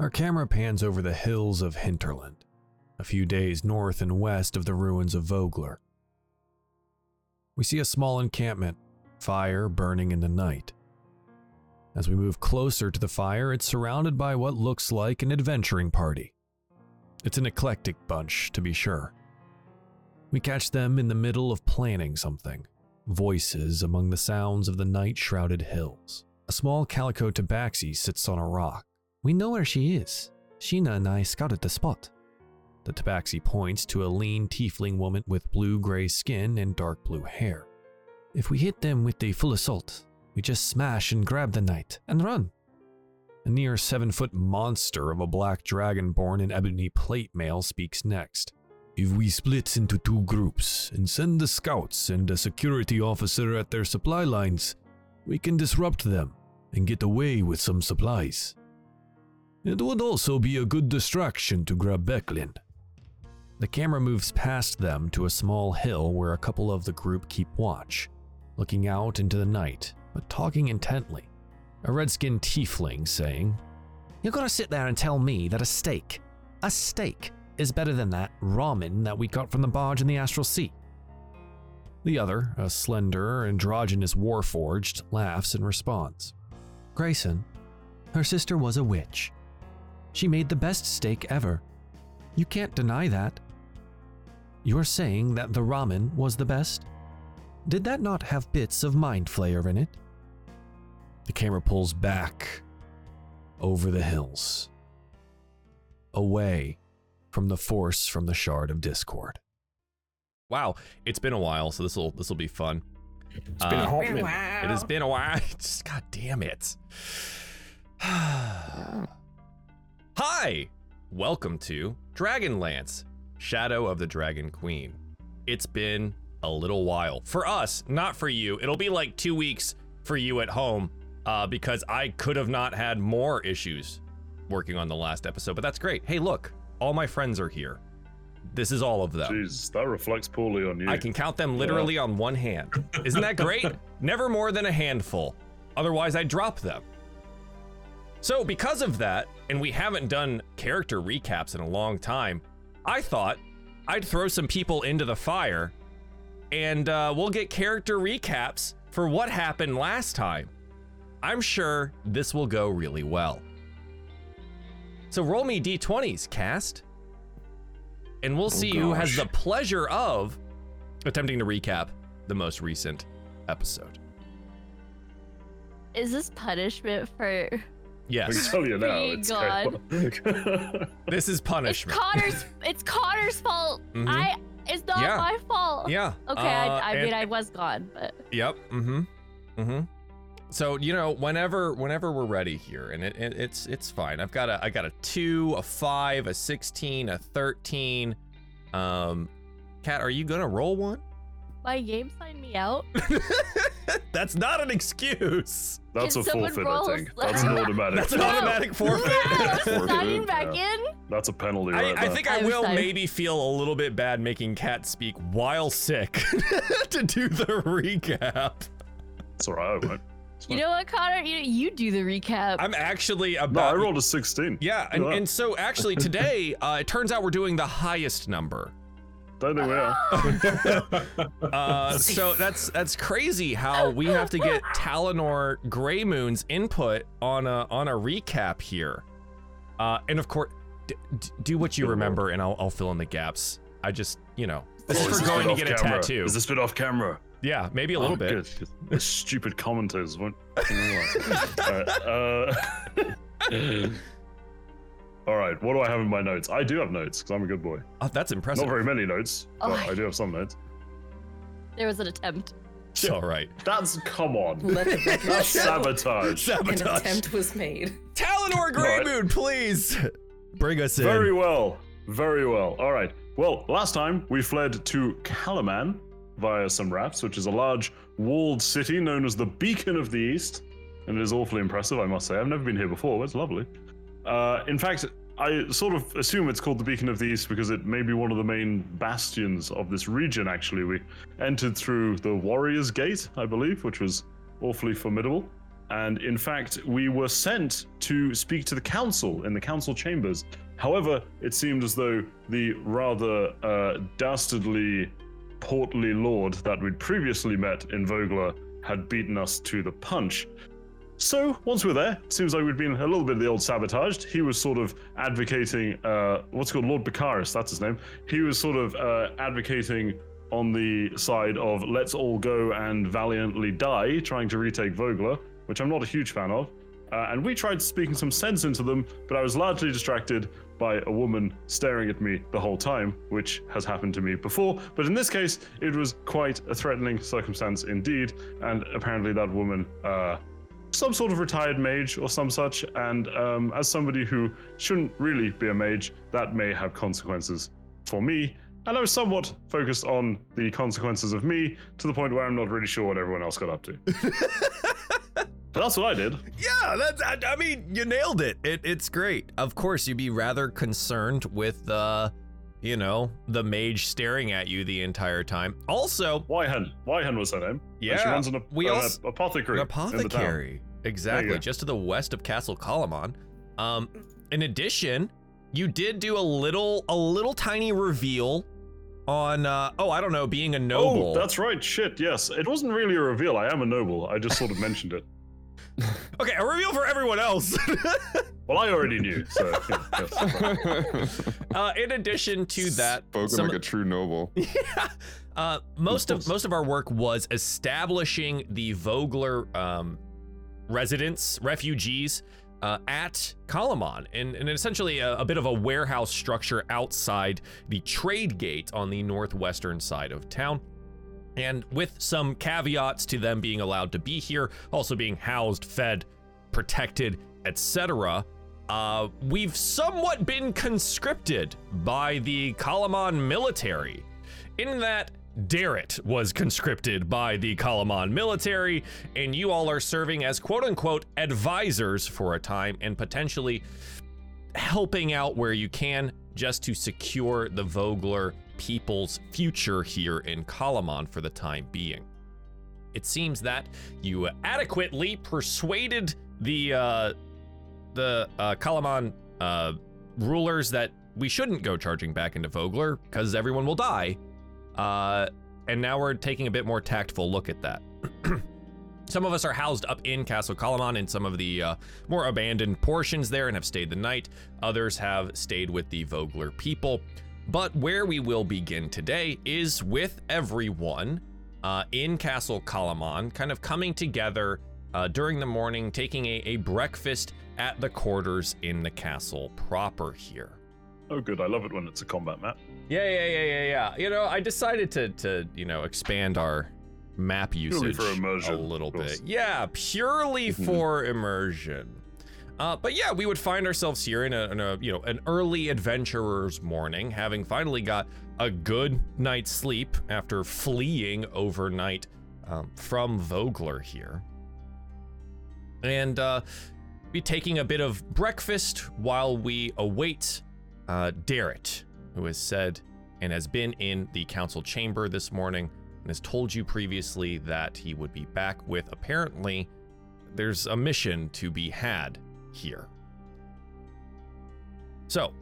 Our camera pans over the hills of Hinterland, a few days north and west of the ruins of Vogler. We see a small encampment, fire burning in the night. As we move closer to the fire, it's surrounded by what looks like an adventuring party. It's an eclectic bunch, to be sure. We catch them in the middle of planning something, voices among the sounds of the night shrouded hills. A small calico tabaxi sits on a rock. We know where she is. Sheena and I scouted the spot. The tabaxi points to a lean tiefling woman with blue gray skin and dark blue hair. If we hit them with the full assault, we just smash and grab the knight and run. A near seven foot monster of a black dragonborn in ebony plate mail speaks next. If we split into two groups and send the scouts and a security officer at their supply lines, we can disrupt them and get away with some supplies. It would also be a good distraction to grab Becklin. The camera moves past them to a small hill where a couple of the group keep watch, looking out into the night, but talking intently. A red-skinned tiefling saying, You're gonna sit there and tell me that a steak, a steak, is better than that ramen that we got from the barge in the Astral Sea. The other, a slender, androgynous warforged, laughs and responds. Grayson, her sister was a witch. She made the best steak ever. You can't deny that. You're saying that the ramen was the best? Did that not have bits of mind flayer in it? The camera pulls back over the hills, away from the force from the shard of discord. Wow, it's been a while, so this will this will be fun. It's been a Uh, hot Been a minute. while. It has been a while. Just, God damn it. Hi, welcome to Dragonlance, Shadow of the Dragon Queen. It's been a little while for us, not for you. It'll be like two weeks for you at home, uh, because I could have not had more issues working on the last episode. But that's great. Hey, look, all my friends are here. This is all of them. Jeez, that reflects poorly on you. I can count them literally on one hand. Isn't that great? Never more than a handful. Otherwise, I'd drop them. So, because of that, and we haven't done character recaps in a long time, I thought I'd throw some people into the fire and uh, we'll get character recaps for what happened last time. I'm sure this will go really well. So, roll me d20s, cast. And we'll see who has the pleasure of attempting to recap the most recent episode. Is this punishment for? I can Yes, tell you now. It's God. this is punishment. It's punishment. Connor's. it's Connor's fault. Mhm. I. It's not Yeah. my fault. Yeah. Okay. uh, I, I and- mean, I was gone, but Yep. Mm-hmm. Mm-hmm. So you know, whenever whenever we're ready here, and it, it, it's it's fine. I've got a I got a two, a five, a sixteen, a thirteen. Um, Kat, are you gonna roll one? My game signed me out. That's not an excuse. That's Can a someone forfeit, roll I a think. slap? That's an automatic. That's an No. automatic forfeit. Yeah, Forfeit, signing back yeah. in. That's a penalty I, right I there. think I I'm will sorry. maybe feel a little bit bad making Cat speak while sick to do the recap. It's alright, I won't. You know what, Connor? You you do the recap. I'm actually No, I rolled a 16. yeah, and, Look at and so actually today, uh, it turns out we're doing the highest number. Don't think we are. Uh, so that's that's crazy how we have to get Talinor Greymoon's input on a on a recap here. Uh, and of course, d- d- do what you remember, and I'll I'll fill in the gaps. I just you know this Oh, is for this going to off get a camera? tattoo. Is this bit off camera? Yeah, maybe a little Oh, bit. Good. 'cause The stupid commenters won't. Alright, uh, All right, what do I have in my notes? I do have notes because I'm a good boy. Oh, that's impressive. Not very many notes, Oh, but I- I do have some notes. there was an attempt. All right. That's come on. Let the record That's show sabotage. an Sabotage. attempt was made. Talinor Right. Greymoon, please bring us in. Very well. Very well. All right. Well, last time we fled to Kalaman via some rafts, which is a large walled city known as the Beacon of the East. And it is awfully impressive, I must say. I've never been here before, but it's lovely. Uh, in fact, I sort of assume it's called the Beacon of the East because it may be one of the main bastions of this region, actually. We entered through the Warrior's Gate, I believe, which was awfully formidable. and in fact, we were sent to speak to the council in the council chambers. However, it seemed as though the rather uh, dastardly, portly lord that we'd previously met in Vogler had beaten us to the punch. So once we're there, seems like we'd been a little bit of the old sabotaged. He was sort of advocating, uh, what's called Lord Bakaris, that's his name. He was sort of uh, advocating on the side of let's all go and valiantly die, trying to retake Vogler, which I'm not a huge fan of. Uh, and we tried speaking some sense into them, but I was largely distracted by a woman staring at me the whole time, which has happened to me before. But in this case, it was quite a threatening circumstance indeed, and apparently that woman, uh, some sort of retired mage or some such, and um, as somebody who shouldn't really be a mage, that may have consequences for me. And I was somewhat focused on the consequences of me to the point where I'm not really sure what everyone else got up to. but that's what I did. Yeah, that's. I, I mean, you nailed it. it. It's great. Of course, you'd be rather concerned with, uh, you know, the mage staring at you the entire time. Also, Wyhen. Wyhen was her name. And she runs an, ap- we an also- ap- apothecary. an in the town. apothecary. Exactly, just to the west of Castle Kalaman. Um, in addition, you did do a little, a little tiny reveal on. Uh, oh, I don't know, being a noble. Oh, that's right. Shit, yes. It wasn't really a reveal. I am a noble. I just sort of mentioned it. okay. A reveal for everyone else. Well, I already knew. So, yeah, uh, in addition to that, Spoken some- like a true noble. yeah. Uh, most of most of our work was establishing the Vogler um, residents, refugees uh, at Kalaman, and, and essentially a, a bit of a warehouse structure outside the trade gate on the northwestern side of town. And with some caveats to them being allowed to be here, also being housed, fed, protected, etc. Uh, we've somewhat been conscripted by the Kalaman military, in that Darrett was conscripted by the Kalaman military, and you all are serving as quote unquote advisors for a time and potentially helping out where you can just to secure the Vogler people's future here in Kalaman for the time being. It seems that you adequately persuaded the uh, the uh, Kalaman uh, rulers that we shouldn't go charging back into Vogler because everyone will die. Uh, and now we're taking a bit more tactful look at that. some of us are housed up in Castle Kalaman in some of the uh, more abandoned portions there and have stayed the night. Others have stayed with the Vogler people. But where we will begin today is with everyone uh, in Castle Kalaman, kind of coming together uh, during the morning, taking a, a breakfast at the quarters in the castle proper here. oh, good. I love it when it's a combat map. Yeah, yeah, yeah, yeah, yeah. You know, I decided to to you know expand our map usage for immersion, a little bit. Yeah, purely for immersion. Uh, but yeah, we would find ourselves here in a, in a you know an early adventurer's morning, having finally got a good night's sleep after fleeing overnight um, from Vogler here, and uh, be taking a bit of breakfast while we await uh, Darrett, who has said and has been in the council chamber this morning and has told you previously that he would be back with apparently there's a mission to be had here. So,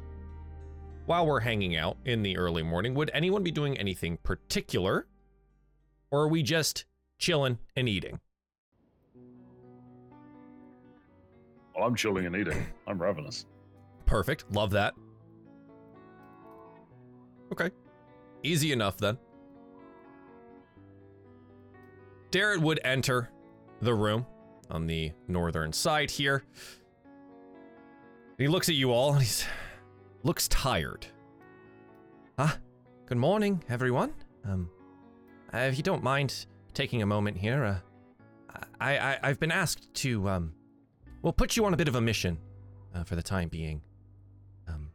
while we're hanging out in the early morning, would anyone be doing anything particular? Or are we just chilling and eating? Well, I'm chilling and eating. I'm ravenous. Perfect. Love that. Okay. Easy enough then. Darrett would enter the room on the northern side here. He looks at you all and he's looks tired. Ah, good morning, everyone. Um, uh, if you don't mind taking a moment here, uh, I, I I've been asked to um, we'll put you on a bit of a mission uh, for the time being. Um,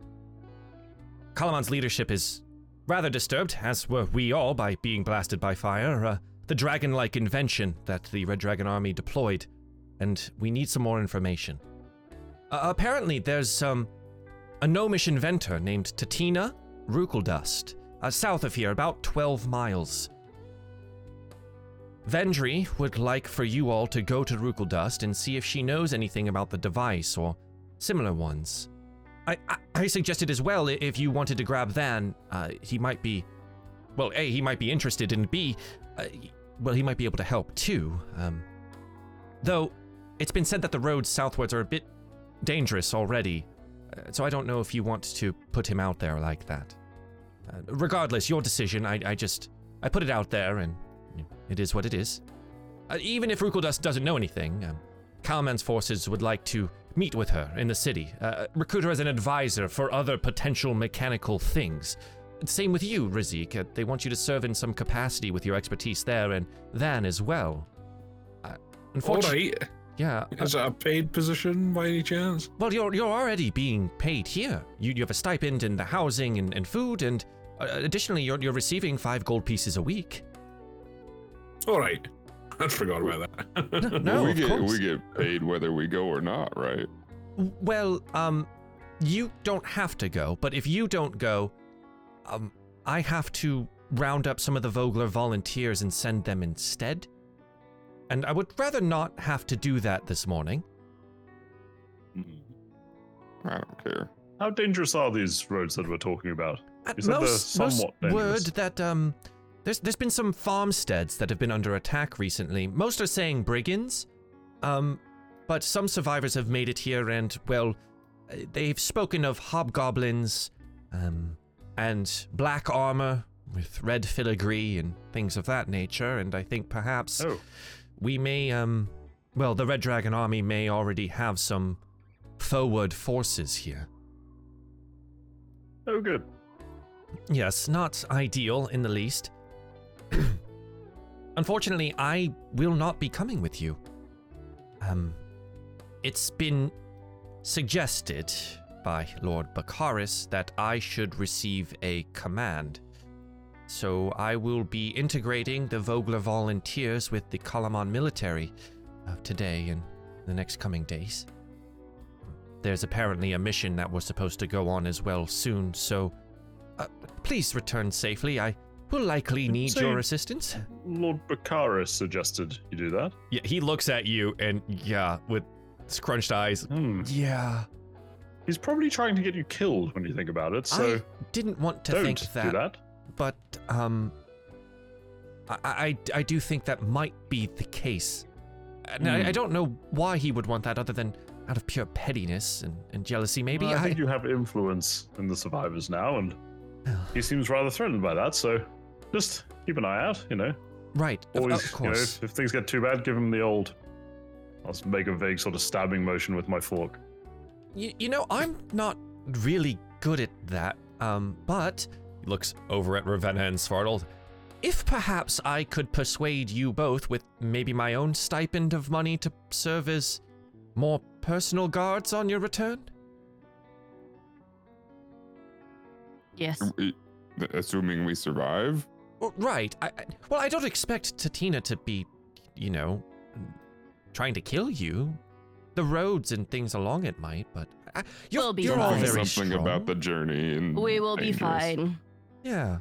Kalaman's leadership is rather disturbed, as were we all, by being blasted by fire. Uh, the dragon like invention that the Red Dragon army deployed, and we need some more information. Uh, apparently, there's um, a gnomish inventor named Tatina Rookledust, uh, south of here, about 12 miles. Vendry would like for you all to go to Rookledust and see if she knows anything about the device or similar ones. I, I, I suggested as well if you wanted to grab Van, uh, he might be, well, A, he might be interested, and B, uh, well, he might be able to help too. Um, though, it's been said that the roads southwards are a bit dangerous already, uh, so I don't know if you want to put him out there like that. Uh, regardless, your decision. I, I just, I put it out there, and it is what it is. Uh, even if Rookledust doesn't know anything, um, Kalaman's forces would like to meet with her in the city, uh, recruit her as an advisor for other potential mechanical things. Same with you, Rizik. Uh, they want you to serve in some capacity with your expertise there, and then as well. Uh, unfortunately. Yeah. uh, Is that a paid position by any chance? well, you're you're already being paid here. You, you have a stipend and the housing and, and food, and uh, additionally, you're you're receiving five gold pieces a week. All right. I forgot about that. No, we of get course. we get paid whether we go or not, right? Well, um, you don't have to go, but if you don't go, um, I have to round up some of the Vogler volunteers and send them instead. And I would rather not have to do that this morning. I don't care. How dangerous are these roads that we're talking about? At You said they're most, most somewhat word dangerous. that um, there's there's been some farmsteads that have been under attack recently. Most are saying brigands, um, but some survivors have made it here, and well, uh, they've spoken of hobgoblins, um, and black armor with red filigree and things of that nature. And I think perhaps Oh, we may um, well, the Red Dragon army may already have some forward forces here. oh, good. Yes, not ideal in the least. Unfortunately, I will not be coming with you. Um, it's been suggested by Lord Bakaris that I should receive a command. So I will be integrating the Vogler volunteers with the Kalaman military of today and the next coming days. There's apparently a mission that we're supposed to go on as well soon, so uh, please return safely. I will likely need Say- your assistance. Lord Bakaris suggested you do that. Yeah, he looks at you and yeah, with scrunched eyes. Hmm. Yeah, He's probably trying to get you killed when you think about it. So I didn't want to don't think do that, that. But um, I, I I do think that might be the case. And I, Hmm. I don't know why he would want that, other than out of pure pettiness and, and jealousy. Maybe Well, I I. think you have influence in the survivors now, and he seems rather threatened by that. So just keep an eye out. You know, right, of, always. of you know, course. if, if things get too bad, give him the old. I'll make a vague sort of stabbing motion with my fork. You, you know, I'm not really good at that. Um, but looks over at Ravenna and Svartaled. If perhaps I could persuade you both with maybe my own stipend of money to serve as more personal guards on your return? Yes. Assuming we survive. Oh, right. I, I, well, I don't expect Tatina to be, you know, trying to kill you. The roads and things along it might, but I, you're, We'll be you're all fine. very something strong. about the journey and We will be fine. Yeah.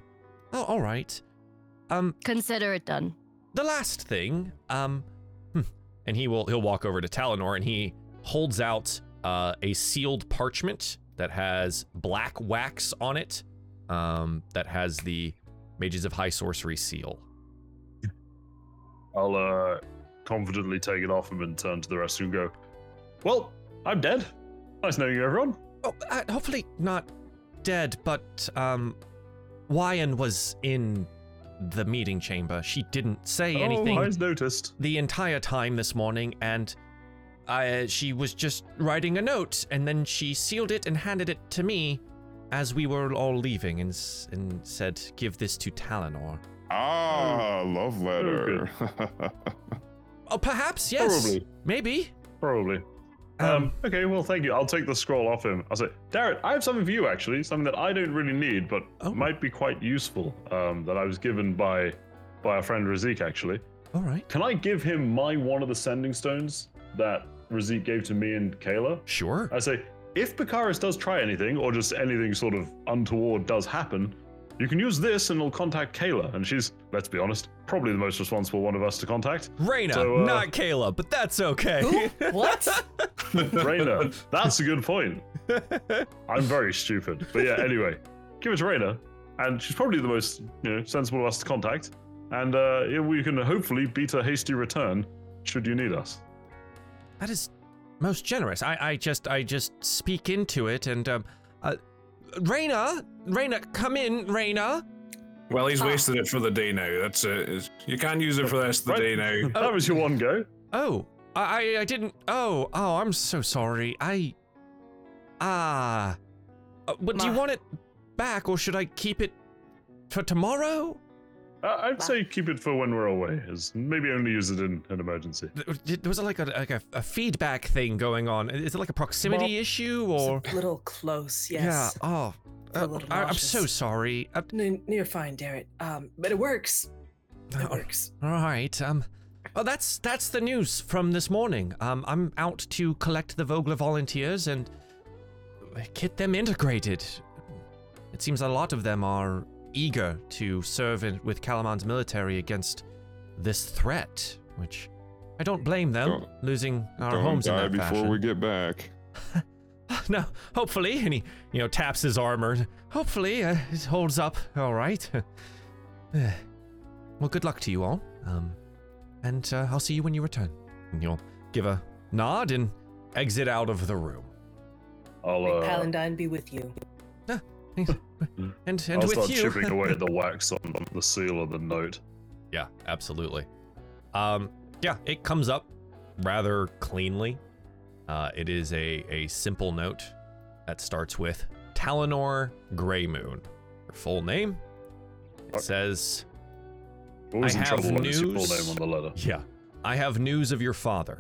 Oh, all right. Um, Consider it done. the last thing, um, hmm, and he will he'll walk over to Talinor and he holds out uh, a sealed parchment that has black wax on it, um, that has the Mages of High Sorcery seal. I'll uh, confidently take it off him and turn to the rest and go, Well, I'm dead. Nice knowing you, everyone. Oh, uh, hopefully not dead, but um, Wyan was in the meeting chamber. She didn't say anything Oh, I noticed. the entire time this morning, and I, she was just writing a note, and then she sealed it and handed it to me as we were all leaving, and s- and said, "Give this to Talinor." Ah, love letter. Oh, perhaps yes, Probably. maybe. Probably. Um, Um, okay, well, thank you. I'll take the scroll off him. I'll say, Darrett, I have something for you, actually. Something that I don't really need, but Oh. might be quite useful. Um, that I was given by by our friend Razik, actually. all right, Can I give him my one of the sending stones that Razik gave to me and Kayla? sure. I say, if Bakaris does try anything, or just anything sort of untoward does happen, you can use this and it'll contact Kayla. And she's, let's be honest, probably the most responsible one of us to contact. Raina, So, uh, not Kayla, but that's okay. Who? What? Raina, that's a good point. I'm very stupid. But yeah, anyway, give it to Raina. And she's probably the most you know, sensible of us to contact. And uh, we can hopefully beat a hasty return should you need us. That is most generous. I, I just I just speak into it and um uh Raina, Raina, come in, Raina. Well, he's Ah. wasted it for the day now. That's it. You can't use it for the rest of the day Right. now. that was your one go. Oh, I I- I didn't. Oh, oh, I'm so sorry. I ah. Uh, but do you Ma. want it back or should I keep it for tomorrow? I'd say keep it for when we're away, as maybe only use it in an emergency. There Was like a like a, a feedback thing going on? Is it like a proximity Well, issue It's or? a little close, Yes. Yeah. yes. Oh, A uh, I, I'm so sorry. Uh, No, you're fine, Darrett. Um, but it works. It uh, works. All right. Um. Oh, that's that's the news from this morning. Um, I'm out to collect the Vogler volunteers and get them integrated. It seems a lot of them are eager to serve in, with Kalaman's military against this threat, which I don't blame them Don't- losing our Don't homes die in that before fashion. we get back. no, hopefully, and he, you know, taps his armor. Hopefully, uh, it holds up all right. Well, good luck to you all. Um, and uh, I'll see you when you return. And you'll give a nod and exit out of the room. I'll, May uh, Paladine be with you. And and I'll with start you. chipping away at the wax on the seal of the note. Yeah, absolutely. Um, yeah, it comes up rather cleanly. Uh, it is a, a simple note that starts with Talinor Greymoon. Her full name. It Okay. says, Always I in have trouble when your full news. name on the letter. Yeah, I have news of your father.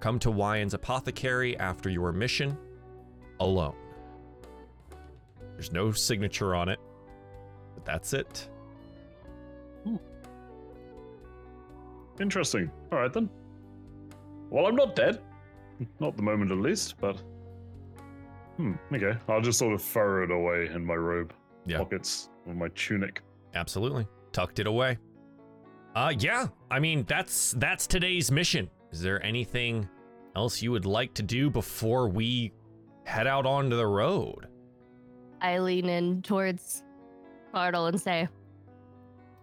Come to Wyon's apothecary after your mission alone. There's no signature on it, but that's it. Interesting. All right then. Well, I'm not dead. Not the moment, at least. But hmm. Okay. I'll just sort of furrow it away in my robe Yeah. pockets of my tunic. Absolutely. Tucked it away. Uh yeah, I mean that's that's today's mission. Is there anything else you would like to do before we head out onto the road? I lean in towards Bartle and say,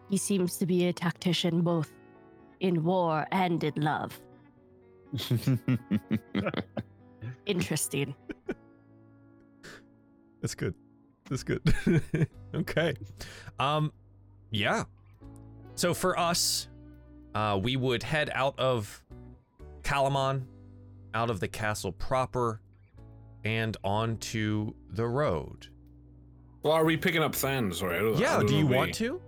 He seems to be a tactician both in war and in love. Interesting. That's good. That's good. okay. Um yeah. So for us, uh we would head out of Kalaman, out of the castle proper, and onto the road. Well, are we picking up Than? Sorry. I don't, I Yeah, don't do know you me. want to?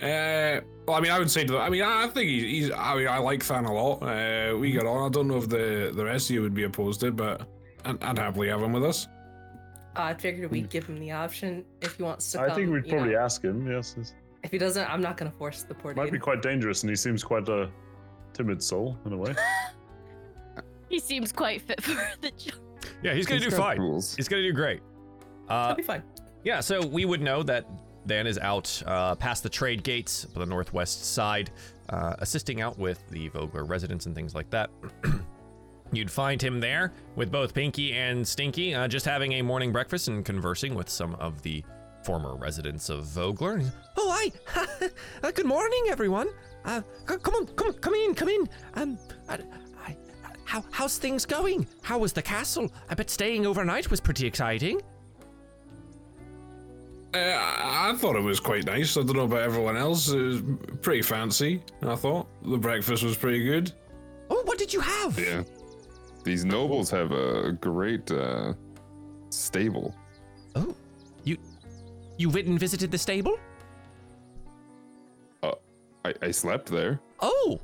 Uh, well, I mean, I would say to the, I mean, I think he's, he's I mean, I like Than a lot. Uh, we get on. I don't know if the the rest of you would be opposed to it, but I'd, I'd happily have him with us. I figured we'd give him the option if he wants to I come. think we'd you probably know. ask him. Yes, it If he doesn't, I'm not gonna force the poor might be quite dangerous, and he seems quite a timid soul in a way. He seems quite fit for the job. Yeah, he's gonna do fine. rules. He's gonna do great. Uh, He'll be fine. yeah, so we would know that Dan is out uh, past the trade gates on the northwest side, uh, assisting out with the Vogler residents and things like that. You'd find him there with both Pinky and Stinky, uh, just having a morning breakfast and conversing with some of the former residents of Vogler. Oh, hi! uh, good morning, everyone. Uh, c- come on, come on, come in, come in. Um, I, I, how how's things going? How was the castle? I bet staying overnight was pretty exciting. Uh, I I thought it was quite nice. I don't know about everyone else. It was pretty fancy. I thought the breakfast was pretty good. Oh, what did you have? Yeah. These nobles have a great uh, stable. Oh, you you went and visited the stable? Uh, I, I slept there. Oh,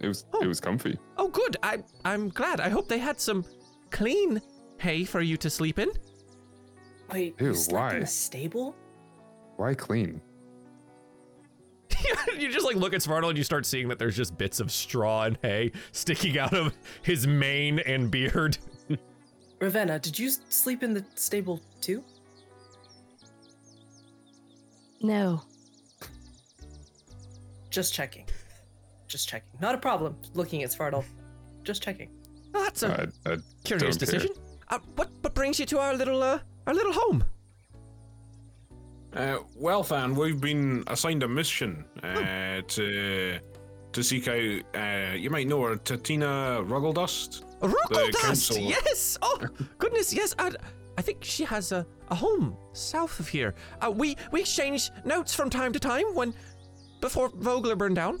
It was Oh. it was comfy. oh, good. I I'm glad. I hope they had some clean hay for you to sleep in. Wait, Ew, you slept in why? a stable? Why clean? you just like look at Svartle and you start seeing that there's just bits of straw and hay sticking out of his mane and beard. Ravenna, did you sleep in the stable too? No. Just checking. Just checking. Not a problem. Looking at Svartle. Just checking. Oh, that's a I, I curious decision. Uh, what what brings you to our little uh, our little home? Uh, well, Fan, we've been assigned a mission uh, to to seek out. Uh, you might know her, Tatina Rookledust. Rookledust! Yes! Oh, goodness, yes. I, I think she has a, a home south of here. Uh, we we exchange notes from time to time when before Vogler burned down.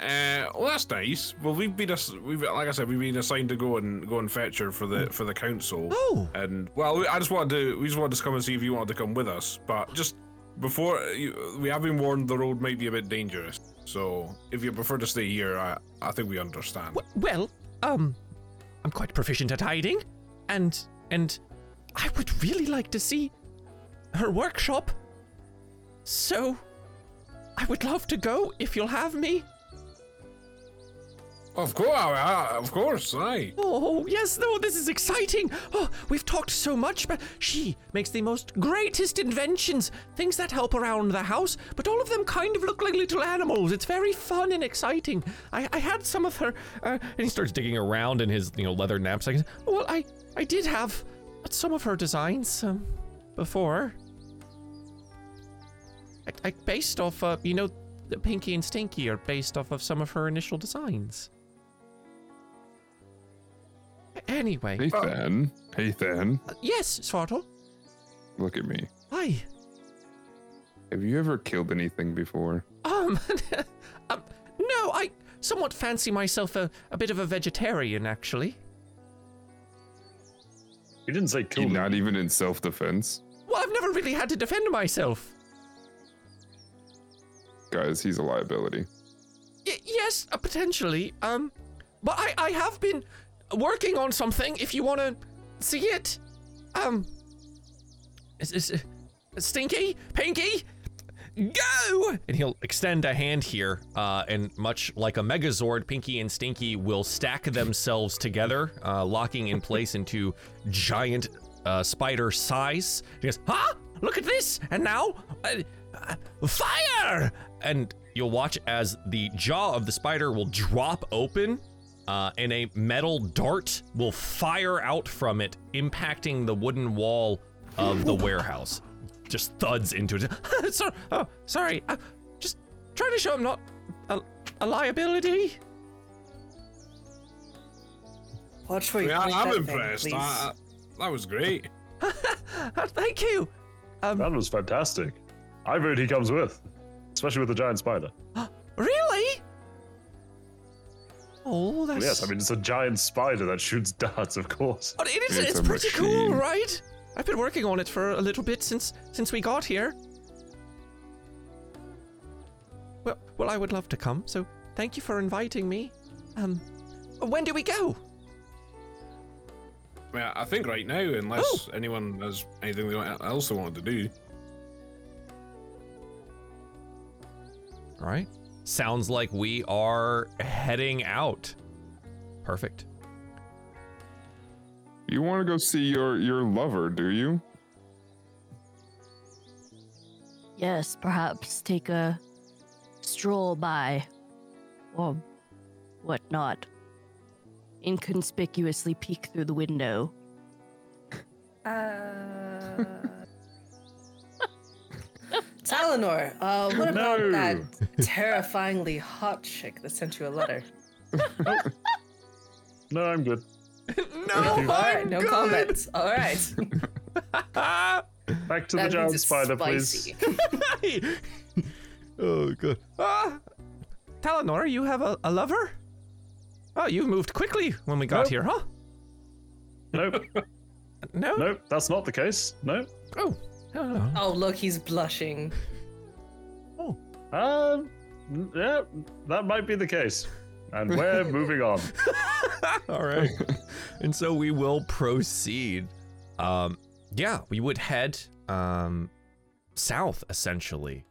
Uh, well, that's nice. Well, we've been ass- we've like I said, we've been assigned to go and go and fetch her for the for the council. Oh, And well, we- I just wanted to we just wanted to come and see if you wanted to come with us, but just before you, we have been warned the road might be a bit dangerous. So if you prefer to stay here, I I think we understand. well, um, I'm quite proficient at hiding, and and I would really like to see her workshop. So, I would love to go if you'll have me. Of course, uh, of course, aye. Oh, yes, no, this is exciting. Oh, we've talked so much, but she makes the most greatest inventions, things that help around the house, but all of them kind of look like little animals. It's very fun and exciting. I, I had some of her, uh, and he starts digging around in his, you know, leather knapsack. Well, I, I did have some of her designs um, before. I, I based off, uh, you know, the Pinky and Stinky are based off of some of her initial designs. Anyway, Hey, Than. Hey, Than. uh, yes, Svartle. Look at me. Hi. Have you ever killed anything before? Um, um, no, I somewhat fancy myself a, a bit of a vegetarian, actually. He didn't say You kill not even in self-defense, Well, I've never really had to defend myself. guys. He's a liability. Y- yes, uh, potentially. Um, but I, I have been working on something. If you want to see it, um, is, is, uh, Stinky, Pinky, go! And he'll extend a hand here, uh, and much like a Megazord, Pinky and Stinky will stack themselves together, uh, locking in place into giant uh, spider size. He goes, huh? Look at this! And now, uh, fire! And you'll watch as the jaw of the spider will drop open, uh, and a metal dart will fire out from it, impacting the wooden wall of the warehouse. Just thuds into it. so, oh, sorry. Uh, just trying to show I'm not a, a liability. Watch where you Yeah, point I'm that thing, impressed. please. I- I- that was great. Uh, thank you. That was fantastic. I vote he comes with, especially with the giant spider. Really? Oh, that's. Yes, I mean it's a giant spider that shoots darts, of course. But it is. It's It's, a pretty cool, right? I've been working on it for a little bit since since we got here. Well, well, I would love to come. So thank you for inviting me. Um, when do we go? I, mean, I think right now, unless Oh. anyone has anything they want, else they wanted to do. All right. Sounds like we are heading out. Perfect. You want to go see your your lover, do you? Yes, perhaps take a stroll by or whatnot. Inconspicuously peek through the window. Uh... Talinor, uh, what about No. that terrifyingly hot chick that sent you a letter? No, I'm good. no, All I'm right, no good. comments. All right. Back to the That means giant it's spider, please. spicy. oh, good. Ah, Talinor, you have a, a lover? Oh, you've moved quickly when we got Nope. here, huh? Nope, No. nope, that's not the case. No. Oh, no, no. Oh, look, he's blushing. Oh. Um, yeah, that might be the case. And we're moving on. All right. and so we will proceed. Um, yeah, we would head um, south essentially,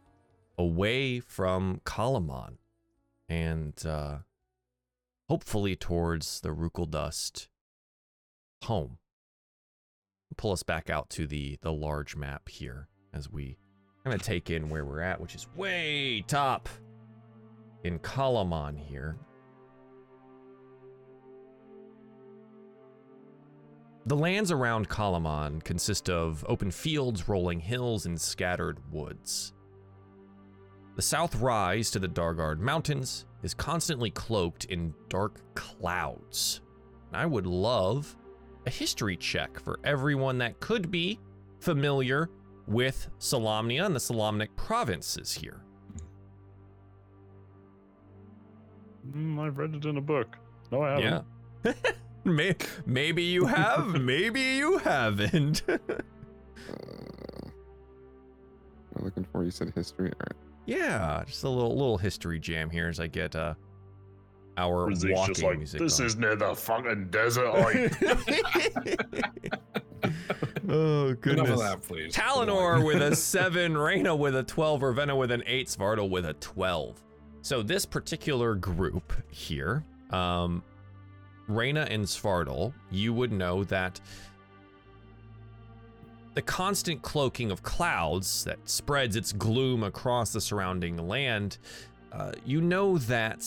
away from Kalaman, and uh, hopefully towards the Rookledust home. Pull us back out to the the large map here as we kind gonna take in where we're at, which is way top in Kalaman here. The lands around Kalaman consist of open fields, rolling hills, and scattered woods. The south rise to the Dargaard Mountains is constantly cloaked in dark clouds. I would love a history check for everyone that could be familiar with Solamnia and the Solamnic provinces here. Mm, I've read it in a book. No, I haven't. Yeah. Maybe you have, maybe you haven't. Uh, I'm looking for. You said history. All right. yeah, just a little little history jam here as I get uh our Rizik's walking just like, music. this on. is near the fucking desert. I oh Enough goodness. of that, please. Talinor with a 7, Reyna with a 12, Ravenna with an 8, Svartal with a 12. So this particular group here, um, Reyna and Svartal, you would know that the constant cloaking of clouds that spreads its gloom across the surrounding land, uh, you know that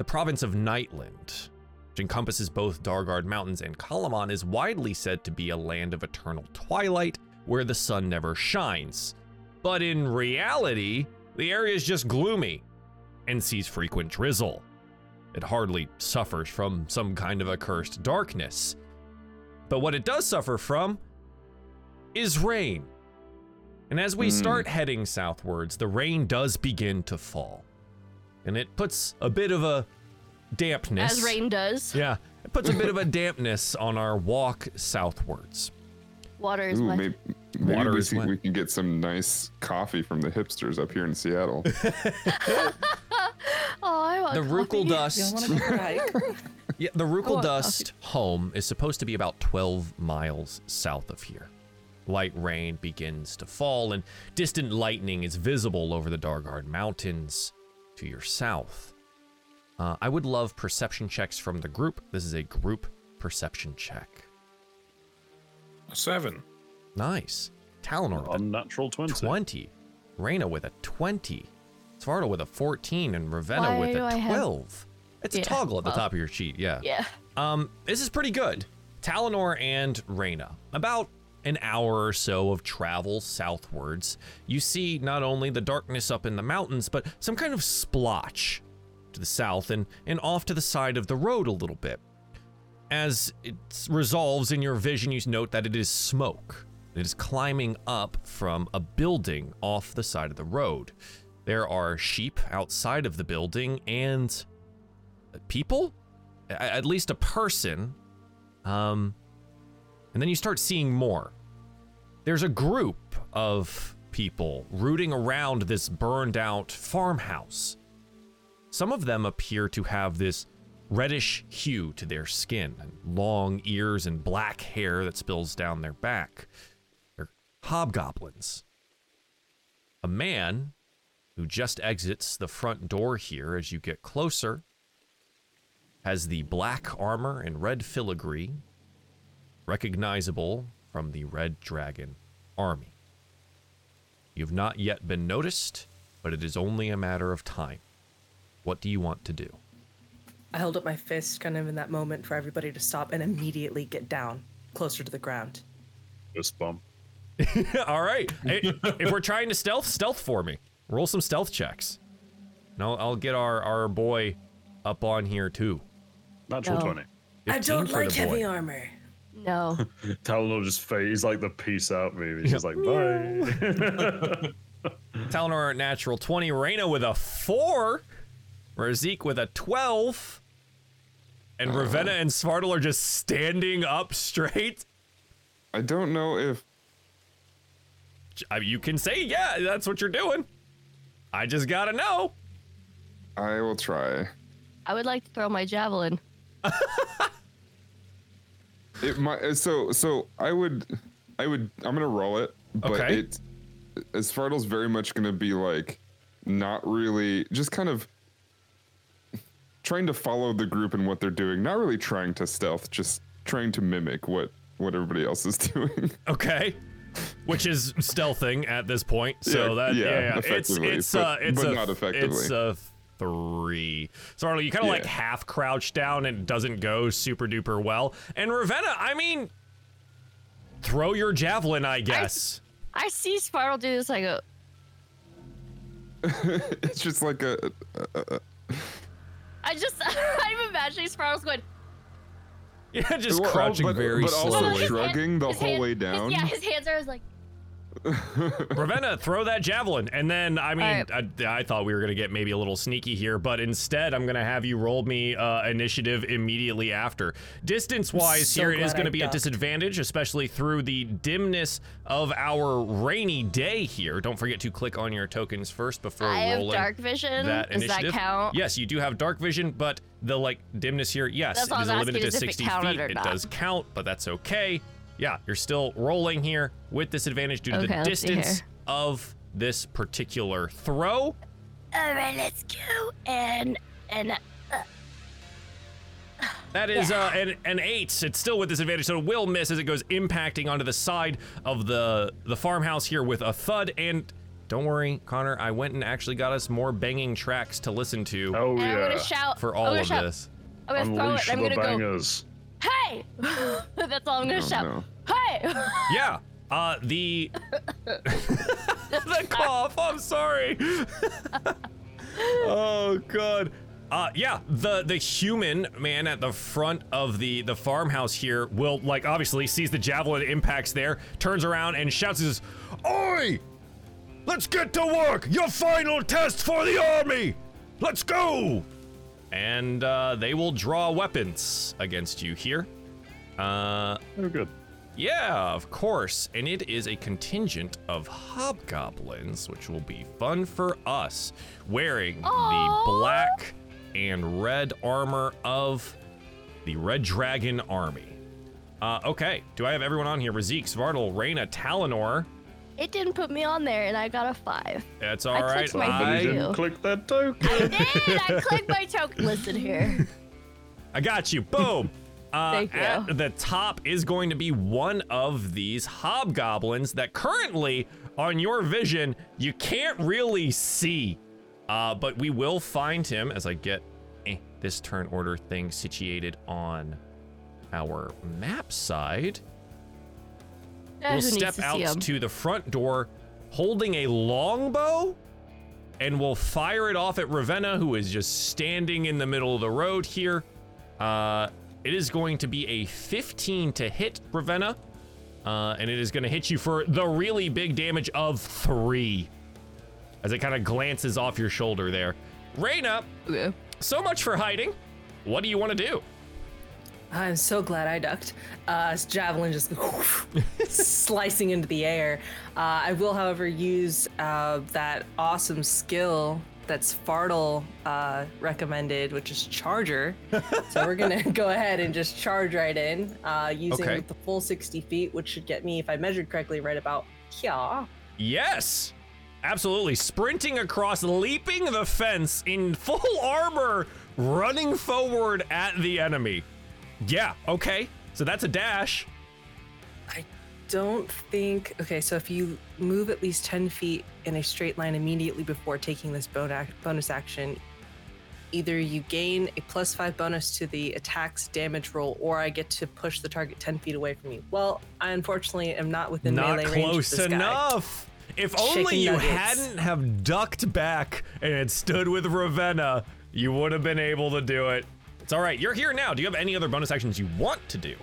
the province of Nightlund, which encompasses both Dargaard Mountains and Kalaman, is widely said to be a land of eternal twilight where the sun never shines. But in reality, the area is just gloomy and sees frequent drizzle. It hardly suffers from some kind of accursed darkness. But what it does suffer from is rain. And as we Hmm. start heading southwards, the rain does begin to fall. And it puts a bit of a dampness. As rain does. Yeah, it puts a bit of a dampness on our walk southwards. Water is Ooh, wet. maybe, maybe Water we, is see, wet. we can get some nice coffee from the hipsters up here in Seattle. Oh, I want The coffee. Rookledust. want to go for a hike? Yeah, the Rukel want Dust home is supposed to be about 12 miles south of here. Light rain begins to fall, and distant lightning is visible over the Dargaard Mountains to your south. Uh, I would love perception checks from the group. This is a group perception check. A seven. Nice. Talinor with a Unnatural 20. 20. Reyna with a 20. Svartal with a 14 and Ravenna Why with do a I have- 12. It's a Yeah, toggle at the well. top of your sheet, yeah. Yeah. Um, this is pretty good. Talinor and Reyna. About an hour or so of travel southwards, you see not only the darkness up in the mountains, but some kind of splotch to the south and, and off to the side of the road a little bit. As it resolves in your vision, you note that it is smoke. It is climbing up from a building off the side of the road. There are sheep outside of the building and people at least a person. Um, and then you start seeing more. There's a group of people rooting around this burned out farmhouse. Some of them appear to have this reddish hue to their skin, and long ears and black hair that spills down their back. They're hobgoblins. A man who just exits the front door here as you get closer has the black armor and red filigree, recognizable from the Red Dragon army. You've not yet been noticed, but it is only a matter of time. What do you want to do? I held up my fist kind of in that moment for everybody to stop and immediately get down closer to the ground. Fist bump. All right. Hey, if we're trying to stealth, stealth for me. Roll some stealth checks. And I'll, I'll get our, our boy up on here too. Natural No. 20. I don't like heavy boy. armor. No. Talinor just fade. He's like the peace out movie. He's just like, bye. Talinor natural 20, Reyna with a 4, Razik with a 12, and uh-huh. Ravenna and Svartal are just standing up straight. I don't know if I mean, you can say, yeah, that's what you're doing. I just gotta know. I will try. I would like to throw my javelin. It might. So so I would, I would. I'm gonna roll it, but Okay. it, as Fartle's very much gonna be like, not really, just kind of trying to follow the group and what they're doing. Not really trying to stealth, just trying to mimic what what everybody else is doing. Okay. which is stealthing at this point. So Yeah, that yeah, yeah, yeah. it's it's but- uh it's but a, not effectively. It's a three. So Arlo, you kind of like half crouch down and it doesn't go super duper well. And Ravenna, I mean, throw your javelin, I guess. I see Spiral do this. I go, it's just like a, uh, uh, uh. I just, I'm imagining Sparrow's going. yeah, just Well, crouching but- very but also slowly. his hand- shrugging the whole hand- way his- down. yeah, his hands are like. Ravenna, throw that javelin. And then, I mean, Alright. I, I thought we were going to get maybe a little sneaky here, but instead, I'm going to have you roll me uh, initiative immediately after. Distance wise, So here it is going to be a disadvantage, especially through the dimness of our rainy day here. Don't forget to click on your tokens first before I have rolling. dark vision. that Does initiative. that count? Yes, you do have dark vision, but the like dimness here, yes, That's it is limited to asking is if it 60 feet. or It does count, but that's okay. Yeah, you're still rolling here with disadvantage due to Okay, the distance of this particular throw. All right, let's go. And and That is uh, an, an eight. It's still with disadvantage, so it will miss as it goes impacting onto the side of the the farmhouse here with a thud. And don't worry, Connagh, I went and actually got us more banging tracks to listen to Oh and I'm yeah. gonna shout for I'm all gonna of shout, this. I'm gonna throw Unleash it. I'm the gonna go. Hey! That's all I'm gonna Oh, shout. no. Hey! Yeah. Uh, the the cough. I'm sorry. oh god. Uh, yeah, the the human man at the front of the the farmhouse here will like obviously sees the javelin impacts there, turns around and shouts, "Says, Oi! Let's get to work. Your final test for the army. Let's go!" And uh, they will draw weapons against you here. Uh, Oh good. Yeah, of course. And it is a contingent of hobgoblins, which will be fun for us, wearing the black and red armor of the Red Dragon Army. Uh, okay, do I have everyone on here? Razik, Svartal, Reyna, Talinor. It didn't put me on there, and I got a five. That's all I right. my I- you you. didn't click that token. I did. I clicked my token. Listen here. I got you. Boom. Uh. At the top is going to be one of these hobgoblins that currently, on your vision, you can't really see. Uh, but we will find him as I get eh, this turn order thing situated on our map side. Uh, We'll step to out to the front door holding a longbow and we'll fire it off at Ravenna, who is just standing in the middle of the road here. Uh, it is going to be a 15 to hit Ravenna, uh, and it is going to hit you for the really big damage of three as it kind of glances off your shoulder there. Reyna, Okay. so much for hiding. What do you want to do? I'm so glad I ducked. Uh, javelin just slicing into the air. Uh, I will, however, use uh, that awesome skill that Svartal uh, recommended, which is Charger. so we're gonna go ahead and just charge right in, uh, using Okay. the full 60 feet, which should get me, if I measured correctly, right about here. Yes, absolutely. Sprinting across, leaping the fence in full armor, running forward at the enemy. Yeah, okay. So that's a dash. I don't think. Okay, so if you move at least 10 feet in a straight line immediately before taking this bonus action, either you gain a plus five bonus to the attack's damage roll, or I get to push the target 10 feet away from you. Well, I unfortunately am not within Not melee range. of close guy. enough. If only you nuggets. hadn't have ducked back and had stood with Ravenna, you would have been able to do it. It's all right. You're here now. Do you have any other bonus actions you want to do?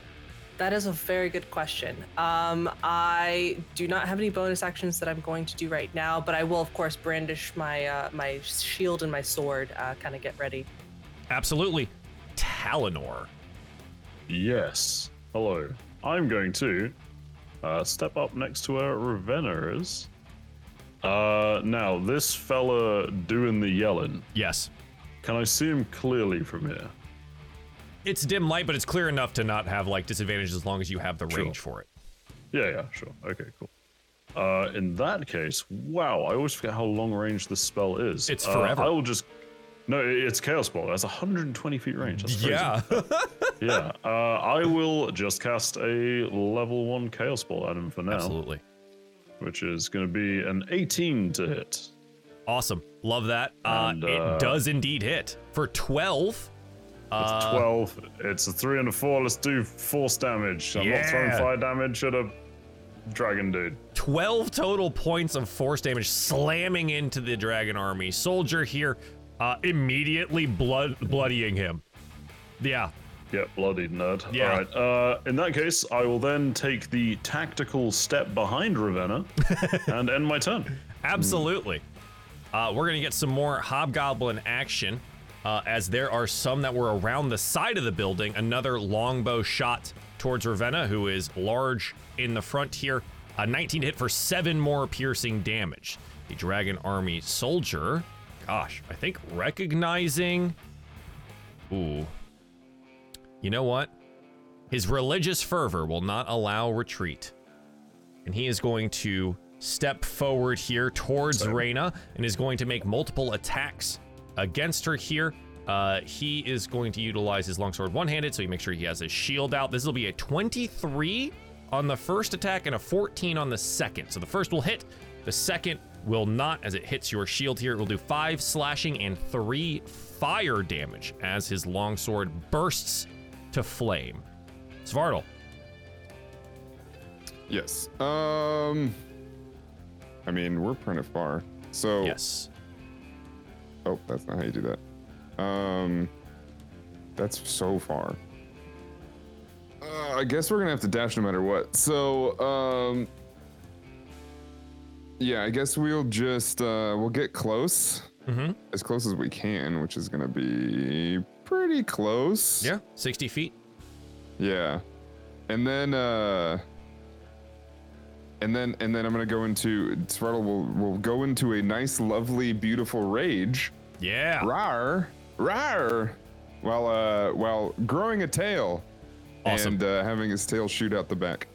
That is a very good question. Um, I do not have any bonus actions that I'm going to do right now, but I will, of course, brandish my uh, my shield and my sword, uh, kind of get ready. Absolutely. Talinor. Yes. Hello. I'm going to uh, step up next to where Ravenna is. Uh, now, this fella doing the yelling, Yes. can I see him clearly from here? It's dim light, but it's clear enough to not have like disadvantage as long as you have the Sure. range for it. Yeah, yeah, sure. Okay, cool. Uh, in that case, wow, I always forget how long range this spell is. It's Uh, forever. I will just. No, it's Chaos Bolt. That's 120 feet range. That's crazy. Yeah. yeah. Uh, I will just cast a level one Chaos Bolt at him for now. Absolutely. which is going to be an 18 to hit. Awesome. Love that. Uh, And, uh, it does indeed hit for 12. It's Uh, 12. It's a 3 and a 4. Let's do force damage. I'm not throwing fire damage at a dragon dude. 12 total points of force damage slamming into the dragon army. Soldier here uh, immediately blood bloodying him. Yeah. Get bloodied, nerd. Yeah. All right. Uh, in that case, I will then take the tactical step behind Ravenna and end my turn. Absolutely. Uh, we're going to get some more hobgoblin action uh, as there are some that were around the side of the building. Another longbow shot towards Ravenna, who is large in the front here. A 19 hit for seven more piercing damage. The dragon army soldier, gosh, I think recognizing. Ooh. You know what? His religious fervor will not allow retreat and he is going to step forward here towards Reyna and is going to make multiple attacks against her here. Uh, he is going to utilize his longsword one-handed, so he makes sure he has his shield out. This will be a 23 on the first attack and a 14 on the second. So the first will hit, the second will not, as it hits your shield here. It will do five slashing and three fire damage as his longsword bursts to flame. Svartal. Yes. Um. I mean, we're pretty far. So. Yes. Oh, that's not how you do that. Um. That's so far. Uh, I guess we're gonna have to dash no matter what. So, um. Yeah, I guess we'll just uh we'll get close. Mm-hmm. As close as we can, which is gonna be pretty close. Yeah, 60 feet. Yeah. And then uh and then and then I'm gonna go into Svartal will will go into a nice, lovely, beautiful rage. Yeah. Rar, rar, while uh while growing a tail Awesome. and uh, having his tail shoot out the back.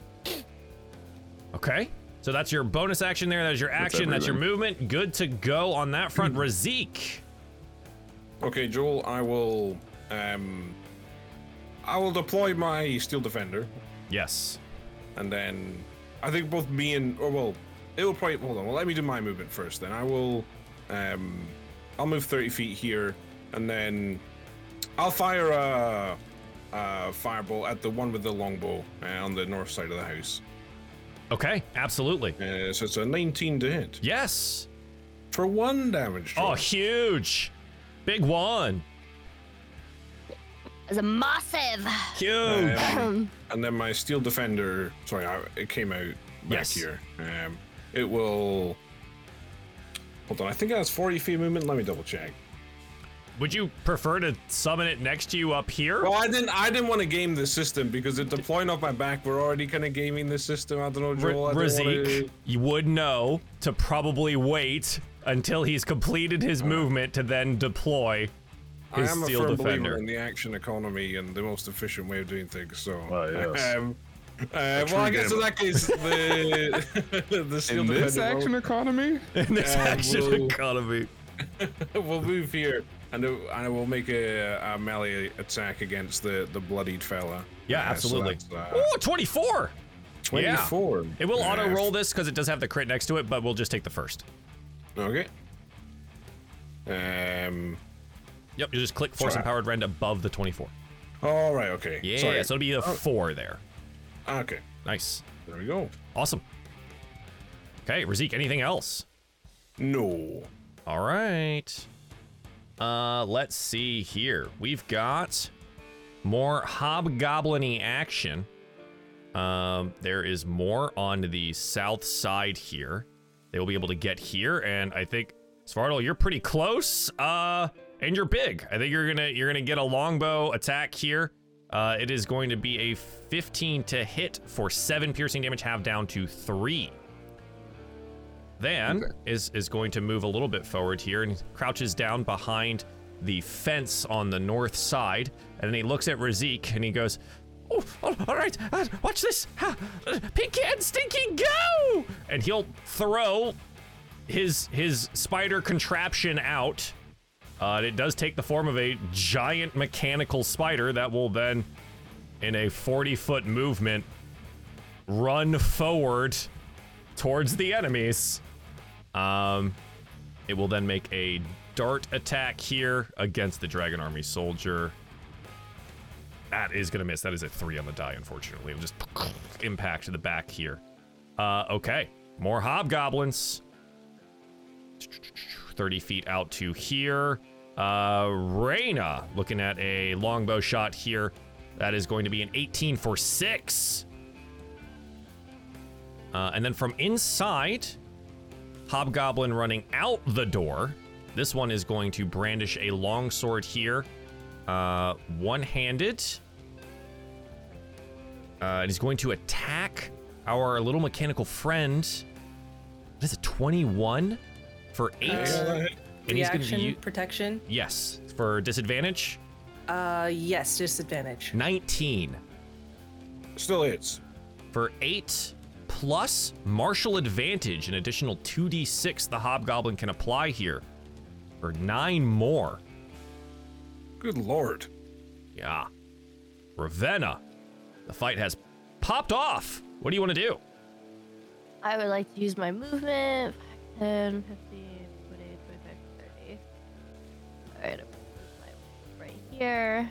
Okay. So that's your bonus action there. That is your action. That's your movement. Good to go on that front. Razik. Okay, Joel, I will um I will deploy my steel defender Yes. and then I think both me and or well it'll probably hold on, well let me do my movement first then. I will um I'll move 30 feet here and then I'll fire a, a firebolt at the one with the longbow uh, on the north side of the house. Okay. Absolutely. Uh, so it's a 19 to hit Yes. for one damage. Oh, huge. Big one. It's a massive. Huge. Um, and then my steel defender, sorry, I, it came out back Yes. here. Um, it will. Hold on, I think it has 40 feet movement. Let me double check. Would you prefer to summon it next to you up here? Well, I didn't. I didn't want to game the system because it deploying off my back. We're already kind of gaming the system. I don't know, Joel. I don't Razik, wanna- you would know to probably wait until he's completed his movement to then deploy I his am a steel firm defender. believer in the action economy and the most efficient way of doing things. So, Ah, yes. um, uh, well, I guess in that case, the the steel In this defender will- action economy, in this Uh, action we'll- economy. we'll move here and, and I will make a, a melee attack against the, the bloodied fella. Yeah, Uh, so absolutely. that's, uh, Oh, 24. 24. It will Uh, auto roll this because it does have the crit next to it, but we'll just take the first. Okay. Um. Yep, you just click Force Sure. Empowered Rend above the 24. All right. Okay. Yeah, Sorry. so it'll be a four there. Okay. Nice. There we go. Awesome. Okay, Razik, anything else? No. All right. Uh, let's see here. We've got more hobgoblin action. Um, there is more on the south side here. They will be able to get here, and I think Svartal, you're pretty close. Uh, and you're big. I think you're gonna you're gonna get a longbow attack here. Uh, it is going to be a 15 to hit for seven piercing damage, half down to three. Then is is going to move a little bit forward here and crouches down behind the fence on the north side, and then he looks at Razik and he goes, "Oh, all all right, uh, watch this, Ha, uh, Pinky and Stinky, go!" And he'll throw his his spider contraption out. Uh, it does take the form of a giant mechanical spider that will then, in a 40 foot movement, run forward towards the enemies. Um, it will then make a dart attack here against the Dragon Army soldier. That is gonna miss. That is a three on the die, unfortunately. It'll just impact the back here. Uh, okay, more hobgoblins. 30 feet out to here. Uh, Reyna looking at a longbow shot here. That is going to be an 18 for six. Uh, and then from inside, Hobgoblin running out the door. This one is going to brandish a longsword here, uh, one handed. Uh, he's going to attack our little mechanical friend. That is a 21 for eight. And he's going to use. protection. Yes, for disadvantage, Uh, yes, disadvantage. 19 Still hits. for 8 plus martial advantage, an additional 2d6 the hobgoblin can apply here for 9 more. Good lord. Yeah. Ravenna, the fight has popped off. What do you want to do? I would like to use my movement 10, 15, here.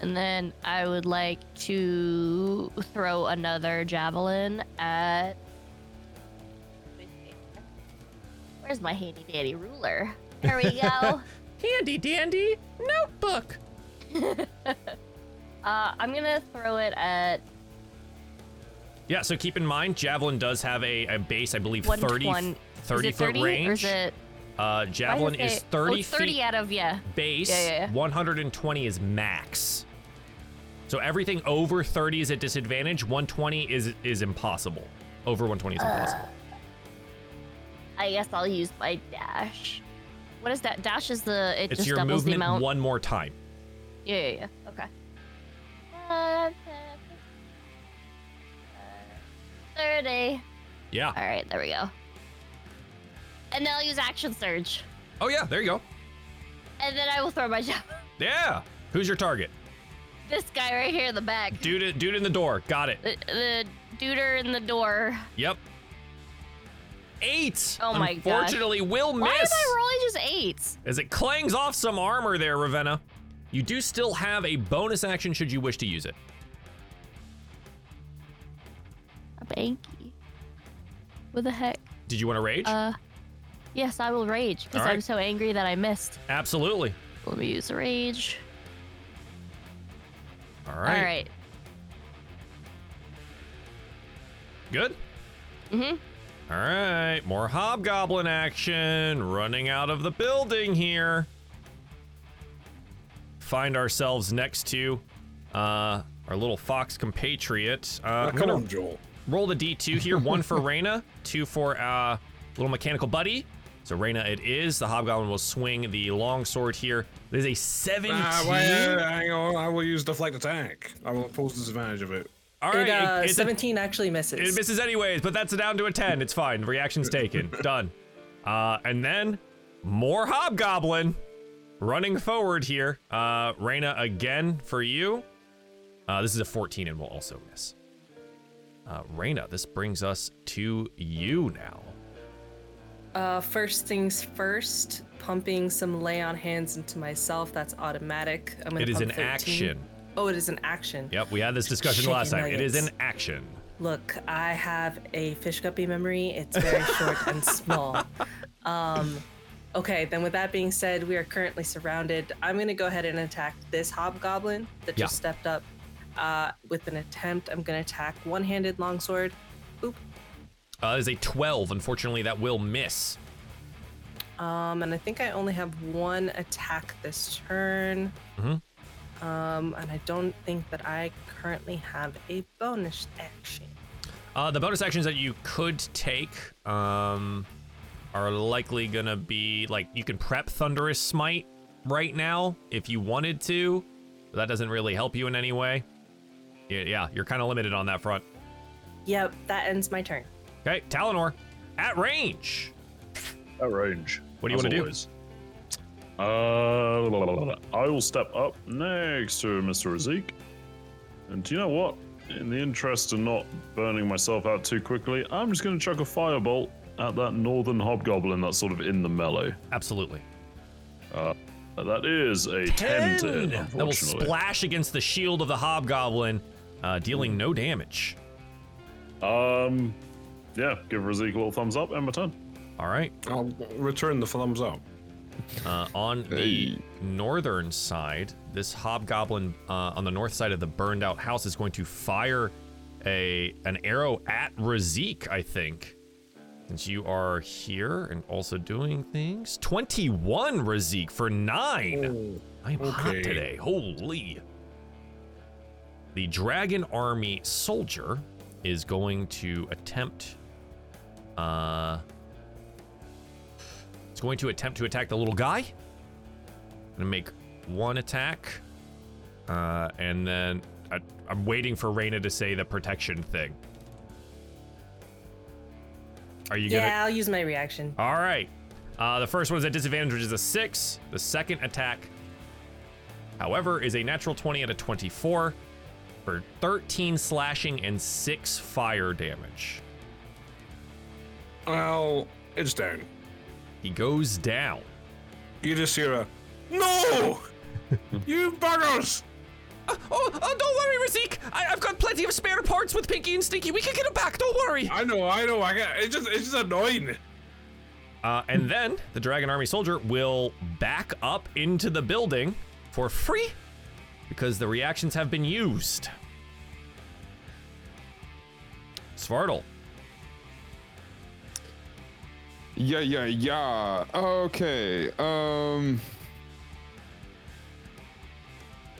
And then I would like to throw another javelin at. Where's my handy dandy ruler? There we go. Handy dandy notebook. uh, I'm gonna throw it at Yeah, so keep in mind, Javelin does have a, a base, I believe, 30, 120. 30 is it foot 30 range. Or is it uh, Javelin is 30 oh, 30 feet out of yeah. base, Yeah, yeah, yeah. 120 is max. So everything over 30 is at disadvantage, 120 is is impossible. Over 120 is impossible. I guess I'll use my dash. What is that? Dash is the it it's just your doubles the movement amount. one more time. Yeah, yeah, yeah. Okay. Uh, Thirty. Yeah. All right, there we go. And then I'll use action surge, Oh yeah, there you go. and then I will throw my javelin. Yeah. Who's your target? This guy right here in the back. Dude, dude in the door. Got it. The, the duder in the door. Yep. Eight. Oh my gosh. Unfortunately, will Why am miss I rolling just eights? as it clangs off some armor there, Ravenna. You do still have a bonus action should you wish to use it. A banky. What the heck? Did you want to rage? Uh, yes, I will rage because All I'm so angry that I missed. Absolutely. Let me use rage. All right. All right. Good. Mhm. All right. More hobgoblin action. Running out of the building here. Find ourselves next to uh, our little fox compatriot. Uh, Now, come on, Joel. roll the d2 here. One for Reyna, two for uh, little mechanical buddy. So Reyna, it is. The hobgoblin will swing the long sword here. It is a 17. Ah, wait, hang on. I will use deflect attack. I will impose disadvantage of it. All right. it, uh, it- it's a- 17 actually misses. It misses anyways, but that's down to a 10. It's fine. Reaction's taken. Done. Uh, and then more Hobgoblin running forward here. Uh, Reyna again for you. Uh, this is a 14 and will also miss. Uh, Reyna, this brings us to you now. Uh, first things first, pumping some lay on hands into myself. That's automatic. I'm gonna It is pump an 13. action. Oh, it is an action. Yep, we had this discussion Chicken last time. It is an nuggets. action. Look, I have a fish guppy memory. It's very short and small. Um, okay, then with that being said, we are currently surrounded. I'm gonna go ahead and attack this hobgoblin that Yeah. just stepped up. Uh, with an attempt, I'm gonna attack one-handed longsword. Uh, is a 12. Unfortunately, that will miss. Um, and I think I only have one attack this turn. Mhm. Um, and I don't think that I currently have a bonus action. Uh, the bonus actions that you could take um, are likely gonna be like you can prep Thunderous Smite right now if you wanted to. But that doesn't really help you in any way. Yeah, yeah you're kind of limited on that front. Yep, that ends my turn. Okay, Talinor, at range. At range. What do you wanna do? always. Uh, I will step up next to Mr. Zeke. And do you know what? in the interest of not burning myself out too quickly, I'm just going to chuck a firebolt at that northern hobgoblin that's sort of in the melee. Absolutely. Uh, that is a 10, to That will splash against the shield of the hobgoblin, uh, dealing no damage. Um, yeah, give Razik a little thumbs up, and my turn. All right. I'll return the thumbs up. Uh, on the northern side, this hobgoblin uh, on the north side of the burned out house is going to fire a an arrow at Razik, I think. Since you are here and also doing things. 21 Razik for 9. I am hot today. Holy. The dragon army soldier is going to attempt uh it's going to attempt to attack the little guy. Gonna make one attack. Uh and then I, I'm waiting for Reyna to say the protection thing. Are you gonna Yeah, I'll use my reaction. all right. Uh, the first one is at disadvantage, which is a six. The second attack, however, is a natural 20 out of 24 for 13 slashing and six fire damage. Well, it's down. He goes down. You just hear a no. you buggers! Oh, oh, don't worry, Razik. I, I've got plenty of spare parts with Pinky and Stinky. We can get him back. Don't worry. I know, I know. I got. It's just, it's just annoying. Uh, and then the Dragon Army soldier will back up into the building for free because the reactions have been used. Svartal. Yeah, yeah, yeah. Okay. Um.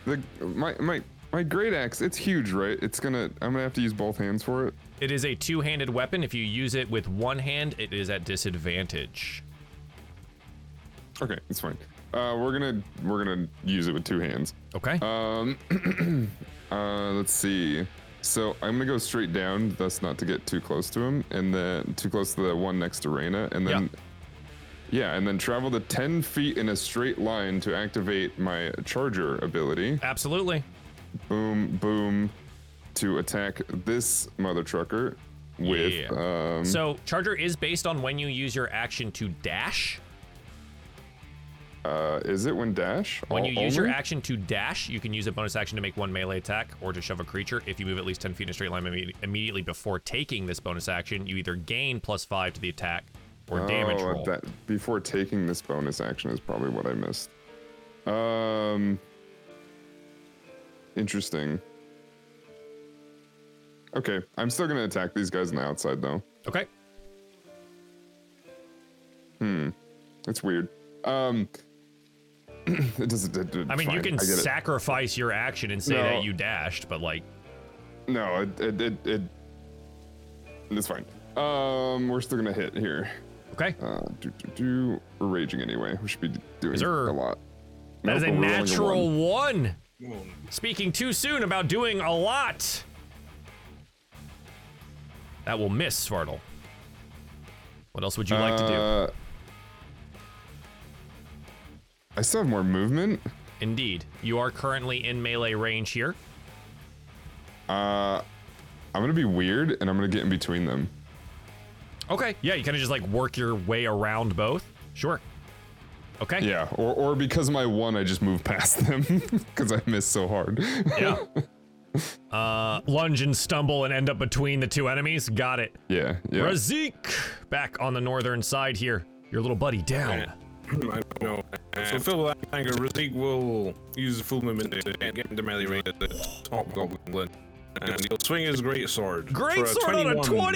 The my my my great axe. It's huge, right? It's gonna. I'm gonna have to use both hands for it. It is a two-handed weapon. If you use it with one hand, it is at disadvantage. Okay, it's fine. Uh, we're gonna we're gonna use it with two hands. Okay. Um. uh, let's see. So I'm gonna go straight down, thus not to get too close to him, and then too close to the one next to Reyna, and then. Yeah, and then travel the 10 feet in a straight line to activate my charger ability. Absolutely. boom, boom, to attack this mother trucker with. Yeah. Um, So Charger is based on when you use your action to dash. Uh, is it when dash? When you use your only? action to dash, you can use a bonus action to make one melee attack or to shove a creature. If you move at least 10 feet in a straight line imme- immediately before taking this bonus action, you either gain plus five to the attack or damage Oh, roll. That before taking this bonus action is probably what I missed. Um, interesting. Okay, I'm still gonna attack these guys on the outside though. Okay. Hmm, it's weird. Um, it doesn't. It, it- I mean, you can sacrifice your action and say No. that you dashed, but like, No, it it, it it it's fine. Um, we're still gonna hit here. okay. Uh, do do do. We're raging anyway. We should be doing Sir. a lot. That is a natural one. one. Speaking too soon about doing a lot. That will miss, Svartal. What else would you like to do? I still have more movement. Indeed. You are currently in melee range here. Uh, I'm gonna be weird, and I'm gonna get in between them. Okay. Yeah, you kind of just like work your way around both. Sure. Okay. Yeah, or or because my one, I just move past them because I missed so hard. Yeah. uh, lunge and stumble and end up between the two enemies. Got it. yeah, yeah. Razik, back on the northern side here. Your little buddy down. I know. Uh, so fill with that anger, Razik will use the full movement to get into melee range at the top goblin. And he'll swing his great sword. Great for sword on a 21.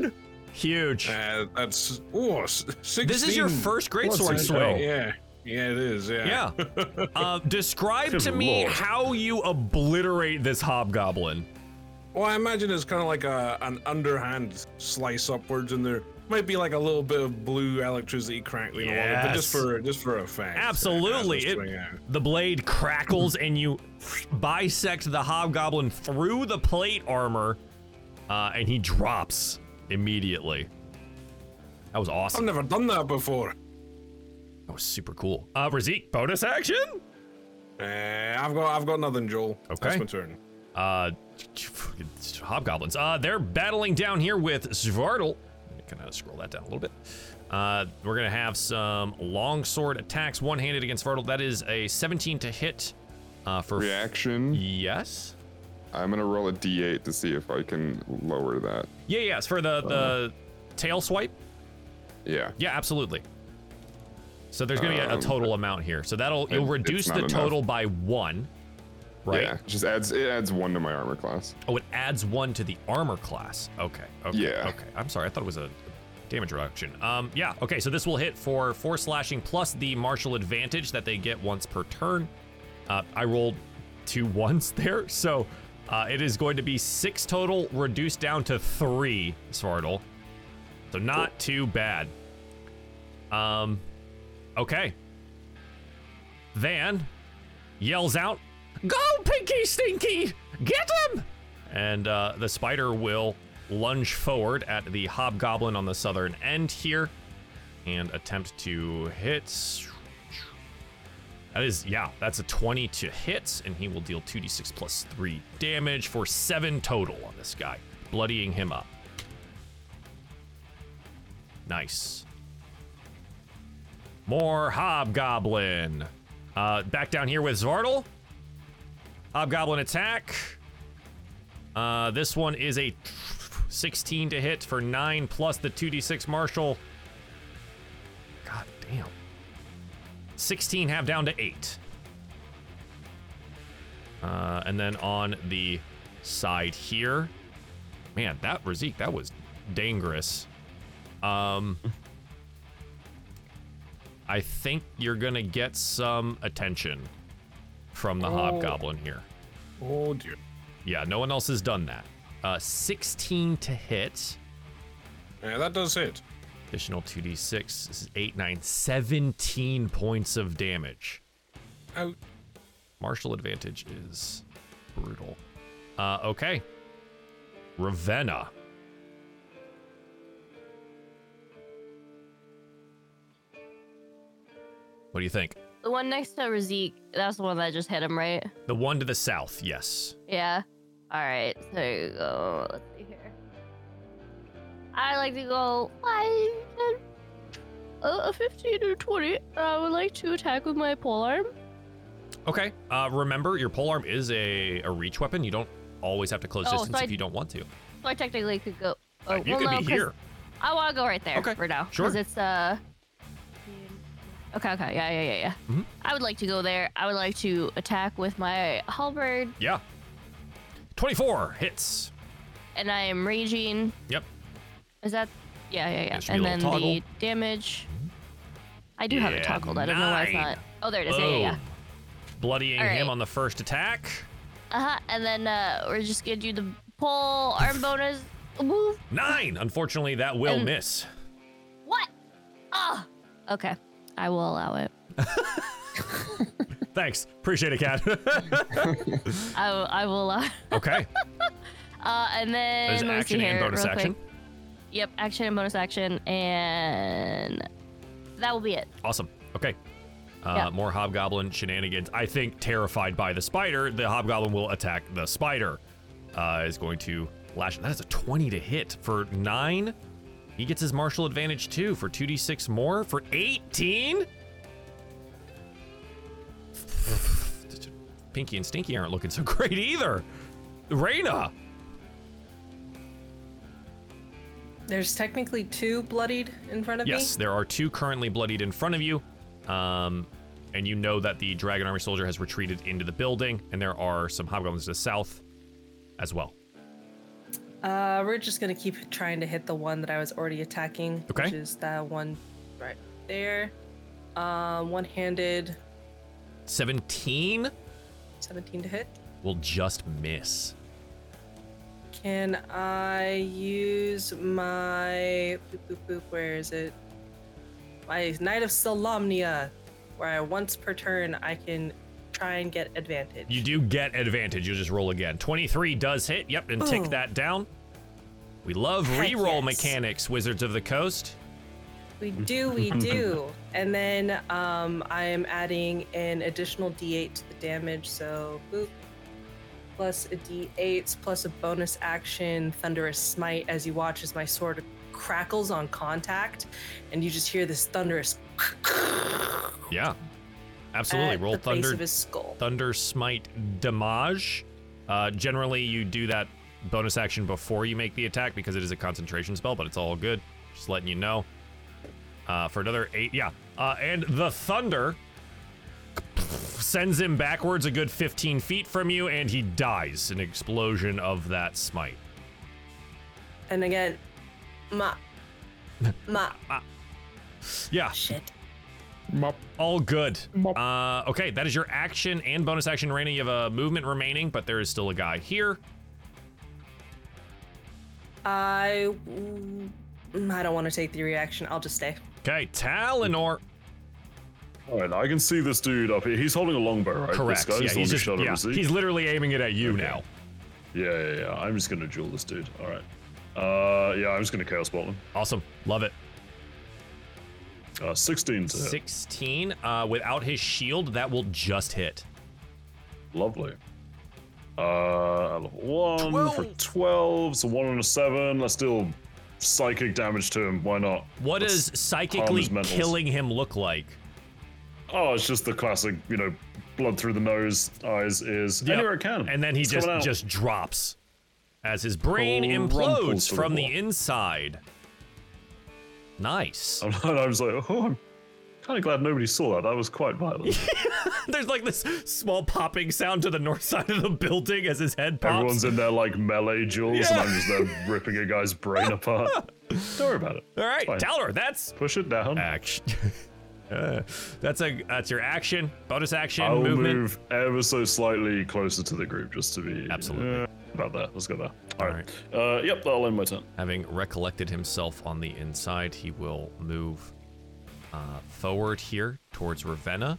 21. Huge. Uh, that's oh, 16. This is your first great sword swing. Yeah, yeah, it is. Yeah. Yeah. Uh, describe to me lord. how you obliterate this hobgoblin. Well, I imagine it's kind of like a an underhand slice upwards, and there might be like a little bit of blue electricity crackling along it, but just for just for effect. Absolutely. It- the blade crackles and you bisect the hobgoblin through the plate armor, uh, and he drops immediately. That was awesome. I've never done that before. That was super cool. Uh, Razik, bonus action? Uh, I've got I've got nothing, Joel. Okay. That's my turn. uh, hobgoblins. Uh, they're battling down here with Svartal. Kind of scroll that down a little bit. Uh, we're gonna have some longsword attacks, one-handed against Svartal. That is a 17 to hit. Uh, for Reaction. yes. I'm gonna roll a d8 to see if I can lower that. Yeah, yeah. It's for the the tail swipe. Yeah. Yeah, absolutely. So there's gonna be a, a Um, total amount here. So that'll it- you'll reduce the enough. total by one. Right. Yeah. Just adds it adds one to my armor class. Oh, it adds one to the armor class. Okay. Okay. Yeah. Okay. I'm sorry. I thought it was a damage reduction. Um. Yeah. Okay. So this will hit for four slashing plus the martial advantage that they get once per turn. Uh, I rolled two ones there, so uh, it is going to be six total, reduced down to three, Svartal. So not too bad. Um. Okay. Van yells out, Go, Pinky Stinky! Get him! And uh, the spider will lunge forward at the hobgoblin on the southern end here and attempt to hit. That is, yeah, that's a 20 to hit, and he will deal 2d6 plus 3 damage for 7 total on this guy, bloodying him up. Nice. More hobgoblin. Uh, back down here with Svartal. Hobgoblin attack. Uh, this one is a 16 to hit for 9 plus the 2d6 martial. God damn. 16 half down to 8. Uh, and then on the side here. Man, that Razik, that was dangerous. Um, I think you're gonna get some attention from the hobgoblin here. Oh dear. Yeah, no one else has done that. Uh, 16 to hit. Yeah, that does hit. Additional 2d6. This is 8, 9, 17 points of damage. Out. Martial advantage is brutal. Uh, okay. Ravenna. What do you think? The one next to Razik, that's the one that just hit him, right? The one to the south, yes. Yeah. All right. So you go. Let's see here. I like to go five, 10, uh, 15 or 20. I would like to attack with my polearm. Okay. Uh, remember, your polearm is a, a reach weapon. You don't always have to close Oh, so distance I- if you don't want to. So I technically could go. Oh, you well, could no, be 'cause here. I want to go right there Okay, for now. sure. Because it's uh. Okay. Okay. Yeah. Yeah. Yeah. Yeah. Mhm. I would like to go there. I would like to attack with my halberd, Yeah. 24 hits. and I am raging. Yep. Is that? Yeah. Yeah. Yeah. It should be And a then little the toggle. damage. I do have it Yeah, toggled. I don't know why it's nine. not. Oh, there it is. Yeah. Yeah. Yeah. Boom. Bloodying All him on the first attack. Uh huh. And then uh, we're just gonna do the pole arm bonus. Woo. Nine. Unfortunately, that will And- miss. What? Ah. Okay. I will allow it. Thanks. Appreciate it, Cat. I, will- I will allow. It. okay. Uh, and then There's let me see action and here, bonus real action. Quick. Yep, action and bonus action, and that will be it. Awesome. Okay. Uh, Yeah. More hobgoblin shenanigans. I think terrified by the spider, the hobgoblin will attack the spider. Uh, is going to lash. That is a 20 to hit for nine. He gets his martial advantage too for 2d6 more for 18. Pinky and Stinky aren't looking so great either. Reyna. There's technically two bloodied in front of Yes, me. Yes, there are two currently bloodied in front of you. Um, and you know that the Dragon Army soldier has retreated into the building, and there are some hobgoblins to the south as well. Uh, we're just gonna keep trying to hit the one that I was already attacking, Okay. which is that one right there. Um, one-handed, 17 17 to hit. We'll just miss. Can I use my boop, boop, boop, where is it? My Knight of Solamnia, where I once per turn I can try and get advantage. You do get advantage. You'll just roll again. 23 does hit. Yep, and tick that down. We love Heck reroll yes. mechanics, Wizards of the Coast. We do, we do. and then um, I am adding an additional d8 to the damage. So, boop. plus a d8 plus a bonus action thunderous smite as you watch as my sword crackles on contact, and you just hear this thunderous Yeah. Absolutely. Roll the base thunder of his skull. thunder smite damage. Uh, generally, you do that bonus action before you make the attack because it is a concentration spell, but it's all good. Just letting you know. Uh, for another eight, yeah. Uh, and the thunder sends him backwards a good 15 feet from you, and he dies. An explosion of that smite. And again, ma, ma, Yeah, shit. Mop. all good. Uh, okay, that is your action and bonus action, Reyna. You have a movement remaining, but there is still a guy here. I, I don't want to take the reaction. I'll just stay. Okay, Talinor. All right, I can see this dude up here. He's holding a longbow, right? Correct. This guy, yeah, the he's just shot yeah, overseas? he's literally aiming it at you now. Yeah, yeah, yeah. I'm just gonna duel this dude. All right. Uh, yeah, I'm just gonna chaos bolt him. Awesome, love it. Uh, 16 to hit. 16 uh, without his shield, that will just hit. Lovely. Uh, level one for 12, so one on a seven. Let's deal psychic damage to him. Why not? What Let's does psychically killing him look like? Oh, it's just the classic, you know, blood through the nose, eyes, ears, Yep. anywhere it can. And then he It's just just drops as his brain Crumples implodes to the from the wall. inside. Nice. And I was like, oh, I'm kind of glad nobody saw that. That was quite violent. There's like this small popping sound to the north side of the building as his head pops. Everyone's in there like melee duels, and Yeah. I'm just there ripping a guy's brain apart. Don't worry about it. All right, fine. Talor, that's Push it down. action. Uh, that's a that's your action, bonus action, I'll movement. move ever so slightly closer to the group just to be Absolutely. uh, about there. Let's go there. All All right. Uh, yep, I'll end my turn. Having recollected himself on the inside, he will move uh, forward here towards Ravenna.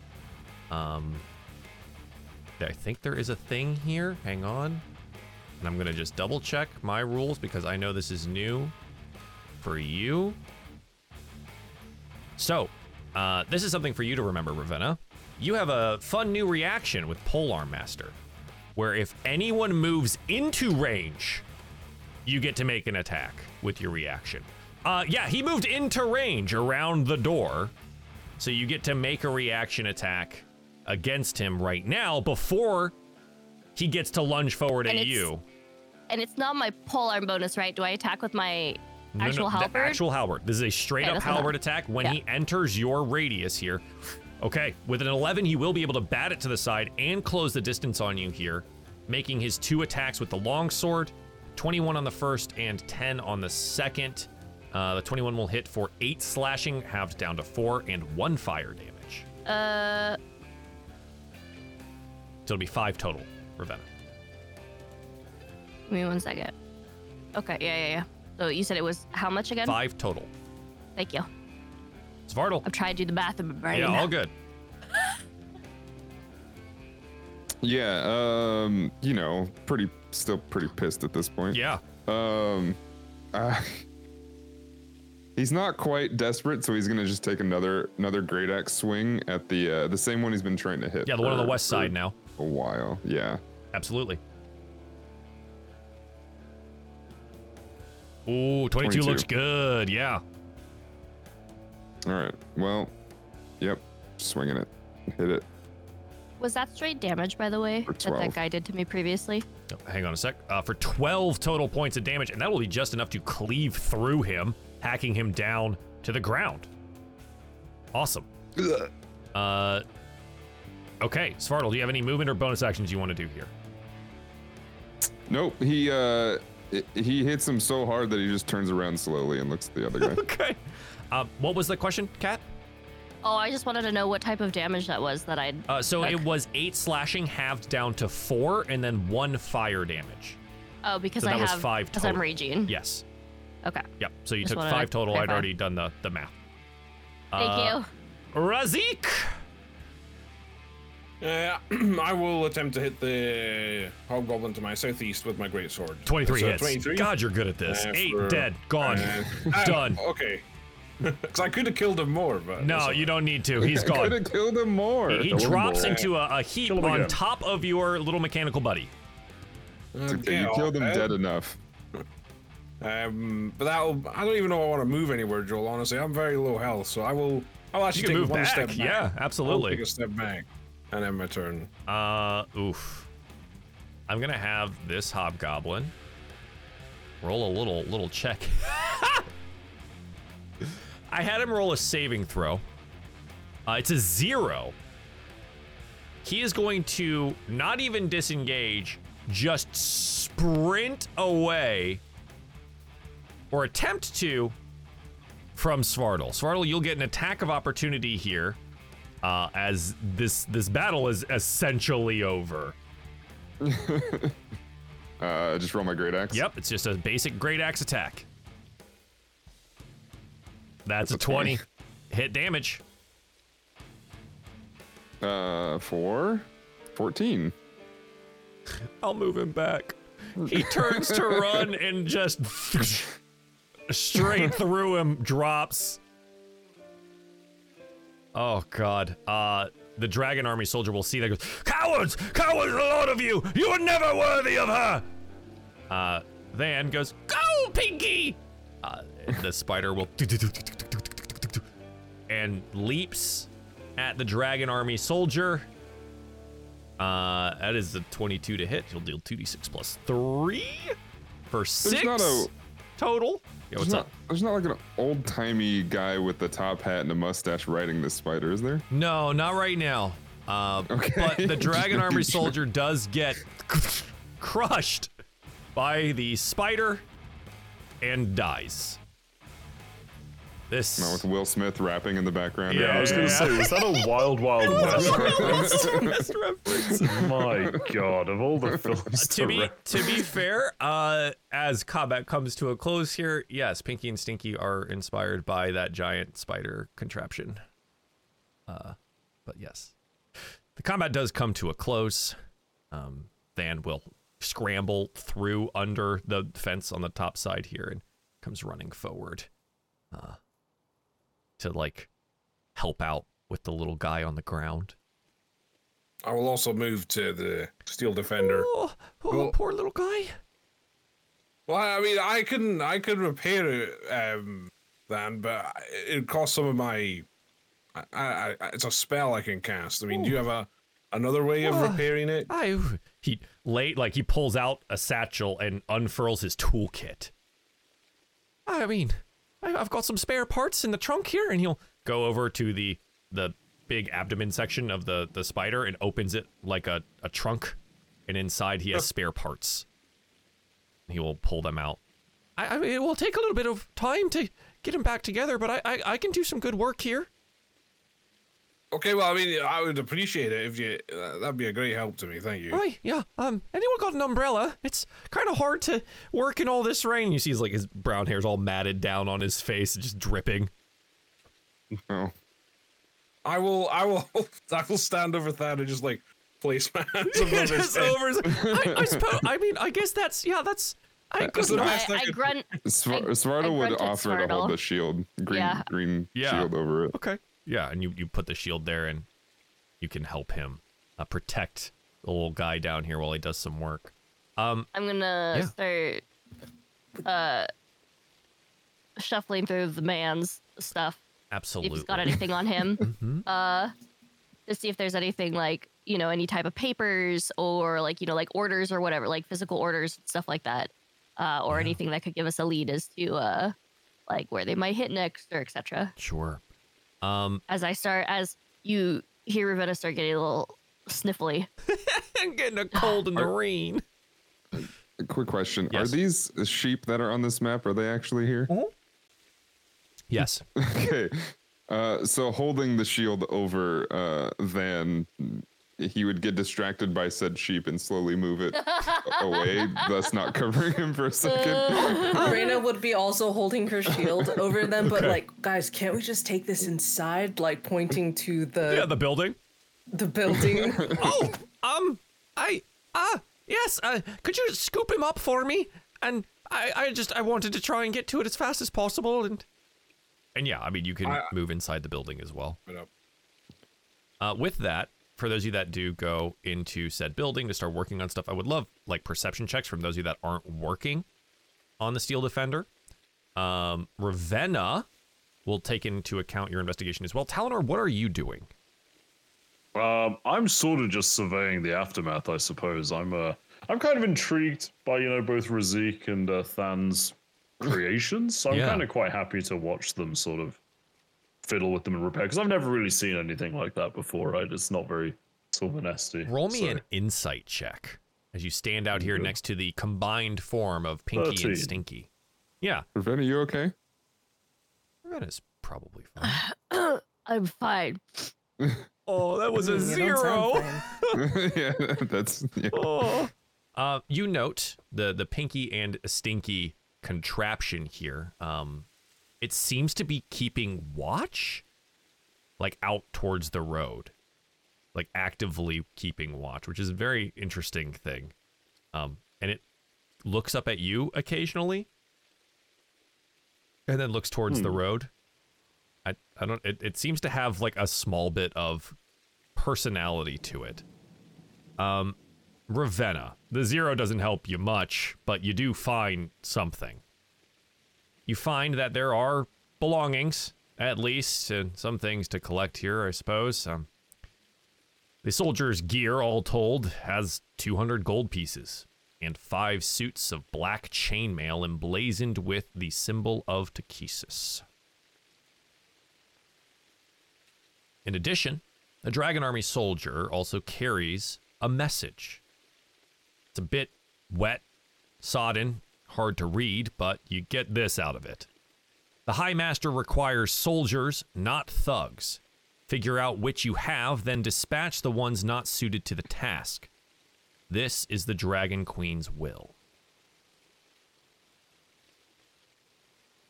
Um, I think there is a thing here. Hang on. And I'm going to just double check my rules because I know this is new for you. So, uh, this is something for you to remember, Ravenna. You have a fun new reaction with Polearm Master, where if anyone moves into range, you get to make an attack with your reaction. Uh, yeah, he moved into range around the door, so you get to make a reaction attack against him right now before he gets to lunge forward And at you. And it's not my pole arm bonus, right? Do I attack with my No, no, actual the halberd? actual halberd. This is a straight Okay, up halberd attack. When Yeah. he enters your radius here, okay, with an 11, he will be able to bat it to the side and close the distance on you here, making his two attacks with the long sword 21 on the first and 10 on the second. Uh, the 21 will hit for 8 slashing, halved down to 4, and 1 fire damage. Uh, So it'll be 5 total, Ravenna. give me one second. Okay, yeah, yeah, yeah. So you said it was how much again? 5 total. Thank you. Svartal. I'm trying to do the math in my brain. Yeah, all good. Yeah, um, you know, pretty still pretty pissed at this point. Yeah. Um, uh, he's not quite desperate, so he's gonna just take another another great axe swing at the uh, the same one he's been trying to hit. Yeah, the one on the west side now. A while, yeah. Absolutely. Ooh, 22, 22. looks good. Yeah. All right. Well, yep. Swinging it, hit it. Was that straight damage, by the way, that that guy did to me previously? Oh, hang on a sec. Uh, for 12 total points of damage, and that will be just enough to cleave through him, hacking him down to the ground. Awesome. Uh, okay, Svartal, do you have any movement or bonus actions you want to do here? Nope. He uh, i- he hits him so hard that he just turns around slowly and looks at the other guy. Okay. Uh, what was the question, Kat? Oh, I just wanted to know what type of damage that was that I'd. Uh, so took. it was eight slashing, halved down to four, and then one fire damage. Oh, because so I that was have. five Because I'm total. raging. Yes. Okay. Yep. So you Just took wanted five to total. I'd clarify. already done the the math. Thank Uh, you. Razik. Uh, I will attempt to hit the hobgoblin to my southeast with my great sword. 23 So hits. 23. God, you're good at this. Uh, Eight for- dead. Gone. Uh, ah, Done. Okay. Because I could have killed him more, but No, that's you don't need to. He's gone. could have killed him more. He Kill him drops all. into a, a heap on again. top of your little mechanical buddy. Uh, okay, you killed off him it. dead enough. Um, but that'll. I don't even know if I want to move anywhere, Joel. Honestly, I'm very low health, so I will. I'll actually You can take move one back. step back. Yeah, I'll absolutely. take a step back, and then my turn. Uh, oof. I'm gonna have this hobgoblin roll a little little check. I had him roll a saving throw. Uh, it's a zero. He is going to not even disengage, just sprint away, or attempt to, from Svartal. Svartal, you'll get an attack of opportunity here, uh, as this this battle is essentially over. Uh, just roll my great axe. Yep, it's just a basic great axe attack. That's, a 20. Hit damage. Uh, four, 14. I'll move him back. He turns to run and just straight through him drops. Oh god. Uh the dragon army soldier will see that goes, Cowards! Cowards, a lot of you! You are never worthy of her! Uh Than goes, Go, Pinky! Uh the spider will and leaps at the dragon army soldier. Uh, that is a 22 to hit. He'll deal 2d6 plus 3 for 6 not Yeah, There's what's not, up? there's not like an old timey guy with the top hat and a mustache riding this spider, is there? No, not right now. Uh, Okay. But the dragon army soldier does get crushed by the spider and dies. This. Not with Will Smith rapping in the background. Yeah, I was going to say, was that a Wild Wild West reference? reference. My God, of all the films to to be re- to be fair, uh, as combat comes to a close here, yes, Pinky and Stinky are inspired by that giant spider contraption. Uh, but yes, the combat does come to a close. Um, Than will scramble through under the fence on the top side here and comes running forward, uh, to like help out with the little guy on the ground. I will also move to the steel defender. Oh, oh Well- poor little guy. Well, I mean, I can I can repair it, um, then, but it costs some of my. I, I, I, it's a spell I can cast. I mean, do you have a another way of Well, repairing it? I he late like he pulls out a satchel and unfurls his toolkit. I mean, I've got some spare parts in the trunk here, and he'll go over to the the big abdomen section of the the spider and opens it like a a trunk, and inside he has spare parts. He will pull them out. I, I mean, it will take a little bit of time to get him back together, but I I, I can do some good work here. Okay, well, I mean, I would appreciate it if you. Uh, that'd be a great help to me. Thank you. Right, yeah. Um, anyone got an umbrella? It's kind of hard to work in all this rain. You see, he's like his brown hair's all matted down on his face, just dripping. Oh, I will. I will. I will stand over that and just like place my hands above his just head. over. his- I, I suppose. I mean, I guess that's yeah. That's. I That's could the not. best I, I I grunt. Svar- I- Svartal would grunted offer to hold the shield, green Yeah. green Yeah. shield over it. Okay. Yeah, and you you put the shield there, and you can help him uh, protect the little guy down here while he does some work. Um, I'm gonna Yeah. start uh shuffling through the man's stuff. Absolutely. if he's got anything on him. Mhm. uh to see if there's anything like, you know, any type of papers or like, you know, like orders or whatever, like physical orders, stuff like that. Uh or Yeah. anything that could give us a lead as to uh like where they might hit next or etc. Sure. Um, As I start as you hear Ravenna start getting a little sniffly. and getting a cold in the rain. A quick question: Yes. Are these sheep that are on this map? Are they actually here? Yes. Okay. Uh, so holding the shield over uh, Van, he would get distracted by said sheep and slowly move it away, thus not covering him for a second. Reyna would be also holding her shield over them, but like, guys, can't we just take this inside? Like pointing to the Yeah, the building. the building. oh, um, I, ah, yes, uh, could you scoop him up for me? And I, I just, I wanted to try and get to it as fast as possible, and, and yeah, I mean, you can I- move inside the building as well. But, uh, Uh, with that, for those of you that do go into said building to start working on stuff, I would love like perception checks from those of you that aren't working on the Steel Defender. Um, Ravenna will take into account your investigation as well. Talinor, what are you doing? Um, I'm sort of just surveying the aftermath, I suppose. I'm uh, I'm kind of intrigued by you know both Razik and uh, Than's creations, so I'm Yeah. kind of quite happy to watch them sort of fiddle with them and repair because I've never really seen anything like that before. Right? It's not very Silvanesti. Roll me so- an insight check as you stand out here Okay. next to the combined form of Pinky 13. and Stinky. Yeah, Ravenna, you okay? Ravenna's probably fine. I'm fine. Oh, that was a You don't sound fine. yeah, that's yeah. oh. Uh, you note the the pinky and stinky contraption here. Um, it seems to be keeping watch, like out towards the road, like actively keeping watch, which is a very interesting thing. Um, and it looks up at you occasionally, and then looks towards the road. I I don't. It, it seems to have like a small bit of personality to it. Um, Ravenna. The zero doesn't help you much, but you do find something. You find that there are belongings, at least, and some things to collect here, I suppose. Um, the soldier's gear, all told, has 200 gold pieces and five suits of black chainmail emblazoned with the symbol of Takhisis. In addition, the Dragon Army soldier also carries a message. It's a bit wet, sodden, hard to read, but you get this out of it. The High Master requires soldiers, not thugs. Figure out which you have, then dispatch the ones not suited to the task. This is the Dragon Queen's will.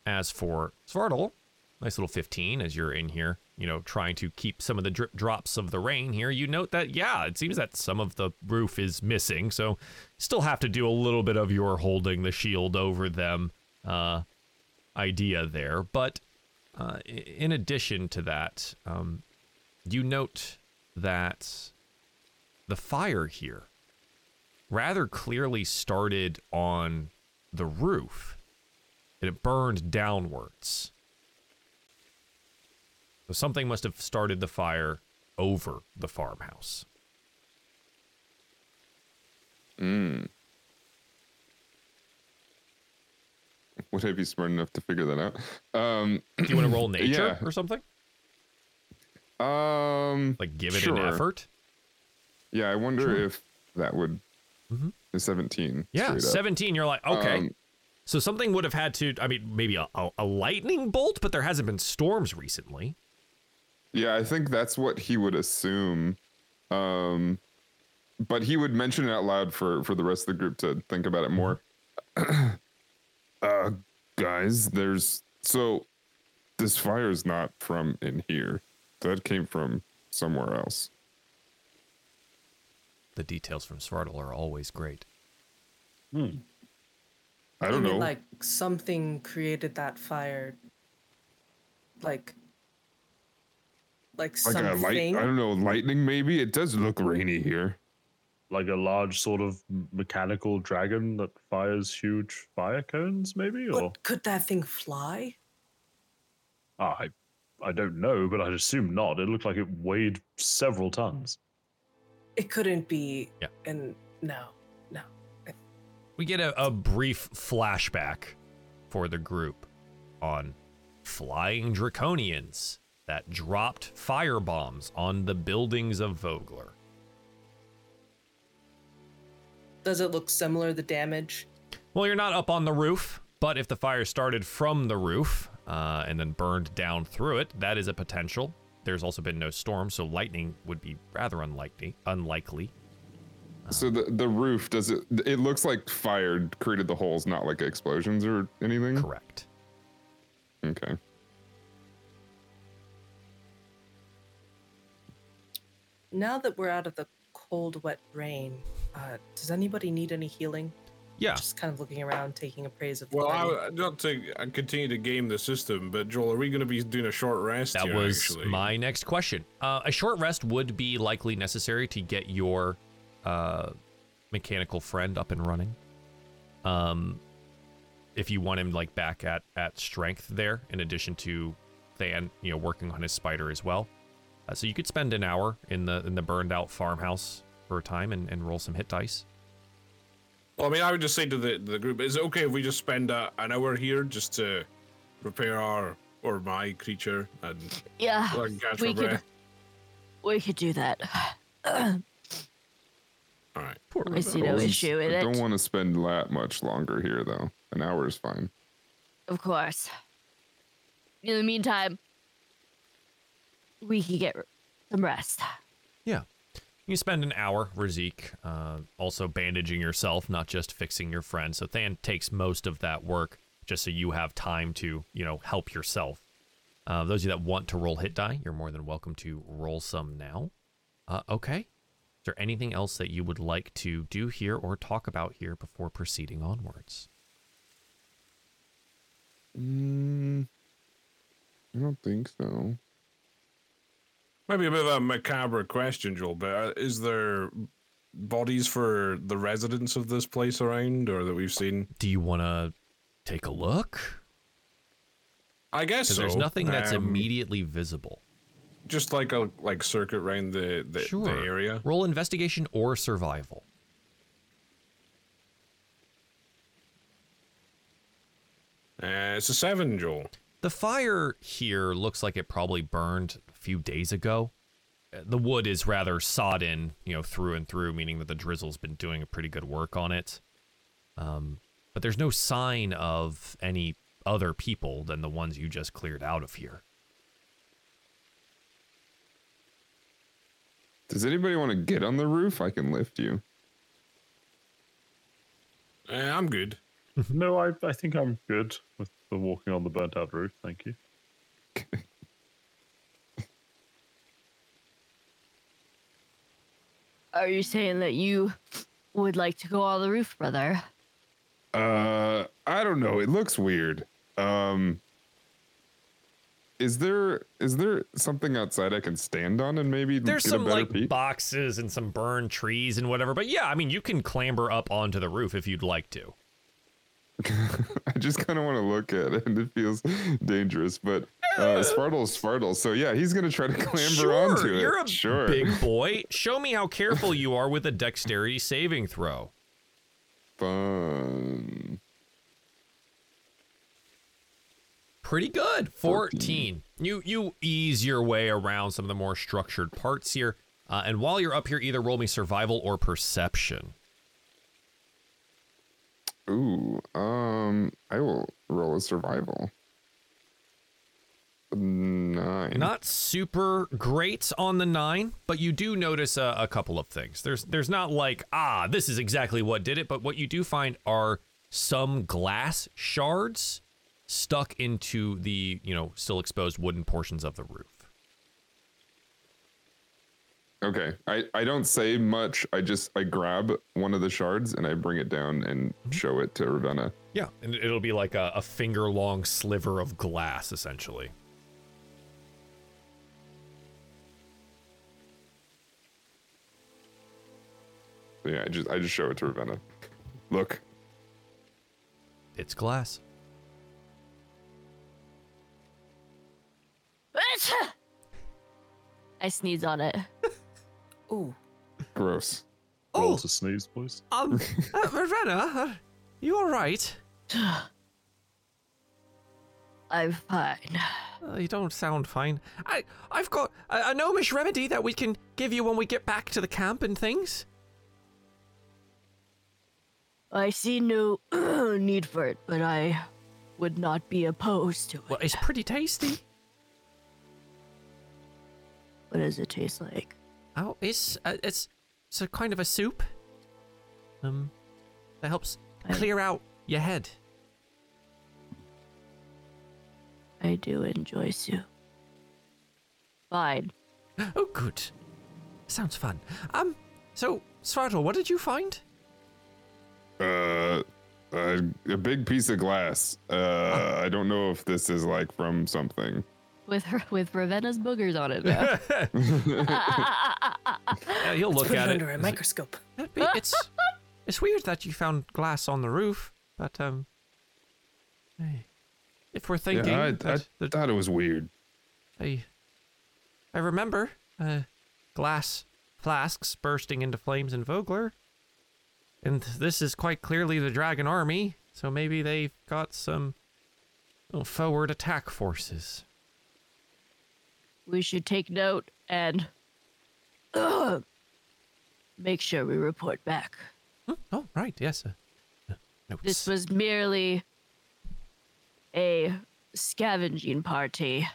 As for Svartal, nice little 15 as you're in here, you know, trying to keep some of the drip drops of the rain here. You note that, yeah, it seems that some of the roof is missing, so still have to do a little bit of your holding the shield over them uh, idea there. But uh, in addition to that, um, you note that the fire here rather clearly started on the roof and it burned downwards. So something must have started the fire over the farmhouse. Would I be smart enough to figure that out? Um, Do you want to roll nature Yeah. or something? um, Like give it Sure. an effort? yeah, I wonder if that would. Mhm. Is 17. Yeah, 17. You're like, okay. Um, so something would have had to, I mean, maybe a, a, a lightning bolt, but there hasn't been storms recently. Yeah, I think that's what he would assume. Um, but he would mention it out loud for for the rest of the group to think about it more. uh, guys, there's so this fire is not from in here. That came from somewhere else. The details from Svartal are always great. Hmm. I don't You mean, know. Like something created that fire. Like. Like like a light. I don't know, lightning maybe. It does look rainy here. like a large sort of mechanical dragon that fires huge fire cones, maybe? Or But could that thing fly? Ah, I, I don't know, but I'd assume not. It looked like it weighed several tons. It couldn't be. Yeah. And no, no. We get a, a brief flashback for the group on flying draconians that dropped fire bombs on the buildings of Vogler. Does it look similar? The damage. Well, you're not up on the roof, but if the fire started from the roof uh, and then burned down through it, that is a potential. There's also been no storm, so lightning would be rather unlikely. Unlikely. So the the roof does it? It looks like fire created the holes, not like explosions or anything. Correct. Okay. Now that we're out of the cold, wet rain, uh, does anybody need any healing? Yeah. Just kind of looking around, taking appraise of the Well, party. I, not to uh, continue to game the system, but Joel, are we going to be doing a short rest? That here, was actually? my next question. Uh, a short rest would be likely necessary to get your uh, mechanical friend up and running. Um, if you want him like back at at strength there, in addition to Than, you know, working on his spider as well. Uh, so you could spend an hour in the in the burned out farmhouse for a time and, and roll some hit dice. Well, I mean, I would just say to the the group, is it okay if we just spend uh, an hour here just to prepare our or my creature and Yeah, so can catch we my could, breath? we could do that. All right. I see no I issue with don't want to spend that much longer here, though. An hour is fine. Of course. In the meantime, we could get some rest. Yeah. You spend an hour, Razik, uh, also bandaging yourself, not just fixing your friend. So Than takes most of that work just so you have time to, you know, help yourself. Uh, those of you that want to roll hit die, you're more than welcome to roll some now. Uh, okay. Is there anything else that you would like to do here or talk about here before proceeding onwards? Mm, I don't think so. Maybe a bit of a macabre question, Joel, but uh, is there bodies for the residents of this place around or that we've seen? Do you want to take a look? I guess so. there's nothing that's Um, immediately visible. Just like a like circuit around the the, Sure. the area. Roll investigation or survival. Uh, it's a seven, Joel. The fire here looks like it probably burned few days ago. The wood is rather sodden, you know, through and through, meaning that the drizzle's been doing a pretty good work on it. Um, but there's no sign of any other people than the ones you just cleared out of here. Does anybody want to get on the roof? I can lift you. Uh, I'm good. No, I, I think I'm good with the walking on the burnt out roof. Thank you. Are you saying that you would like to go on the roof, brother? Uh, I don't know. It looks weird. Um, is there is there something outside I can stand on and maybe There's get some a better like peek? boxes and some burned trees and whatever, but yeah, I mean, you can clamber up onto the roof if you'd like to. I just kind of want to look at it, and it feels dangerous. But uh, Svartal's Svartal, so yeah, he's gonna try to clamber sure, onto it. you're a sure. big boy. Show me how careful you are with a dexterity saving throw. Fun. Pretty good. 14. You you ease your way around some of the more structured parts here. Uh, and while you're up here, either roll me survival or perception. Ooh, um, I will roll a survival. Nine. Not super great on the nine, but you do notice a, a couple of things. There's there's not like ah this is exactly what did it, but what you do find are some glass shards stuck into the you know still exposed wooden portions of the roof. Okay, I I don't say much. I just I grab one of the shards and I bring it down and Mm-hmm. show it to Ravenna. Yeah, and it'll be like a, a finger long sliver of glass essentially. Yeah, I just I just show it to Ravenna. Look, It's glass. I sneeze on it. Ooh. gross. Roll to sneeze, boys. Um, uh, Ravenna, you all right? I'm fine. Uh, you don't sound fine. I, I've got a, a gnomish remedy that we can give you when we get back to the camp and things. I see no need for it, but I would not be opposed to it. Well, it's pretty tasty. What does it taste like? Oh, it's uh, it's it's a kind of a soup. Um, that helps I- clear out your head. I do enjoy soup. Fine. Oh, good. Sounds fun. Um, so Svartal, what did you find? Uh, Uh, a big piece of glass. Uh, I don't know if this is like from something. With her, with Ravenna's boogers on it. Now. Yeah, he'll look Put at it it. under a microscope. That'd be- It's it's weird that you found glass on the roof, but um, hey, if we're thinking, yeah, I, I that, that thought it was weird. I I remember uh, glass flasks bursting into flames in Vogler, and this is quite clearly the Dragon Army. So maybe they've got some forward attack forces. We should take note and make sure we report back. Hmm, Oh, right, yes. Uh, uh, notes. This was merely a scavenging party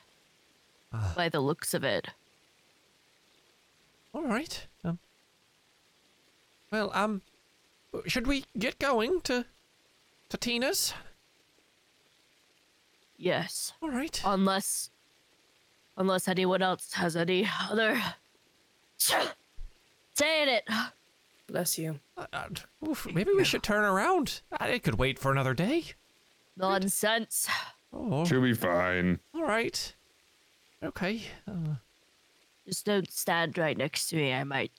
by the looks of it. All right. Um. Well, um, should we get going to to Tina's? Yes. All right. Unless unless anyone else has any other saying it. Bless you. Uh, uh, oof, maybe we should turn around. Uh, It could wait for another day. Nonsense. Oh, She'll be fine. all right. Okay. Uh, Just don't stand right next to me. I might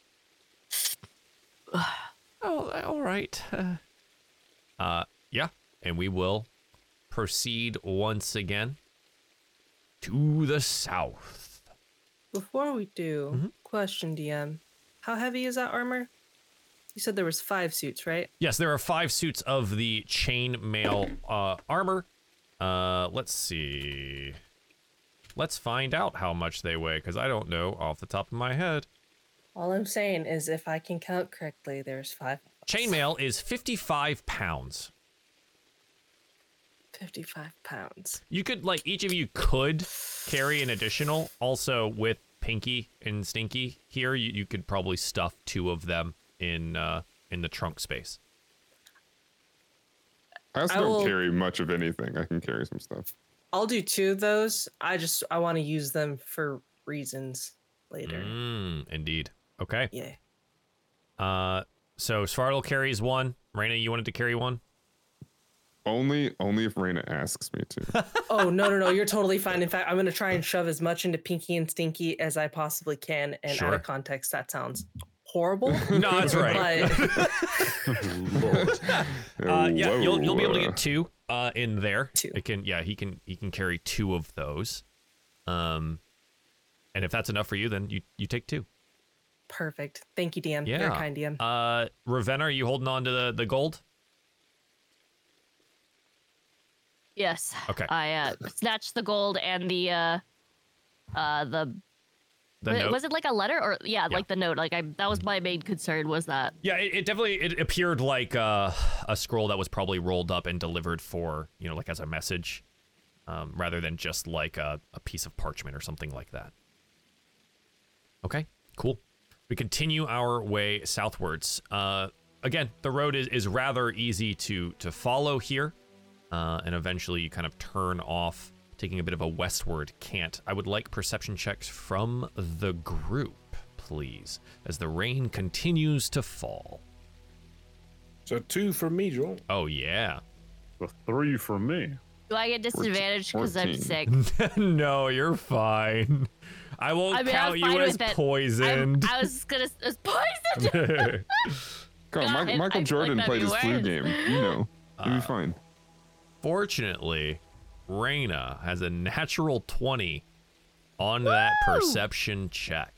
oh, all right. Uh, uh, yeah, and we will proceed once again to the south. Before we do, Mm-hmm. question DM. How heavy is that armor? You said there was five suits, right? Yes, there are five suits of the chainmail uh, armor. Uh, let's see. Let's find out how much they weigh, because I don't know off the top of my head. All I'm saying is if I can count correctly, there's five. Chainmail is 55 pounds. 55 pounds. You could, like, each of you could carry an additional. Also, with Pinky and Stinky here, you, you could probably stuff two of them in uh, in the trunk space. I also I don't will- carry much of anything. I can carry some stuff. I'll do two of those. I just I want to use them for reasons later. Mm, indeed. Okay. Yeah. Uh, so Svartal carries one. Reyna, you wanted to carry one? Only, only if Reyna asks me to. Oh no no no! You're totally fine. In fact, I'm gonna try and shove as much into Pinky and Stinky as I possibly can. And out Sure. of context, that sounds horrible. No, that's right. But Uh, yeah, you'll you'll be able to get two uh in there. Two. It can yeah, he can he can carry two of those. Um and if that's enough for you, then you you take two. perfect. Thank you, DM. Yeah. Very kind, DM. Uh Ravenna, are you holding on to the, the gold? Yes. Okay. I uh snatched the gold and the uh uh the, The wa- note? was it like a letter or yeah, like the note. Like I that was my main concern was that. Yeah, it, it definitely it appeared like uh, a scroll that was probably rolled up and delivered for, you know, like as a message. Um, rather than just like a, a piece of parchment or something like that. Okay, cool. We continue our way southwards. Uh, again, the road is, is rather easy to to follow here, uh, and eventually you kind of turn off, taking a bit of a westward cant. I would like perception checks from the group, please, as the rain continues to fall. So two from me, Joel. Oh yeah. The three from me. Do I get disadvantage because I'm sick? no, you're fine. I won't I mean, count you as with it. I'm- poisoned. I was gonna it's poisoned. Come on, God, Mi- I- Michael I Jordan like played his that'd flu game. You know, you'll Uh, be fine. Fortunately, Reyna has a natural 20 on that perception check.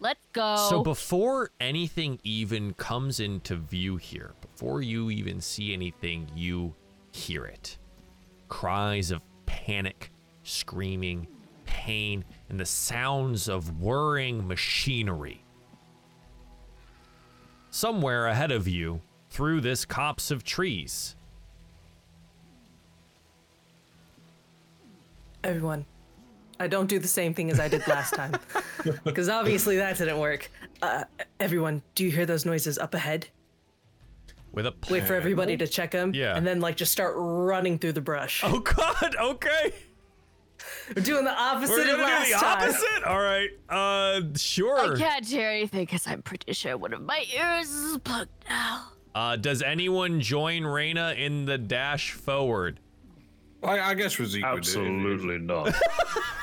Let's go. So before anything even comes into view here, before you even see anything, you hear it. Cries of panic, screaming, pain, and the sounds of whirring machinery. Somewhere ahead of you, through this copse of trees, Everyone, I don't do the same thing as I did last time, because obviously that didn't work. Uh, everyone, do you hear those noises up ahead? with a Wait for everybody to check them. Yeah. And then like just start running through the brush. Oh God! Okay. We're doing the opposite We're of gonna last do the time. opposite. All right. Uh, sure. I can't hear anything because I'm pretty sure one of my ears is plugged now. Uh, does anyone join Reyna in the dash forward? I, I guess Razik would. Absolutely not.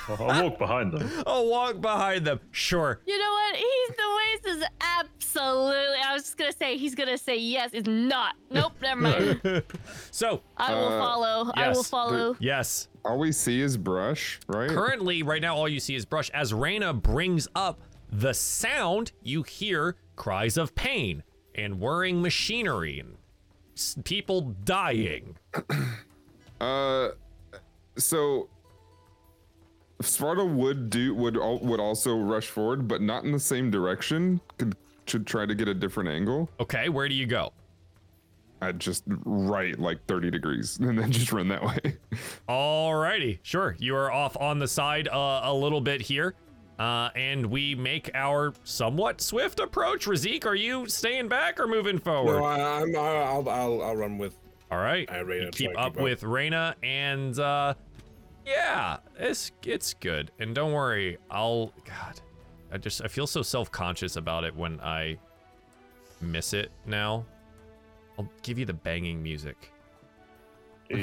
I'll I'll walk behind them. I'll walk behind them. Sure. You know what? He's the waste is Absolutely. I was just gonna say he's gonna say yes. It's not. Nope. Never mind. So, I will Uh, follow. I will yes. follow. yes. All we see is brush, right? Currently, right now, all you see is brush. As Reyna brings up the sound, you hear cries of pain and whirring machinery and people dying. Uh, so Sparta would do would al- would also rush forward, but not in the same direction. Could should try to get a different angle. Okay, where do you go? I'd just right like 30 degrees and then just run that way. Alrighty, sure. You are off on the side uh, a little bit here. Uh, and we make our somewhat swift approach. Razik, are you staying back or moving forward? No, I, I'm. I'll, I'll. I'll run with. All right. Reyna, You keep I keep up up. with Reyna, and uh, yeah, it's it's good. And don't worry, I'll. God, I just I feel so self conscious about it when I miss it now. I'll give you the banging music.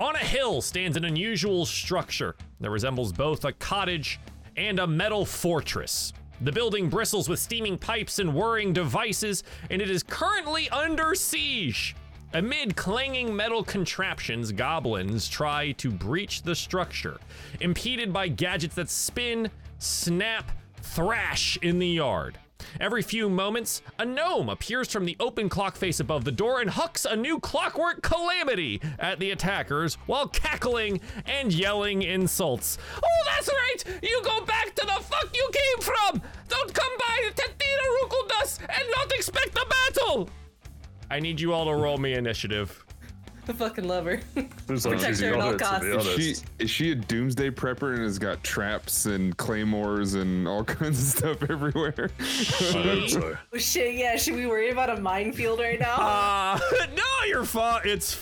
On a hill stands an unusual structure that resembles both a cottage and a metal fortress. The building bristles with steaming pipes and whirring devices, and it is currently under siege. Amid clanging metal contraptions, goblins try to breach the structure, impeded by gadgets that spin, snap, thrash in the yard. Every few moments, a gnome appears from the open clock face above the door and hucks a new clockwork calamity at the attackers while cackling and yelling insults. Oh, that's right! You go back to the fuck you came from! Don't come by the Tatina Rookledust and not expect a battle! I need you all to roll me initiative. I fucking love her. Looks like Protect she's her at got all it, to costs. be Is honest. she is she a doomsday prepper and has got traps and claymores and all kinds of stuff everywhere? I hope so. Oh, shit, yeah. Should we worry about a minefield right now? Uh, no, you're fine. It's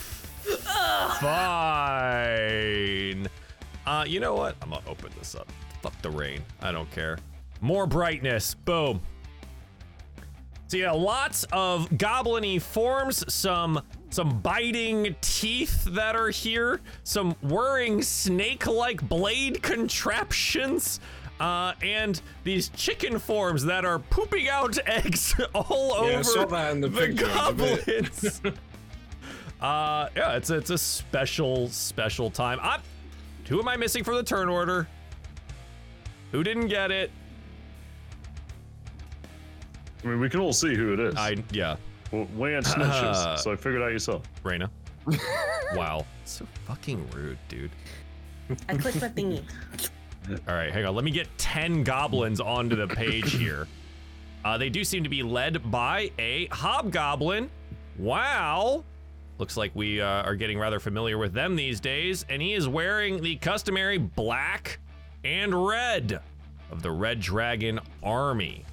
fine. Uh, you know what? I'm gonna open this up. Fuck the rain. I don't care. More brightness. Boom. So yeah, lots of goblin-y forms, some some biting teeth that are here, some whirring snake-like blade contraptions, uh, and these chicken forms that are pooping out eggs all Yeah, over saw that in the the a goblins. uh, yeah, it's it's a special special time. I, who am I missing for the turn order? Who didn't get it? I mean, we can all see who it is. I yeah, Well, we ain't snitches, Uh, so figure it out yourself. Reyna. wow, so fucking rude, dude. I clicked my thingy. All right, hang on. Let me get 10 goblins onto the page here. Uh, they do seem to be led by a hobgoblin. Wow. Looks like we uh, are getting rather familiar with them these days. And he is wearing the customary black and red of the Red Dragon Army.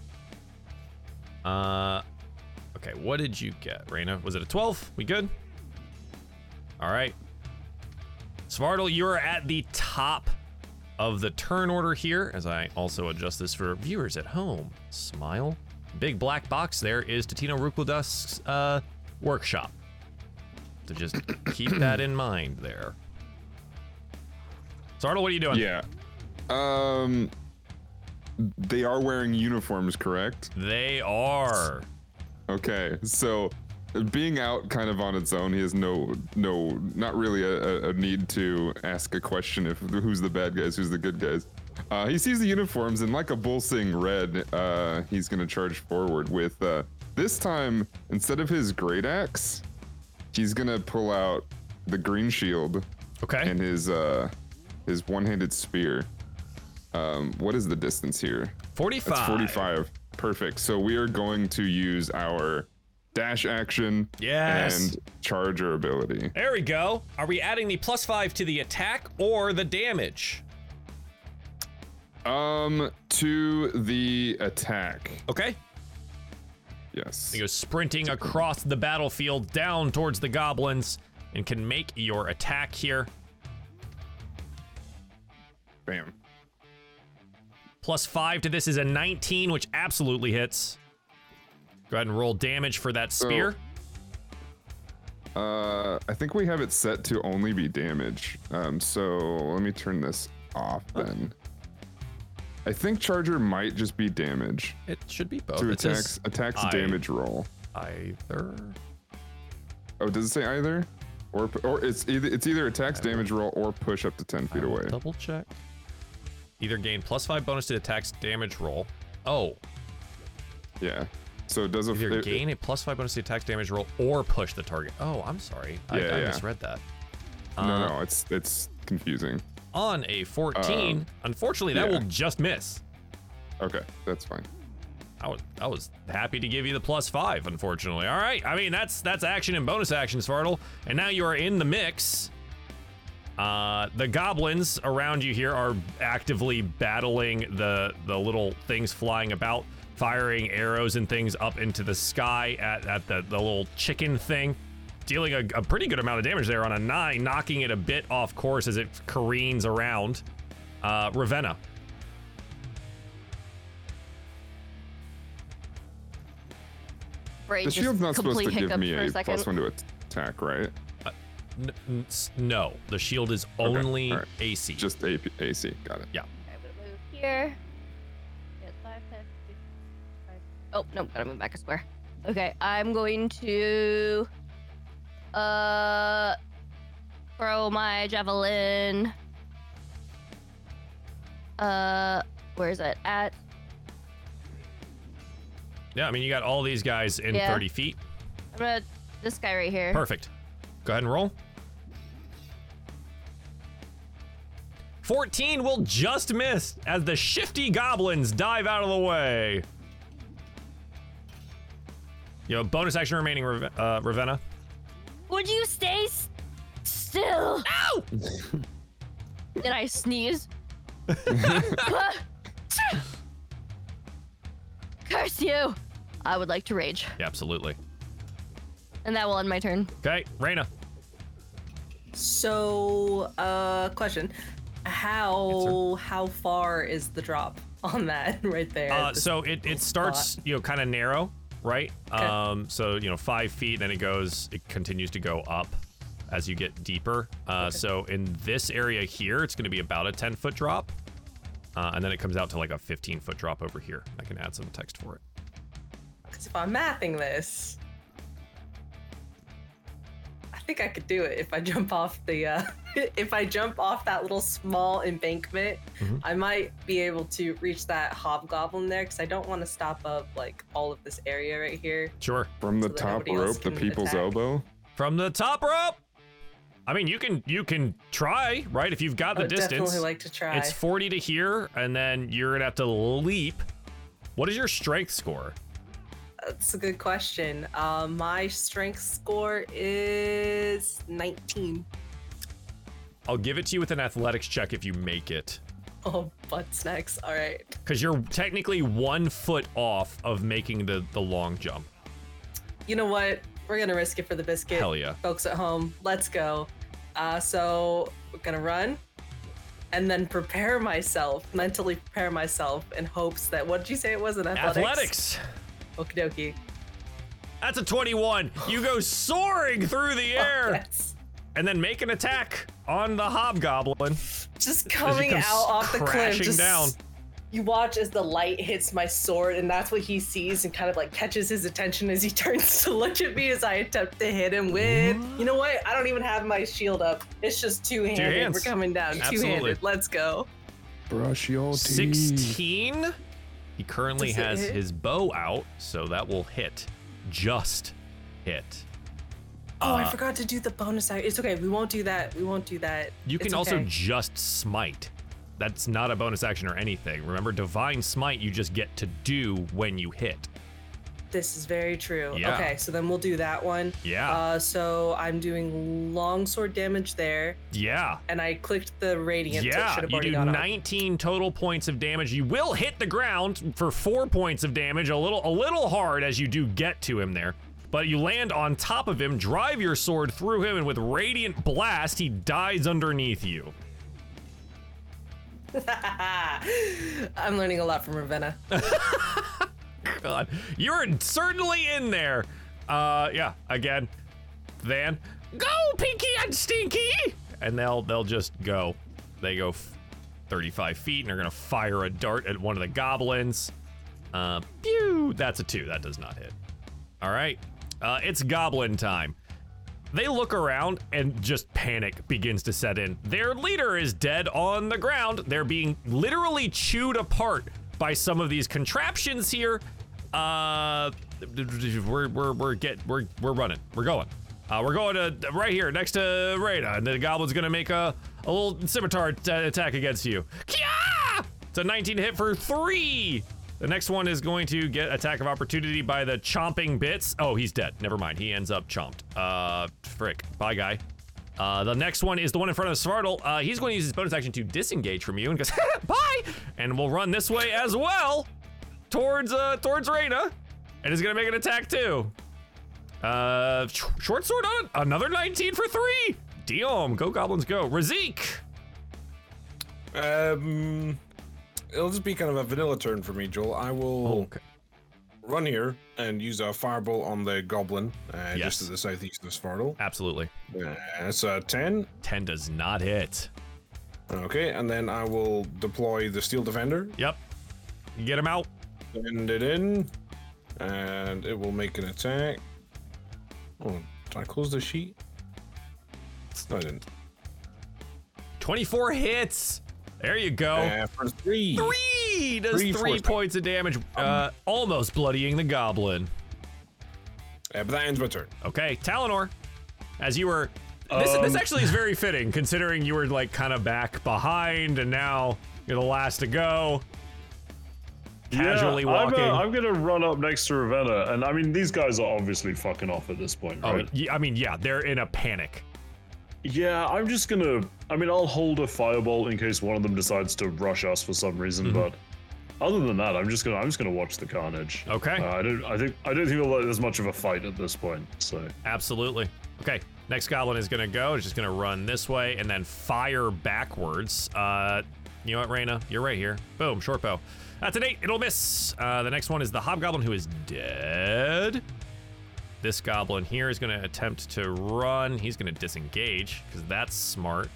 Uh, okay, what did you get, Reyna? Was it a 12? We good? All right. Svartal, you're at the top of the turn order here as I also adjust this for viewers at home. Smile. Big black box there is Tatina Rookledust's uh, workshop. So just keep that in mind there. Sardo, what are you doing? yeah. Um they are wearing uniforms, correct? They are. Okay, so being out kind of on its own, he has no, no, not really a, a- need to ask a question if who's the bad guys, who's the good guys. Uh, he sees the uniforms and like a bull seeing red, uh, he's gonna charge forward with. Uh, this time, instead of his great axe, he's gonna pull out the green shield Okay. and his uh, his one-handed spear. Um, what is the distance here? 45. That's 45. Perfect. So we are going to use our dash action Yes. and charger ability. There we go. Are we adding the plus five to the attack or the damage? Um, to the attack. Okay. Yes. He goes sprinting across the battlefield down towards the goblins and can make your attack here. Bam. Plus five to this is a 19, which absolutely hits. Go ahead and roll damage for that spear. Uh, I think we have it set to only be damage. Um, so let me turn this off then. I think charger might just be damage It should be both. to It attacks attacks I- damage roll. either. Oh, does it say either? Or or it's either it's either attacks damage roll or push up to ten feet away. Double check. Either gain plus five bonus to attacks damage roll. Oh, Yeah. So it does a either it- gain a plus five bonus to attacks damage roll or push the target. Oh, I'm sorry. I, Yeah, I yeah. misread that. No, Uh, no, it's it's confusing. On a 14, Um, unfortunately, that yeah. will just miss. Okay, that's fine. I was I was happy to give you the plus five, unfortunately. All right. I mean that's that's action and bonus action, Svartal. And now you are in the mix. Uh, the goblins around you here are actively battling the the little things flying about, firing arrows and things up into the sky at, at the, the little chicken thing, dealing a, a pretty good amount of damage there on a nine, knocking it a bit off course as it careens around. Uh, Ravenna. Bray The shield's not supposed to give me a a plus one to attack, right? N- n- s- no, the shield is Okay, only. AC. Just AP, AC. Got it. yeah. I'm gonna move here. Get five, 10, 15, five. Oh, no, gotta move back a square. Okay, I'm going to uh throw my javelin. Uh where is it? At Yeah, I mean, you got all these guys in Yeah. 30 feet. I'm gonna this guy right here. Perfect. Go ahead and roll. 14 will just miss as the shifty goblins dive out of the way. You have bonus action remaining, Rav- uh, Ravenna. Would you stay s- still? Ow! Did I sneeze? Curse you! I would like to rage. Yeah, absolutely. And that will end my turn. Okay, Reyna. So, uh, question: How how far is the drop on that right there? Uh, so it, it starts, you know, kind of narrow, right? Okay. Um, so, you know, five feet, then it goes, it continues to go up as you get deeper. Uh, So in this area here, it's going to be about a 10 foot drop. Uh, and then it comes out to like a 15 foot drop over here. I can add some text for it. 'cause if I'm mathing this, think I could do it if I jump off the uh, if I jump off that little small embankment. Mhm. I might be able to reach that hobgoblin there because I don't want to stop up like all of this area right here. Sure. From the So that top rope, the people's attack. elbow. From the top rope. I mean, you can you can try, right? If you've got I the would distance. definitely like to try. It's 40 to here, and then you're gonna have to leap. What is your strength score? That's a good question. Uh, my strength score is 19. I'll give it to you with an athletics check if you make it. Oh, butt snacks. All right. Because you're technically one foot off of making the, the long jump. You know what? We're gonna risk it for the biscuit. Hell yeah. Folks at home, let's go. Uh, so we're gonna run, and then prepare myself mentally. Prepare myself in hopes that what did you say it was an athletics? Athletics. Okie dokie. That's a 21. You go soaring through the oh, air Yes. and then make an attack on the hobgoblin. Just coming out off the cliff. crashing Just down. You watch as the light hits my sword, and that's what he sees, and kind of like catches his attention as he turns to look at me as I attempt to hit him with. You know what? I don't even have my shield up. It's just two handed. hands. We're coming down two Absolutely. handed. Let's go. Brush your teeth. 16. He currently has hit? his bow out, so that will hit. Just hit. Oh, I Uh, forgot to do the bonus action. It's okay. We won't do that. We won't do that. You can It's also okay. just smite. That's not a bonus action or anything. Remember, divine smite you just get to do when you hit. This is very true. Yeah. Okay, so then we'll do that one. Yeah. Uh, so I'm doing longsword damage there, Yeah. and I clicked the radiant. Yeah, have you do gone up. 19 total points of damage. You will hit the ground for 4 points of damage, a little a little hard as you do get to him there. But you land on top of him, drive your sword through him and with radiant blast, he dies underneath you. I'm learning a lot from Ravenna. God, you're certainly in there. Uh, yeah, again, than "Go, Pinky and Stinky," and they'll they'll just go. They go f- 35 feet, and they're gonna fire a dart at one of the goblins. Uh, pew! That's a two. That does not hit. All right, uh, it's goblin time. They look around and just panic begins to set in. Their leader is dead on the ground. They're being literally chewed apart by some of these contraptions here. Uh, we're we're we're get we're we're running. We're going. Uh, we're going to right here next to Rada, and the goblin's gonna make a a little scimitar t- attack against you. Kia! It's a 19 hit for three. The next one is going to get attack of opportunity by the chomping bits. Oh, he's dead. Never mind. He ends up chomped. Uh, frick. Bye, guy. Uh, the next one is the one in front of Svartal. Uh, he's going to use his bonus action to disengage from you and goes, bye! And we'll run this way as well towards, uh, towards Reyna. And is going to make an attack too. Uh, sh- short sword on it. Another 19 for three. Diom, go goblins, go. Razik. Um, it'll just be kind of a vanilla turn for me, Joel. I will Okay. Run here and use a fireball on the goblin uh, Yes. just to the southeast of Svartal. Absolutely. Uh, it's a 10. 10 does not hit. Okay, and then I will deploy the Steel Defender, Yep. Get him out. send it in, and it will make an attack. Oh, did I close the sheet? No, I didn't. 24 hits. There you go. Uh, for three. Three does Three three force- points of damage, uh, almost bloodying the goblin. Uh, but that ends my turn. Okay, Talinor, as you were. This, this Um, actually is very fitting, considering you were like kind of back behind, and now you're the last to go. Casually yeah, I'm, uh, I'm gonna run up next to Ravenna, and I mean these guys are obviously fucking off at this point, oh, right? y- I mean, yeah, they're in a panic. Yeah, I'm just gonna. I mean, I'll hold a fireball in case one of them decides to rush us for some reason, Mm-hmm. but other than that, I'm just gonna. I'm just gonna watch the carnage. Okay. Uh, I don't. I think. I don't think there's much of a fight at this point. So. Absolutely. Okay, next goblin is gonna go. It's just gonna run this way and then fire backwards. Uh, you know what, Reyna? You're right here. Boom, short bow. That's an eight. It'll miss. Uh, the next one is the hobgoblin who is dead. This goblin here is gonna attempt to run. He's gonna disengage because that's smart.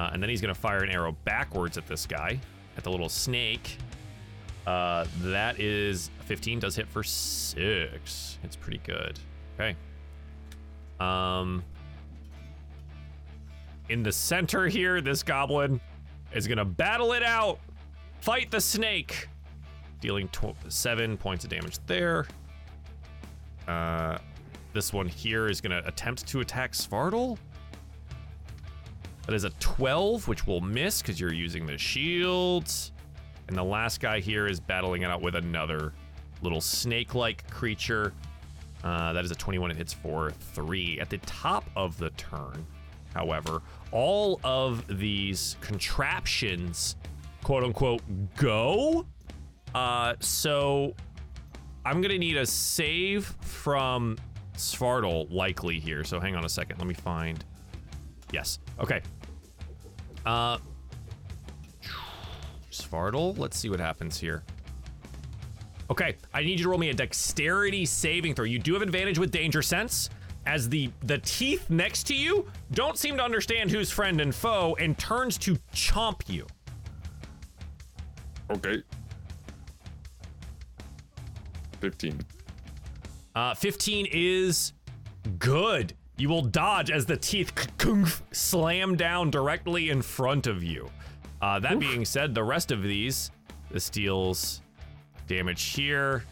Uh, and then he's gonna fire an arrow backwards at this guy, at the little snake. Uh, that is 15 does hit for six. It's pretty good. Okay. Um, in the center here, this goblin is gonna battle it out, fight the snake, dealing tw- seven points of damage there. Uh, this one here is gonna attempt to attack Svartal. That is a 12, which will miss because you're using the shields. And the last guy here is battling it out with another little snake-like creature. Uh, that is a 21. It hits for three. At the top of the turn, however, all of these contraptions, quote unquote, go. Uh, so I'm gonna need a save from Svartal likely here. So hang on a second. Let me find. Yes. Okay. Uh, Svartal. Let's see what happens here. Okay, I need you to roll me a dexterity saving throw. You do have advantage with danger sense, as the the teeth next to you don't seem to understand who's friend and foe and turns to chomp you. Okay. 15. Uh, 15 is good. You will dodge as the teeth slam down directly in front of you. Uh, that being said, the rest of these, this deals damage here.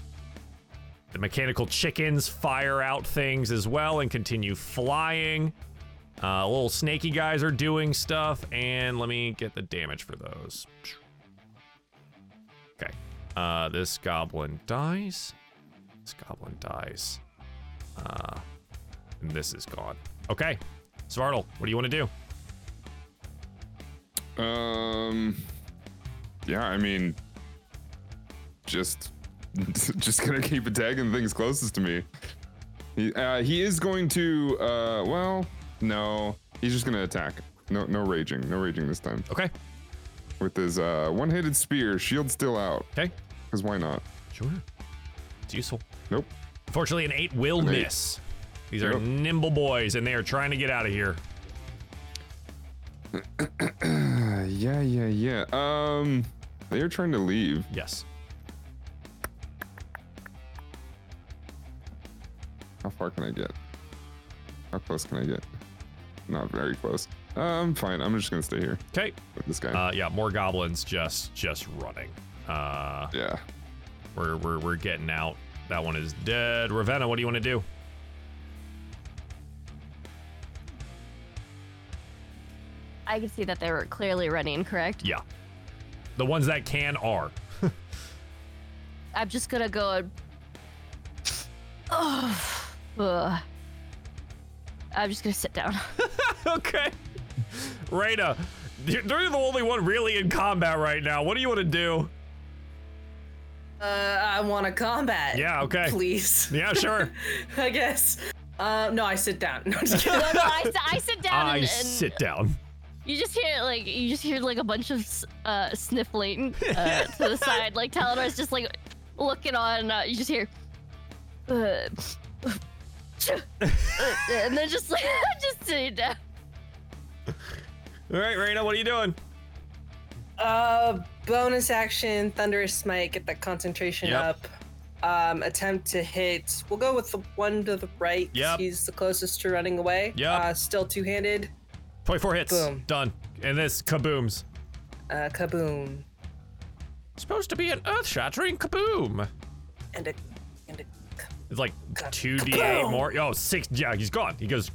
The mechanical chickens fire out things as well and continue flying. Uh, little snaky guys are doing stuff, and let me get the damage for those. Okay. Uh, this goblin dies. This goblin dies. Uh, and this is gone. Okay. Svartal, what do you want to do? Um. Yeah, I mean, just, just gonna keep attacking things closest to me. He, uh, he is going to. Uh, well, no, he's just gonna attack. No, no raging, no raging this time. Okay. With his uh, one-handed spear, shield still out. Okay. Cause why not? Sure. It's useful. Nope. Unfortunately, an eight will An eight. These are nimble boys, and they are trying to get out of here. Uh, yeah, yeah, yeah. Um, they are trying to leave. Yes. How far can I get? How close can I get? Not very close. I'm fine. I'm just gonna stay here Okay. with this guy. Uh, yeah, more goblins just just running. Uh, yeah. we're we're we're getting out. That one is dead. Ravenna, what do you want to do? I can see that they were clearly running, correct? Yeah. The ones that can are. I'm just gonna go and. Ugh. I'm just gonna sit down. okay. Reyna, you're you're the only one really in combat right now. What do you want to do? Uh, I want to combat. Yeah, okay. Please. Yeah, sure. I guess. Uh, no, I sit down. No, I'm just kidding. no, no, I, s- I sit down I and, and sit down. You just hear like you just hear like a bunch of uh, sniffling uh, to the side. Like Talinor's just like looking on. Uh, you just hear, uh, uh, and then just like just sitting down. All right, Reyna, what are you doing? Uh, bonus action, thunderous smite, get that concentration Yep. up. Um, attempt to hit. We'll go with the one to the right. Yep. He's the closest to running away. Yep. Uh, still two-handed. 24 hits. Boom. Done. And this kabooms. Uh, kaboom. Supposed to be an earth shattering kaboom. And a, and a. It's like Ka- 2d8 kaboom. more. Oh, six. Yeah, he's gone. He goes,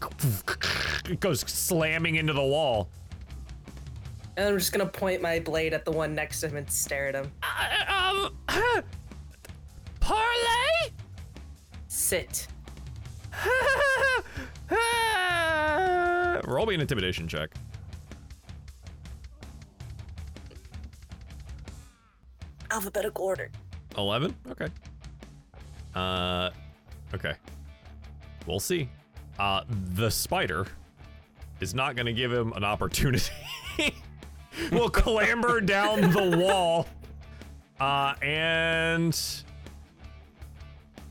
it goes slamming into the wall. And I'm just gonna point my blade at the one next to him and stare at him. Uh, um, parlay? Sit. Roll me an intimidation check. Alphabetical order. 11? Okay. Uh, okay. We'll see. Uh, the spider is not going to give him an opportunity. will clamber down the wall uh, and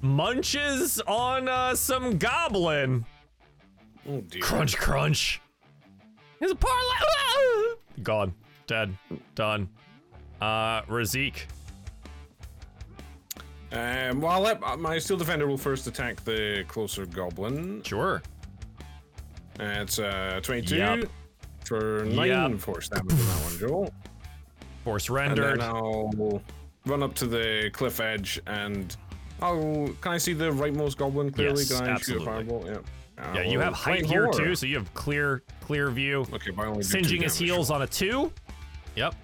munches on uh, some goblin. Oh dear. Crunch, crunch. Here's a parlay. Gone. Dead. Done. Uh, Razik. Um, well, I'll let uh, my steel defender will first attack the closer goblin. Sure. Uh, it's uh 22 Yep. for nine Yep. force damage on that one, Joel. Force And rendered. then I'll run up to the cliff edge and I'll. Can I see the rightmost goblin clearly? Yes, can I absolutely. shoot a fireball? Yeah. I Yeah, you have height here horror. too, so you have clear clear view. Okay, but I only Singeing his heels on a two. Yep.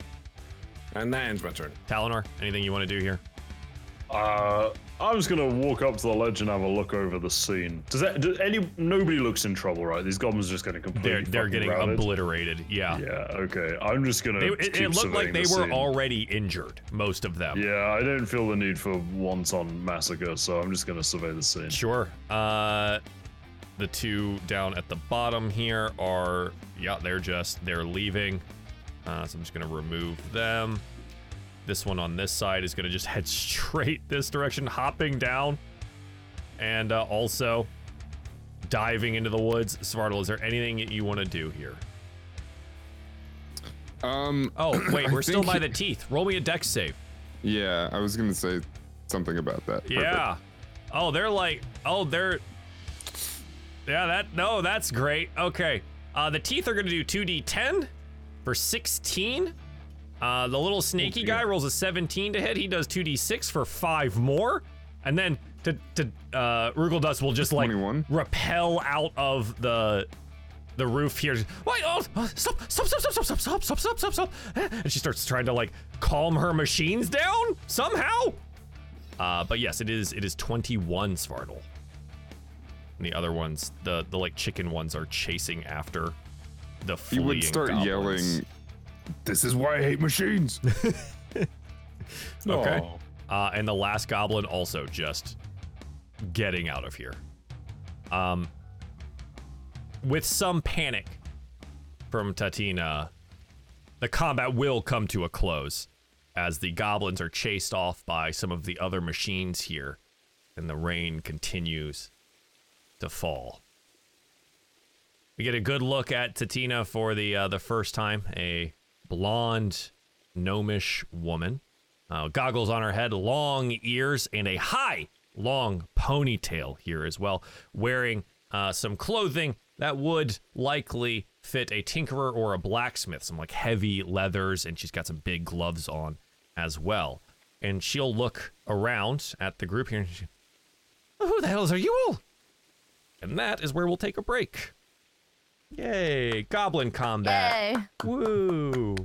And that ends my turn. Talinor, anything you want to do here? Uh, I'm just gonna walk up to the ledge and have a look over the scene. Does that? Does any? Nobody looks in trouble, right? These goblins are just getting completely. They're they're getting routed. obliterated. Yeah. Yeah. Okay. I'm just gonna. They, it, keep it looked like they the were scene. already injured, most of them. Yeah, I don't feel the need for wanton massacre, so I'm just gonna survey the scene. Sure. Uh, the two down at the bottom here are yeah, they're just they're leaving. Uh, so I'm just gonna remove them. This one on this side is gonna just head straight this direction, hopping down, and uh, also diving into the woods. Svartal, is there anything that you want to do here? Um. Oh wait, we're still by he- the teeth. Roll me a dex save. Yeah, I was gonna say something about that. Perfect. Yeah. Oh, they're like, oh, they're. Yeah, that no, that's great. Okay. Uh, the teeth are gonna do 2d10 for 16. Uh, the little snaky guy rolls a 17 to hit. He does 2d6 for five more, and then to to uh, Rookledust will just like 21. repel out of the the roof here. Wait, oh, stop, stop, stop, stop, stop, stop, stop, stop, stop, stop, stop. And she starts trying to like calm her machines down somehow. Uh, but yes, it is it is 21 Svartal. And the other ones, the the like chicken ones are chasing after the He fleeing would start goblins. yelling, "This is why I hate machines." Okay. Uh, and the last goblin also just getting out of here. Um, with some panic from Tatina, the combat will come to a close as the goblins are chased off by some of the other machines here, and the rain continues to fall. We get a good look at Tatina for the uh, the first time, a blonde, gnomish woman, uh, goggles on her head, long ears, and a high, long ponytail here as well, wearing uh, some clothing that would likely fit a tinkerer or a blacksmith, some like heavy leathers, and she's got some big gloves on as well. And she'll look around at the group here. And she, Who the hells are you all? And that is where we'll take a break. Yay, goblin combat. Yay. Woo.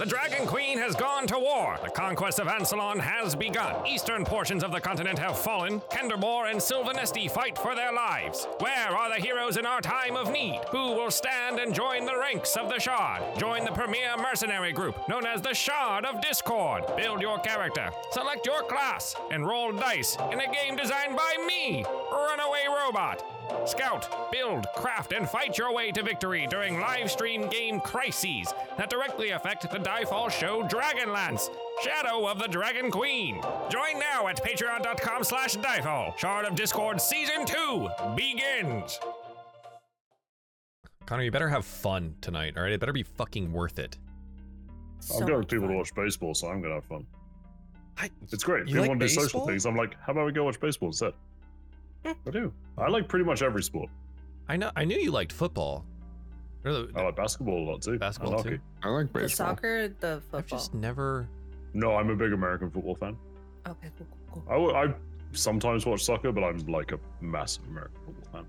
The Dragon Queen has gone to war. The conquest of Ansalon has begun. Eastern portions of the continent have fallen. Kendermore and Silvanesti fight for their lives. Where are the heroes in our time of need? Who will stand and join the ranks of the Shard? Join the premier mercenary group known as the Shard of Discord. Build your character, select your class, and roll dice in a game designed by me, Runaway Robot. Scout, build, craft, and fight your way to victory during live stream game crises that directly affect the Diefall show Dragonlance, Shadow of the Dragon Queen. Join now at patreon.com slash Diefall. Shard of Discord Season 2 begins. Connagh, you better have fun tonight, all right? It better be fucking worth it. So I've got much people fun. to watch baseball, so I'm gonna have fun. I, It's great. You People like want to do social things. I'm like, how about we go watch baseball instead? I do. I like pretty much every sport. I know. I knew you liked football. Or the- I like basketball a lot too. and Basketball, hockey. too. I like The soccer, the football? I've football. just never. No, I'm a big American football fan. Okay, cool, cool, cool. I, w- I sometimes watch soccer, but I'm like a massive American football fan.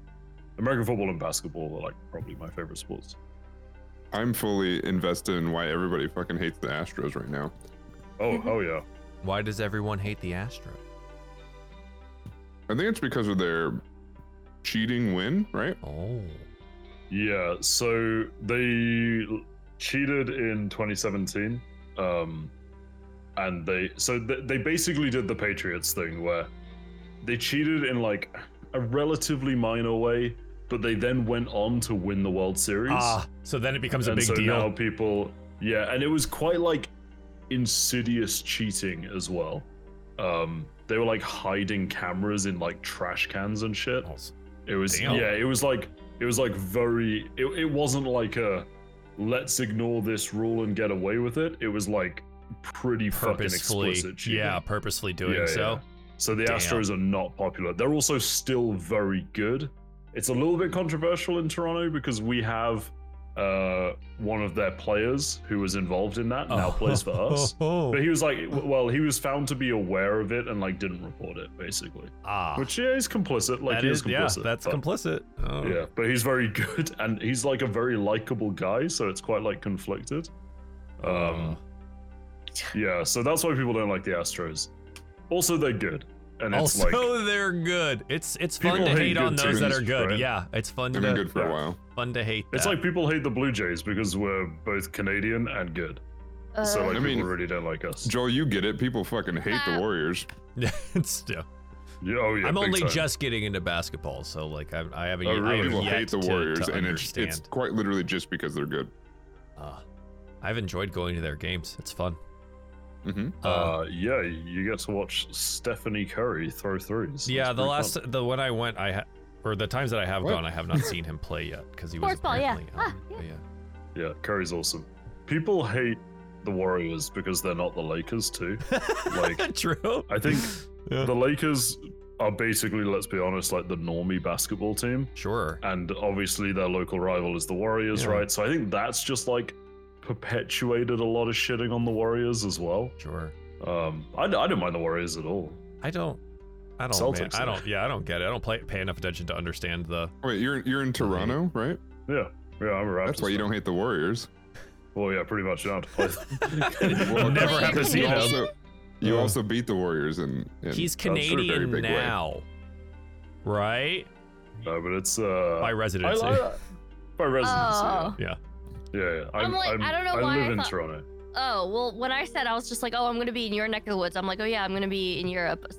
American football and basketball are like probably my favorite sports. I'm fully invested in why everybody fucking hates the Astros right now. Oh, Mhm. oh yeah. Why does everyone hate the Astros? I think it's because of their cheating win, right? Oh. Yeah, so they cheated in 2017. Um and they so th- they basically did the Patriots thing where they cheated in like a relatively minor way, but they then went on to win the World Series. Ah, so then it becomes a and big so deal. now people yeah, and it was quite like insidious cheating as well. Um they were like hiding cameras in like trash cans and shit. It was Damn. yeah, it was like it was like very it, it wasn't like a let's ignore this rule and get away with it. It was like pretty fucking purposefully, explicit cheating. yeah, purposefully doing Yeah, so. yeah. So the Damn. Astros are not popular. They're also still very good. It's a little bit controversial in Toronto because we have uh one of their players who was involved in that now plays for us. Oh. But he was like, well, he was found to be aware of it and like didn't report it, basically. ah, Which yeah, he's complicit. Like that he is, is yeah, complicit. that's but- complicit. Oh. Yeah, but he's very good and he's like a very likable guy, so it's quite like conflicted. Um, yeah, so that's why people don't like the Astros. Also, they're good, and it's also, like they're good. It's it's fun to hate hate on good those that are good. right? Yeah, it's fun They've to been good for yeah. a while. fun to hate. it's like people hate the Blue Jays because we're both Canadian and good. Uh, so like I mean, people really don't like us. Joel, you get it. People fucking hate the Ah. Warriors. it's yeah. Yeah, oh yeah, I'm only time. just getting into basketball, so like I, I haven't. Oh, I really? have People hate the to- Warriors, to and it's it's quite literally just because they're good. Uh, I've enjoyed going to their games. It's fun. Hmm Uh, Uh, yeah, you get to watch Stephanie Curry throw threes. yeah, It's the last fun. the when I went, I ha- or the times that I have What? gone, I have not seen him play yet because he was Sports ball, yeah. apparently, Ah, um, but yeah. Yeah, Curry's awesome. People hate the Warriors because they're not the Lakers too. Like, True. I think Yeah. the Lakers are basically, let's be honest, like the normie basketball team. Sure. And obviously their local rival is the Warriors, Yeah. right? So I think that's just like perpetuated a lot of shitting on the Warriors as well. Sure. Um, I, I don't mind the Warriors at all. I don't. I don't. man, I don't. Yeah, I don't get it. I don't play, pay enough attention to understand the. Wait, you're you're in Toronto, right? Yeah, yeah, I'm a Raptors. That's why you fan. don't hate the Warriors. Well, yeah, pretty much. You don't have to play. Well, Never have to see you him. Canadian? also you also beat the Warriors in. in He's a very Canadian big way. now, right? no, but it's uh, By I, residency. I, by residency. Oh. yeah. Yeah, yeah. yeah. I'm, I'm like, I'm, I don't know I why live I in Toronto. Oh, well, when I said I was just like, oh, I'm going to be in your neck of the woods, I'm like, oh, yeah, I'm going to be in Europe.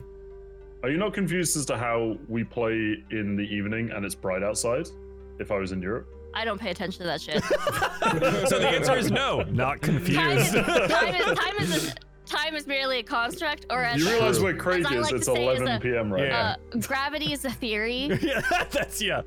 Are you not confused as to how we play in the evening and it's bright outside? If I was in Europe, I don't pay attention to that shit. so the answer is no. Not time, is, confused. time, is, time, is a, time is merely a construct, or as You realize True. where Craig is? like it's to say, is 11 a- p.m. right Yeah. uh, gravity is a theory. yeah, that's yeah.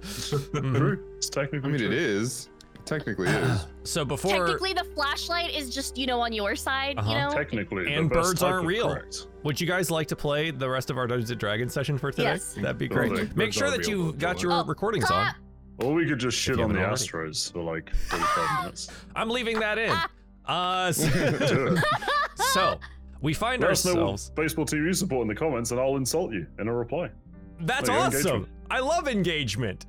now. True. It's technically I mean, true. it is. It technically is. So before Technically, the flashlight is just you know on your side. Uh-huh. You know. Technically, And the best birds type aren't of real. correct. Would you guys like to play the rest of our Dungeons and Dragons session for today? Yes. That'd be great. Totally. Make Birds sure are that real, you though, got your Oh, recordings on. clap. Or we could just shit you on the haven't already. Astros for like 45 minutes. I'm leaving that in. Uh, so, Do it. so, we find Let us know ourselves. what baseball TV support in the comments, and I'll insult you in a reply. That's Like, awesome. engagement. I love engagement.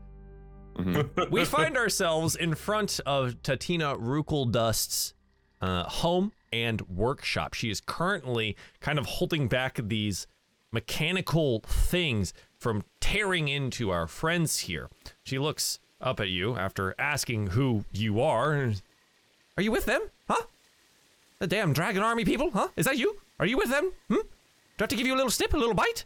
Mhm. we find ourselves in front of Tatina Rookledust's uh, home and workshop. She is currently kind of holding back these mechanical things from tearing into our friends here. She looks up at you after asking who you are. Are you with them? Huh? The damn dragon army people? Huh? Is that you? Are you with them? Hmm? Do I have to give you a little snip, a little bite?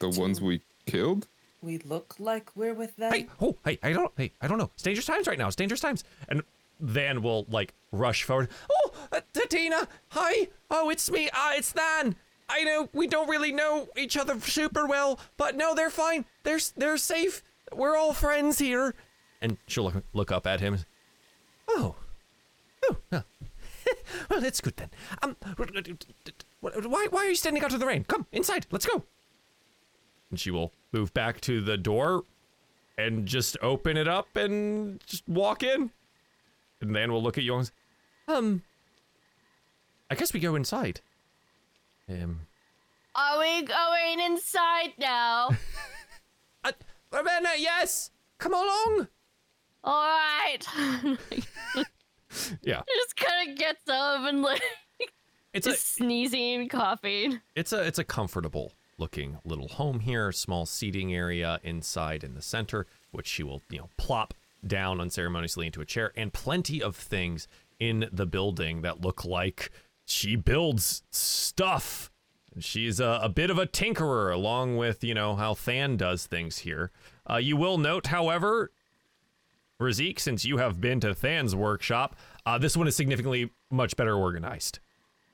The ones we killed? We look like we're with them. hey, oh, hey, I don't, hey, I don't know. It's dangerous times right now. It's dangerous times. And Than will like rush forward. Oh, uh, Tatina, hi. Oh, it's me. Uh, it's Than. I know we don't really know each other super well, but no, they're fine. They're they're safe. We're all friends here. And she'll look, look up at him. Oh, oh, huh. well, that's good then. Um, why why are you standing out in the rain? Come inside. Let's go. And she will move back to the door and just open it up and just walk in. And then we'll look at you and say, um, I guess we go inside. Um, Are we going inside now? uh, Ravenna, yes, come along. All right. Yeah, just kind of gets up and like it's a just sneezing coughing. it's a it's a comfortable looking little home here. Small seating area inside in the center, which she will you know plop down unceremoniously into a chair, and plenty of things in the building that look like she builds stuff. She's a, a bit of a tinkerer, along with you know how Than does things here. Uh, you will note, however, Razik, since you have been to Than's workshop, uh, this one is significantly much better organized.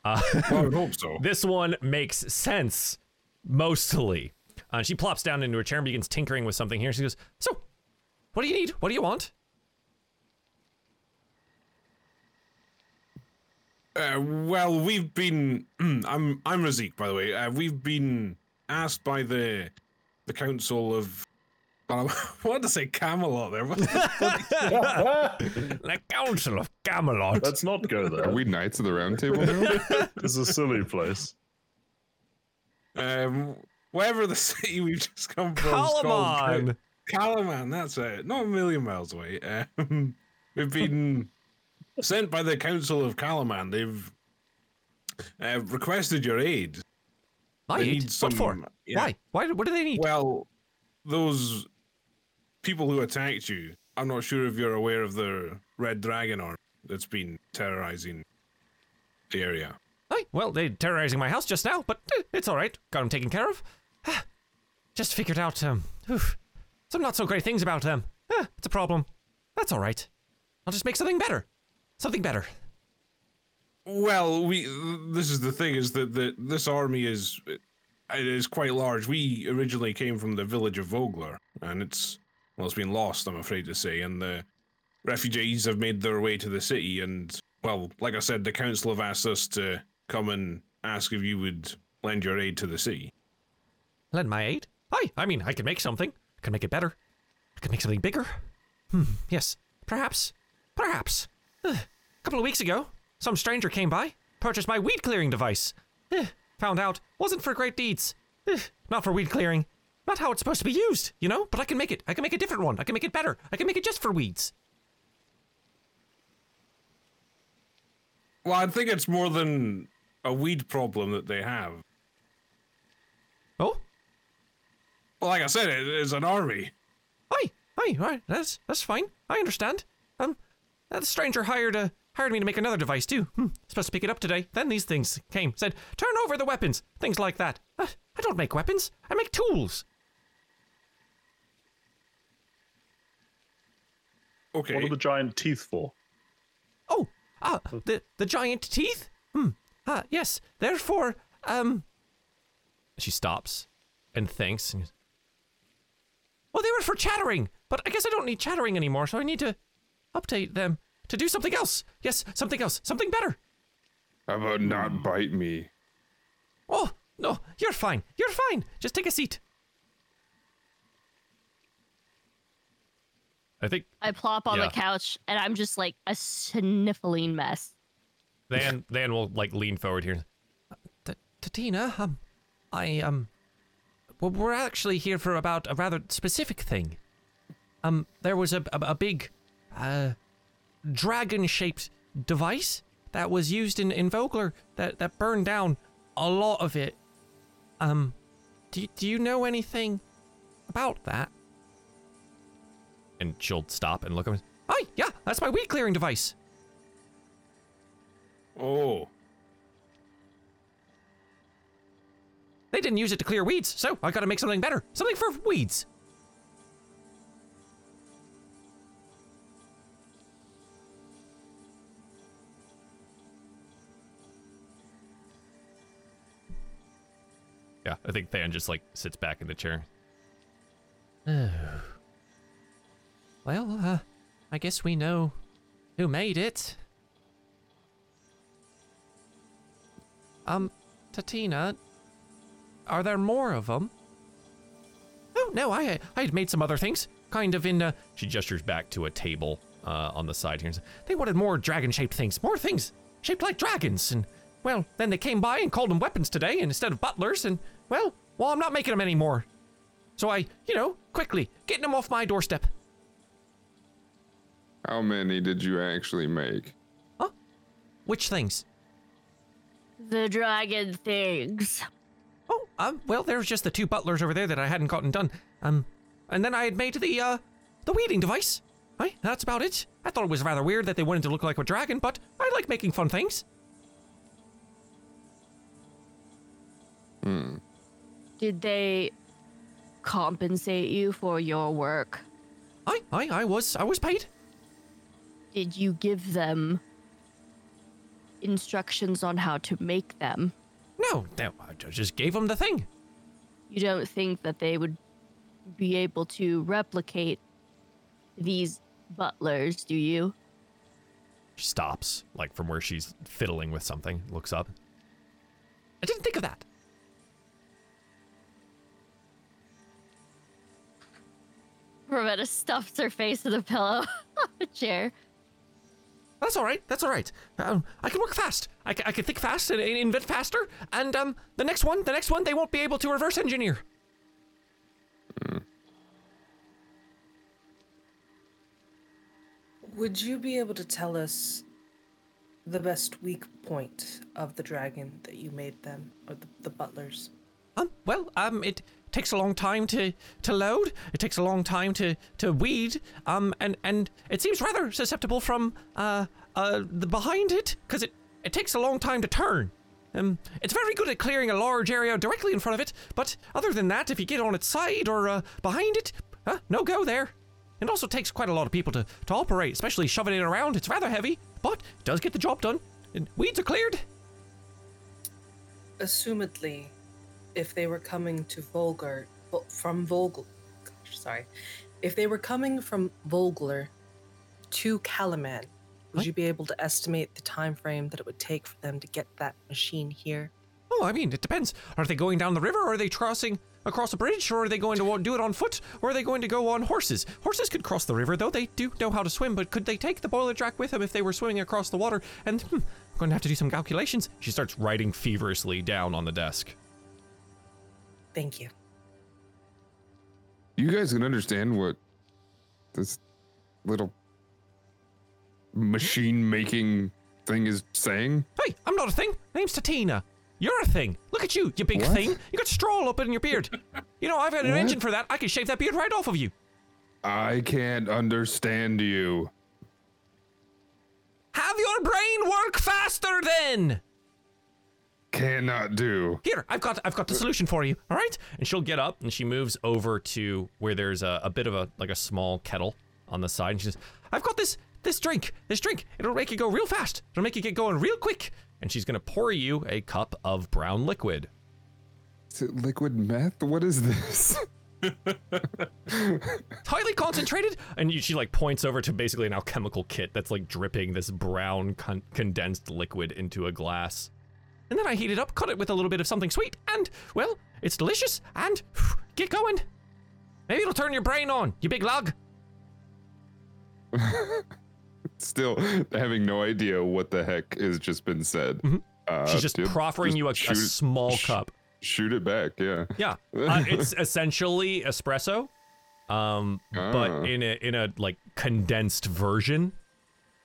I would hope so. This one makes sense, mostly. Uh, she plops down into a chair and begins tinkering with something here. She goes, So, what do you need? What do you want? Uh, well, we've been. I'm I'm Razik, by the way. Uh, we've been asked by the the council of. Well, I wanted to say Camelot there. but- The Council of Camelot. Let's not go there. Are we knights of the round table now? is a silly place. Um, wherever the city we've just come from. called Kalaman, that's it. Not a million miles away. Um, we've been sent by the Council of Kalaman. They've uh, requested your aid. I need need What for? some- yeah. Why? Why? What do they need? Well, those people who attacked you, I'm not sure if you're aware of the Red Dragon army that's been terrorizing the area. Aye, well, they're terrorizing my house just now, but eh, it's all right. Got them taken care of. just figured out um, oof, some not so great things about them. Eh, it's a problem. That's all right. I'll just make something better. Something better. Well, we this is the thing is that the, this army is it is quite large. We originally came from the village of Vogler, and it's well, it's been lost. I'm afraid to say, and the refugees have made their way to the city. And well, like I said, the council have asked us to come and ask if you would lend your aid to the sea. Lend my aid? Aye, I mean, I can make something. I can make it better. I can make something bigger. Hmm, yes, perhaps. Perhaps. A couple of weeks ago, some stranger came by, purchased my weed clearing device. Found out, wasn't for great deeds. Not for weed clearing. Not how it's supposed to be used, you know? But I can make it. I can make a different one. I can make it better. I can make it just for weeds. Well, I think it's more than a weed problem that they have. Oh? Well, like I said, it is an army. Aye, aye, aye. That's that's fine. I understand. Um, that stranger hired a hired me to make another device too. Hmm, supposed to pick it up today. Then these things came. Said, turn over the weapons. Things like that. Uh, I don't make weapons. I make tools. Okay. What are the giant teeth for? Oh, ah, the the giant teeth. Hmm. Ah, yes. Therefore, um. She stops and thinks. And, well, they were for chattering, but I guess I don't need chattering anymore, so I need to update them to do something else. Yes, something else, something better. How about not bite me? Oh, no, you're fine. You're fine. Just take a seat. I think I plop on Yeah. the couch and I'm just like a sniffling mess. Then then we'll like lean forward here. Tatina, um, I um, well, we're actually here for about a rather specific thing. Um, there was a a, a big, uh, dragon-shaped device that was used in in Vogler that that burned down a lot of it. Um, do do you know anything about that? And she'll stop and look at me. Hi, yeah, that's my weed clearing device. Oh. They didn't use it to clear weeds, so I gotta make something better. Something for weeds. Yeah, I think Than just like sits back in the chair. Oh. Well, uh, I guess we know who made it. Um, Tatina, are there more of them? Oh no, I I had made some other things, kind of in. Uh, she gestures back to a table uh, on the side here. and says, They wanted more dragon-shaped things, more things shaped like dragons, and well, then they came by and called them weapons today and instead of butlers, and well, well, I'm not making them anymore. So I, you know, quickly getting them off my doorstep. How many did you actually make? Huh? Which things? The dragon things. Oh, um, well, there's just the two butlers over there that I hadn't gotten done. Um, and then I had made the, uh, the weeding device. Right, that's about it. I thought it was rather weird that they wanted to look like a dragon, but I like making fun things. Hmm. Did they compensate you for your work? I, I, I was, I was paid. Did you give them instructions on how to make them? No, no, I just gave them the thing. You don't think that they would be able to replicate these butlers, do you? She stops, like from where she's fiddling with something, looks up. I didn't think of that. Ravenna stuffs her face in the pillow chair. That's all right. That's all right. Um, I can work fast. I can, I can think fast and, invent faster. And um, the next one, the next one, they won't be able to reverse engineer. Would you be able to tell us the best weak point of the dragon that you made them, or the, the butlers? Um, well, um, it takes a long time to to load. It takes a long time to to weed. Um, and and it seems rather susceptible from uh uh the behind it because it it takes a long time to turn. Um, it's very good at clearing a large area directly in front of it, but other than that, if you get on its side or uh, behind it, uh, no go there. It also takes quite a lot of people to, to operate, especially shoving it around. It's rather heavy, but it does get the job done. And weeds are cleared. Assumedly, if they were coming to Vogler from gosh, sorry, if they were coming from Vogler to Kalaman, would What? you be able to estimate the time frame that it would take for them to get that machine here? Oh, I mean, it depends. Are they going down the river, or are they crossing across a bridge, or are they going to do it on foot, or are they going to go on horses? Horses could cross the river, though they do know how to swim, but could they take the boiler jack with them if they were swimming across the water? And hmm, I'm going to have to do some calculations. She starts writing feverishly down on the desk. Thank you. You guys can understand what this little machine making thing is saying? Hey, I'm not a thing. My name's Tatina. You're a thing. Look at you, you big What? thing. You got straw up in your beard. you know, I've got an What? engine for that. I can shave that beard right off of you. I can't understand you. Have your brain work faster then. Cannot do. Here, I've got I've got the solution for you. All right? And she'll get up and she moves over to where there's a, a bit of a like a small kettle on the side. And she says, "I've got this this drink. This drink. It'll make you go real fast. It'll make you get going real quick. and she's going to pour you a cup of brown liquid. Is it liquid meth? What is this? It's highly concentrated, and you, she like points over to basically an alchemical kit that's like dripping this brown con- condensed liquid into a glass. And then I heat it up, cut it with a little bit of something sweet, and well, it's delicious. And get going. Maybe it'll turn your brain on, you big lug. Still having no idea what the heck has just been said. Uh, She's just dude, proffering just you a, a small sh- cup. Shoot it back, yeah. Yeah, uh, it's essentially espresso, um, Ah. but in a in a like condensed version.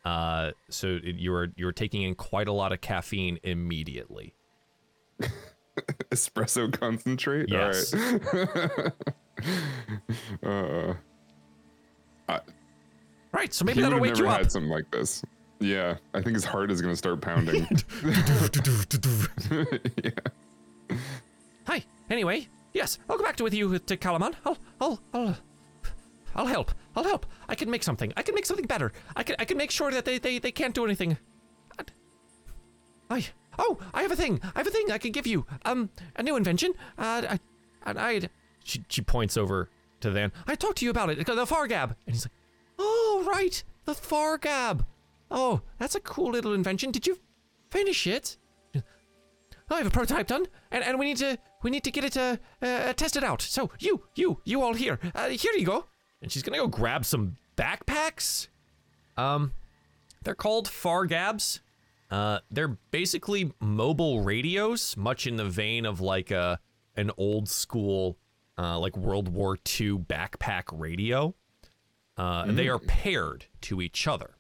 Uh, so you're you're taking in quite a lot of caffeine immediately. Espresso concentrate. Yes. All right. uh, Right, so maybe that'll wake you up. had something like this. Yeah, I think his heart is gonna start pounding. yeah. Hi. Anyway, yes, I'll go back to with you to Kalaman. I'll, I'll, I'll, I'll help. I'll help. I can make something. I can make something better. I can, I can make sure that they, they, they can't do anything. I, oh, I have a thing. I have a thing I can give you. Um, a new invention. Uh, I, and I, she, she points over to Than. I talked to you about it. The Fargab. And he's like, oh, right, the Fargab. Oh, that's a cool little invention. Did you finish it? I have a prototype done, and, and we need to we need to get it uh, uh tested out. So you you you all here, uh, here you go. And she's gonna go grab some backpacks. Um, they're called Fargabs. Uh, they're basically mobile radios, much in the vein of like a an old school, uh, like World War II backpack radio. Uh, and they are paired to each other.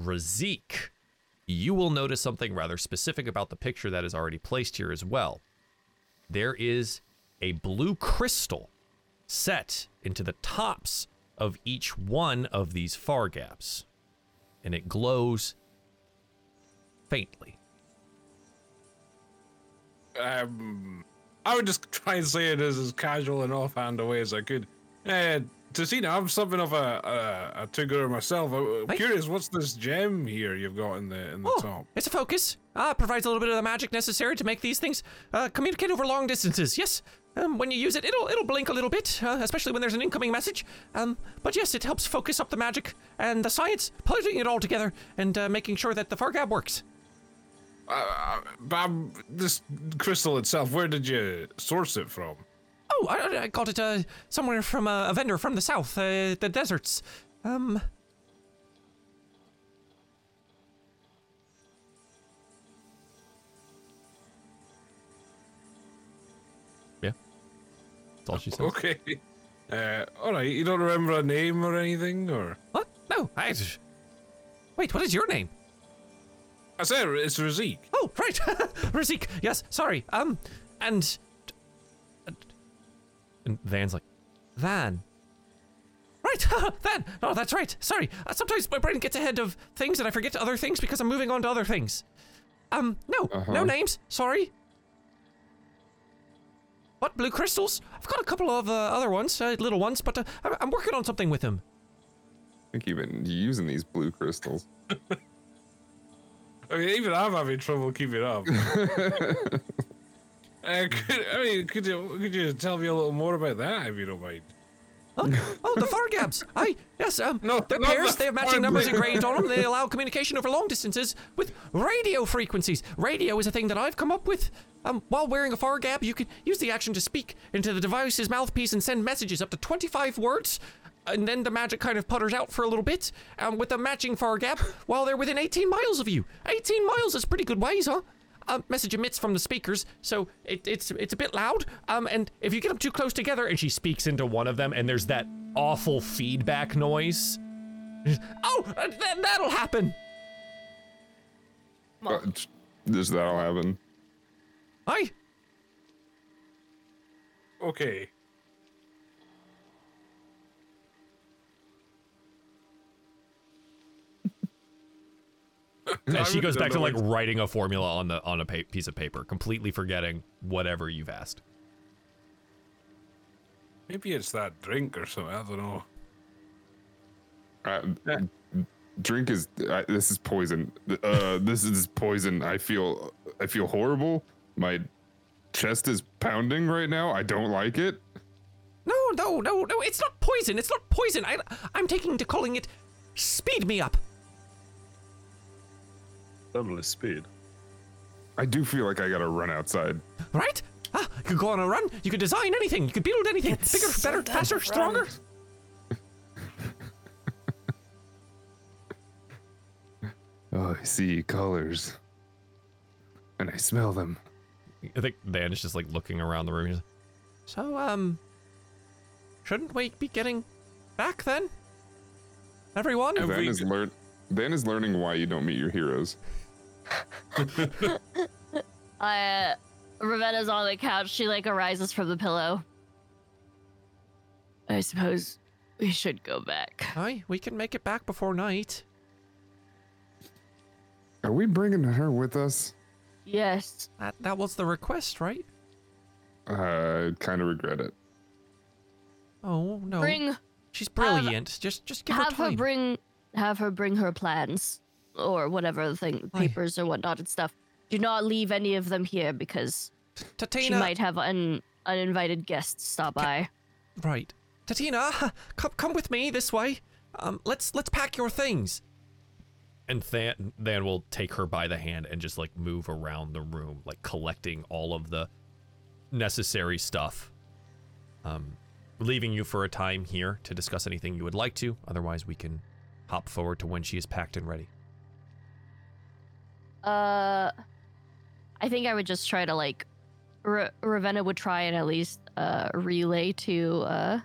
Razik you will notice something rather specific about the picture that is already placed here as well. There is a blue crystal set into the tops of each one of these Fargabs, and it glows faintly. Um, I would just try and say it as as casual and offhand a way as I could. Uh, Tatina, I'm something of a a, a myself. I'm Hey. curious, what's this gem here you've got in the in the Oh, top? it's a focus. Uh, provides a little bit of the magic necessary to make these things uh, communicate over long distances. Yes, um, when you use it, it'll it'll blink a little bit, uh, especially when there's an incoming message. Um, but yes, it helps focus up the magic and the science, putting it all together and uh, making sure that the far Fargab works. Uh, Bob, this crystal itself, where did you source it from? Oh, I, I got it uh, somewhere from uh, a vendor from the south, uh, the deserts. Um. Yeah. That's all she says. Okay. Uh, all right. You don't remember a name or anything, or What? No, I. Wait, what is your name? I said it's Razik. Oh, right, Razik. Yes, sorry. Um, and and Than's like, Than. Right, Than. Oh, that's right. Sorry. Uh, sometimes my brain gets ahead of things and I forget other things because I'm moving on to other things. Um, no, no Uh-huh. names. Sorry. What blue crystals? I've got a couple of uh, other ones, uh, little ones, but uh, I- I'm working on something with them. I think you've been using these blue crystals. I mean, even I'm having trouble keeping up. uh, could, I mean, could you could you tell me a little more about that, if you don't mind? Oh, oh, the Fargabs. Aye, yes. Um, No, they're pairs. the They have matching numbers engraved on them. They allow communication over long distances with radio frequencies. Radio is a thing that I've come up with. Um, while wearing a Fargab, you can use the action to speak into the device's mouthpiece and send messages up to 25 words. And then the magic kind of putters out for a little bit um, with a matching Fargab while they're within 18 miles of you. 18 miles is pretty good ways, huh? Uh, message emits from the speakers, so it, it's it's a bit loud. Um, and if you get them too close together, and she speaks into one of them, and there's that awful feedback noise. Oh, uh, th- that'll happen. Uh, just that'll happen. Hi. Okay. And she goes back to like writing a formula on the on a pa- piece of paper, completely forgetting whatever you've asked. Maybe it's that drink or something. I don't know. Uh, drink is I, this is poison. Uh, this is poison. I feel I feel horrible. My chest is pounding right now. I don't like it. No, no, no, no. It's not poison. It's not poison. I, I'm taking to calling it speed me up. Double speed. I do feel like I gotta run outside. Right? Ah, you could go on a run. You could design anything. You could build anything. It's Bigger, so better, faster, to stronger. Oh, I see colors, and I smell them. I think Dan is just like looking around the room. He's like, So, um, shouldn't we be getting back then? Everyone? Have Than we is g- learn. Than is learning why you don't meet your heroes. I, uh, Ravenna's on the couch. She like arises from the pillow. I suppose we should go back. Aye, we can make it back before night. Are we bringing her with us? Yes. That that was the request, right? I kind of regret it. Oh no, Bring she's brilliant. just just give her have her bring have her bring her plans or whatever the thing Aye. papers or whatnot and stuff. Do not leave any of them here because she might have an uninvited guest stop by. right? Tatina, come come with me this way. Um, let's let's pack your things. And Than Than will take her by the hand and just like move around the room, like collecting all of the necessary stuff. Um, leaving you for a time here to discuss anything you would like to. Otherwise, we can hop forward to when she is packed and ready. Uh, I think I would just try to like, R- Ravenna would try and at least uh relay to uh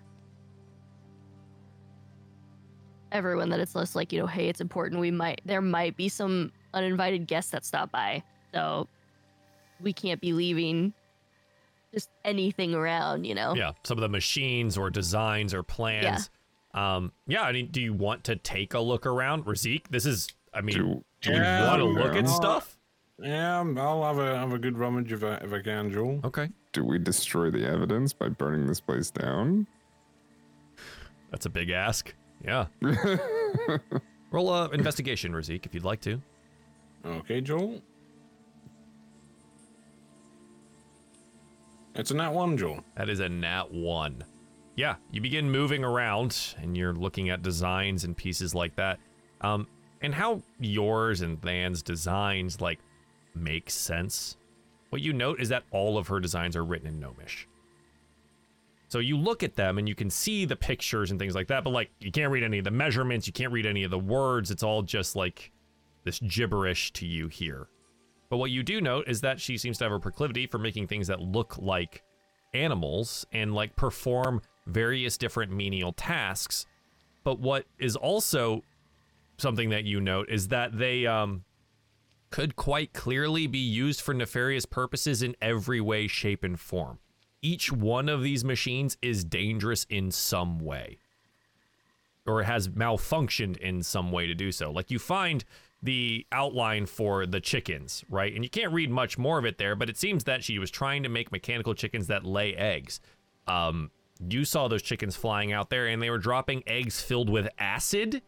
everyone that it's less like you know, hey, it's important. We might there might be some uninvited guests that stop by, so we can't be leaving just anything around. You know. Yeah, some of the machines or designs or plans. Yeah. Um, yeah, I mean, do you want to take a look around, Razik? This is, I mean, Do, do Yeah, we want to look at stuff? Yeah, I'll have a have a good rummage if I if I can, Joel. Okay, do we destroy the evidence by burning this place down? that's a big ask. Yeah. Roll a investigation, Razik, if you'd like to. Okay, Joel. It's a nat one, Joel. That is a nat one. Yeah, you begin moving around and you're looking at designs and pieces like that. Um, and how yours and Than's designs like make sense. What you note is that all of her designs are written in Gnomish. So you look at them and you can see the pictures and things like that, but like you can't read any of the measurements, you can't read any of the words. It's all just like this gibberish to you here. But what you do note is that she seems to have a proclivity for making things that look like animals and like perform various different menial tasks. But what is also something that you note is that they um could quite clearly be used for nefarious purposes in every way, shape, and form. Each one of these machines is dangerous in some way or has malfunctioned in some way to do so. Like you find the outline for the chickens, right? And you can't read much more of it there, but it seems that she was trying to make mechanical chickens that lay eggs. Um, you saw those chickens flying out there and they were dropping eggs filled with acid.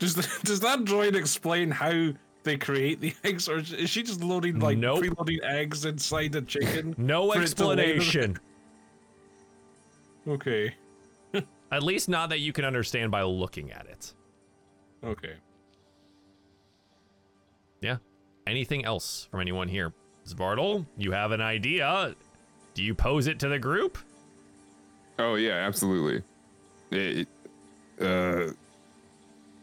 Does the, does that droid explain how they create the eggs, or is she just loading like Nope. preloading eggs inside the chicken? No for it to lay them? explanation. Okay, At least not that you can understand by looking at it. okay. Yeah. Anything else from anyone here? Svartal, you have an idea. Do you pose it to the group? Oh yeah, absolutely. It, uh,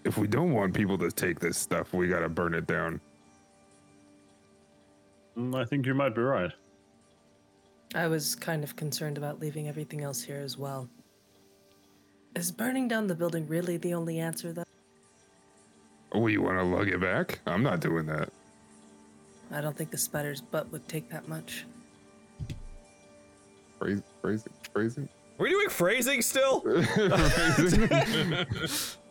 if we don't want people to take this stuff, we gotta burn it down. Mm, I think you might be right. I was kind of concerned about leaving everything else here as well. Is burning down the building really the only answer, though? Oh, you want to lug it back? I'm not doing that. I don't think the spider's butt would take that much. Phrase, phrasing, phrasing. Are we doing phrasing still? phrasing.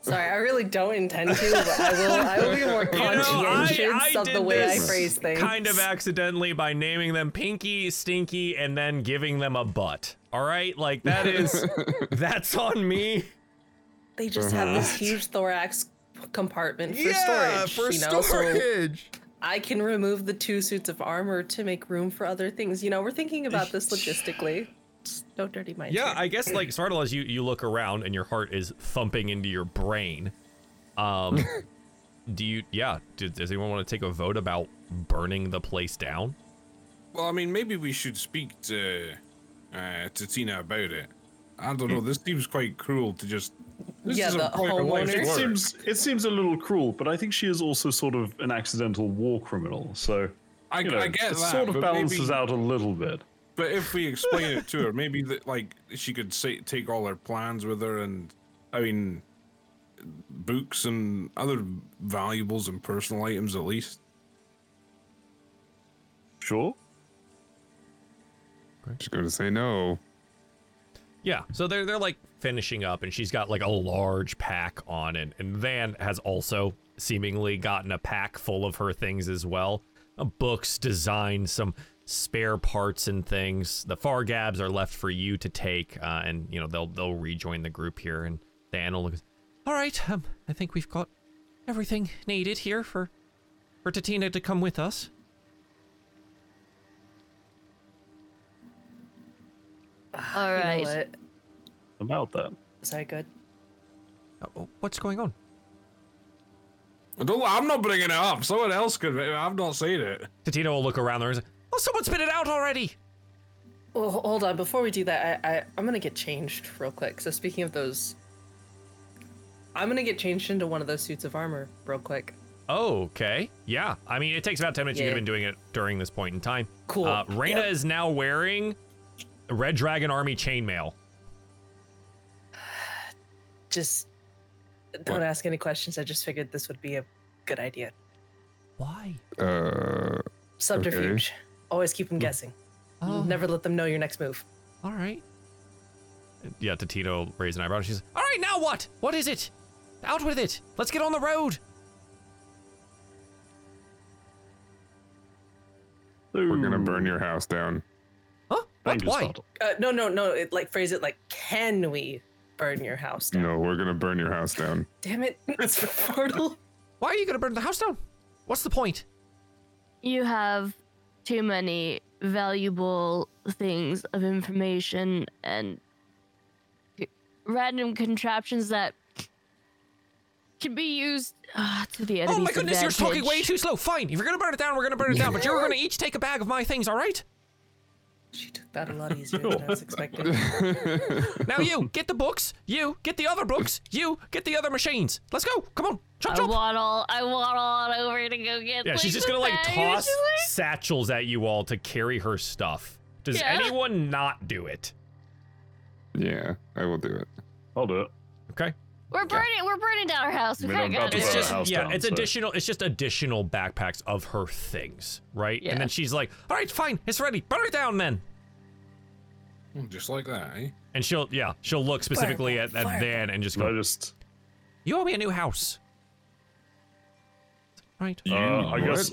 Sorry, I really don't intend to, but I will. I will be more You know, I- conscientious I of the did way I this phrase things. Kind of accidentally by naming them Pinky, Stinky, and then giving them a butt. All right, like that is that's on me. They just have this uh-huh. huge thorax compartment for yeah, storage. for you know, so storage. I can remove the two suits of armor to make room for other things. You know, we're thinking about this logistically. Just don't dirty my Yeah, chair. I guess like Svartal, as you you look around and your heart is thumping into your brain. Um, do you? Yeah. Does, does anyone want to take a vote about burning the place down? Well, I mean, maybe we should speak to uh, to Tina about it. I don't know. This seems quite cruel to just. This Yeah, is the point of homeowner. It seems it seems a little cruel, but I think she is also sort of an accidental war criminal. So I, you know, I get it that. sort of balances maybe, out a little bit. But if we explain it to her, maybe that like she could say take all her plans with her, and I mean, books and other valuables and personal items at least. Sure. She's going to say no. Yeah, so they're they're like finishing up, and she's got like a large pack on, and and Than has also seemingly gotten a pack full of her things as well, uh, books, designs, some spare parts and things. The Fargabs are left for you to take, uh, and you know they'll they'll rejoin the group here. And Than will look. All right, um, I think we've got everything needed here for for Tatina to come with us. All You know right. what? About that. Is that good? Uh, what's going on? I don't, I'm not bringing it up. Someone else could. I've not seen it. Tatina will look around there and say, "Oh, someone spit it out already." Well, hold on. Before we do that, I, I I'm gonna get changed real quick. So speaking of those, I'm gonna get changed into one of those suits of armor real quick. Okay. Yeah. I mean, it takes about 10 minutes. You've Yeah. been doing it during this point in time. Cool. Uh, Reyna Yep. is now wearing a Red Dragon Army chainmail. Just don't ask any questions. I just figured this would be a good idea. Why? Uh, Subterfuge. Always keep them guessing. Oh, Never let them know your next move. all right. Yeah, Tito raised an eyebrow. She's, all right, now what? What is it? Out with it. Let's get on the road. we're going to burn your house down. Huh? What? Why? Uh, no, no, no. It, like phrase it like, can we burn your house down? No, we're going to burn your house down. Damn it, it's portal. Why are you going to burn the house down? What's the point? You have too many valuable things of information and random contraptions that can be used uh, to the enemy's oh my goodness, you're talking way too slow. Fine. If you're to burn it down, we're to burn it down. But you're to each take a bag of my things, all right? She took that a lot easier than I was expecting. Now you get the books. You get the other books. You get the other machines. Let's go. Come on. Chop I chop. waddle, I waddle on over to go get. Yeah, like, she's just gonna like toss satchels at you all to carry her stuff. Does Yeah. anyone not do it? yeah, I will do it. I'll do it. Okay. We're burning. We're burning down our house. We I kind of got about to to It's burn do our just yeah, down, it's so- additional. It's just additional backpacks of her things, right? Yeah. And then she's like, "All right, fine, it's ready. Burn it down, then." Just like that, eh? And she'll yeah, she'll look specifically at, Fireball, at Than and just go. I go, just. "You owe me a new house." Right. Uh, I what? guess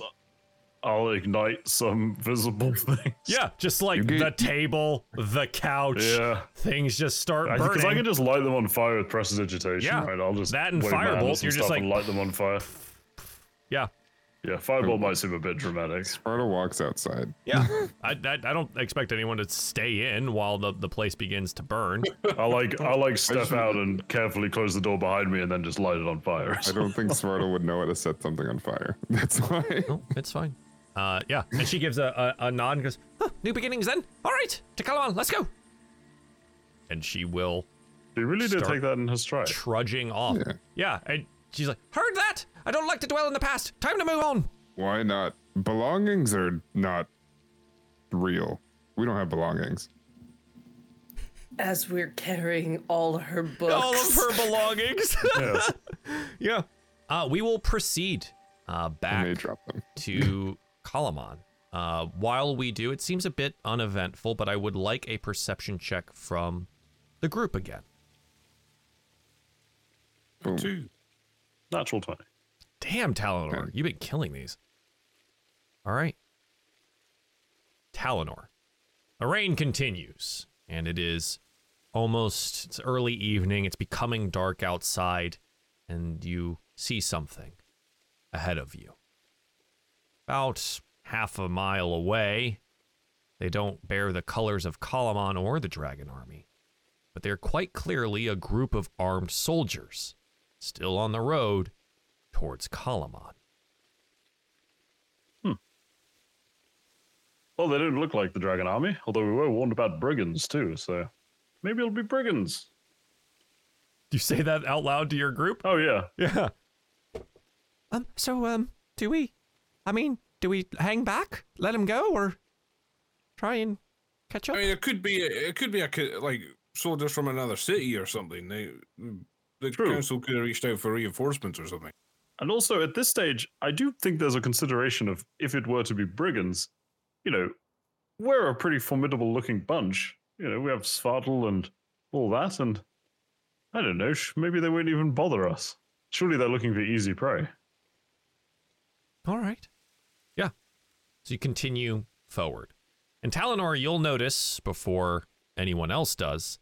I'll ignite some visible things. Yeah, just like get- the table, the couch, Yeah. things just start burning. Because I, can just light them on fire with prestidigitation, Yeah, right? I'll just that and wave my hand firebolt, you're just stuff and like- light them on fire. yeah. Yeah, fireball might seem a bit dramatic. Svartal walks outside. Yeah, I, I, I don't expect anyone to stay in while the, the place begins to burn. I like I like step just- out and carefully close the door behind me and then just light it on fire. I don't think Svartal would know how to set something on fire. That's why. No, it's fine. Uh, yeah, and she gives a, a, a nod and goes, huh, "New beginnings, then. All right, to Kalaman, let's go." And she will She really did take that in his stride. trudging off. Yeah. Yeah, and she's like, "Heard that? I don't like to dwell in the past. Time to move on." Why not? Belongings are not real. We don't have belongings. As we're carrying all her books. All of her belongings. Yes. yeah. Uh, we will proceed uh, back drop them. to Kalaman. Uh, while we do, it seems a bit uneventful, but I would like a perception check from the group again. Boom. Two. Natural 20. Damn, Talinor, Okay. you've been killing these. All right. Talinor. The rain continues, and it is almost it's early evening. It's becoming dark outside, and you see something ahead of you. About half a mile away, they don't bear the colors of Kalaman or the Dragon Army, but they're quite clearly a group of armed soldiers, still on the road towards Kalaman. Hmm. Well, they don't look like the Dragon Army, although we were warned about brigands too, so maybe it'll be brigands. Do you say that out loud to your group? Oh, yeah. Yeah. Um. So, um, do we? I mean, do we hang back, let him go, or try and catch up? I mean, it could be it could be a like soldiers from another city or something. They the True. council could have reached out for reinforcements or something. And also, at this stage, I do think there's a consideration of if it were to be brigands, you know, we're a pretty formidable looking bunch. You know, we have Svartal and all that, and I don't know, maybe they won't even bother us. Surely they're looking for easy prey. All right. So you continue forward. And Talinor, you'll notice before anyone else does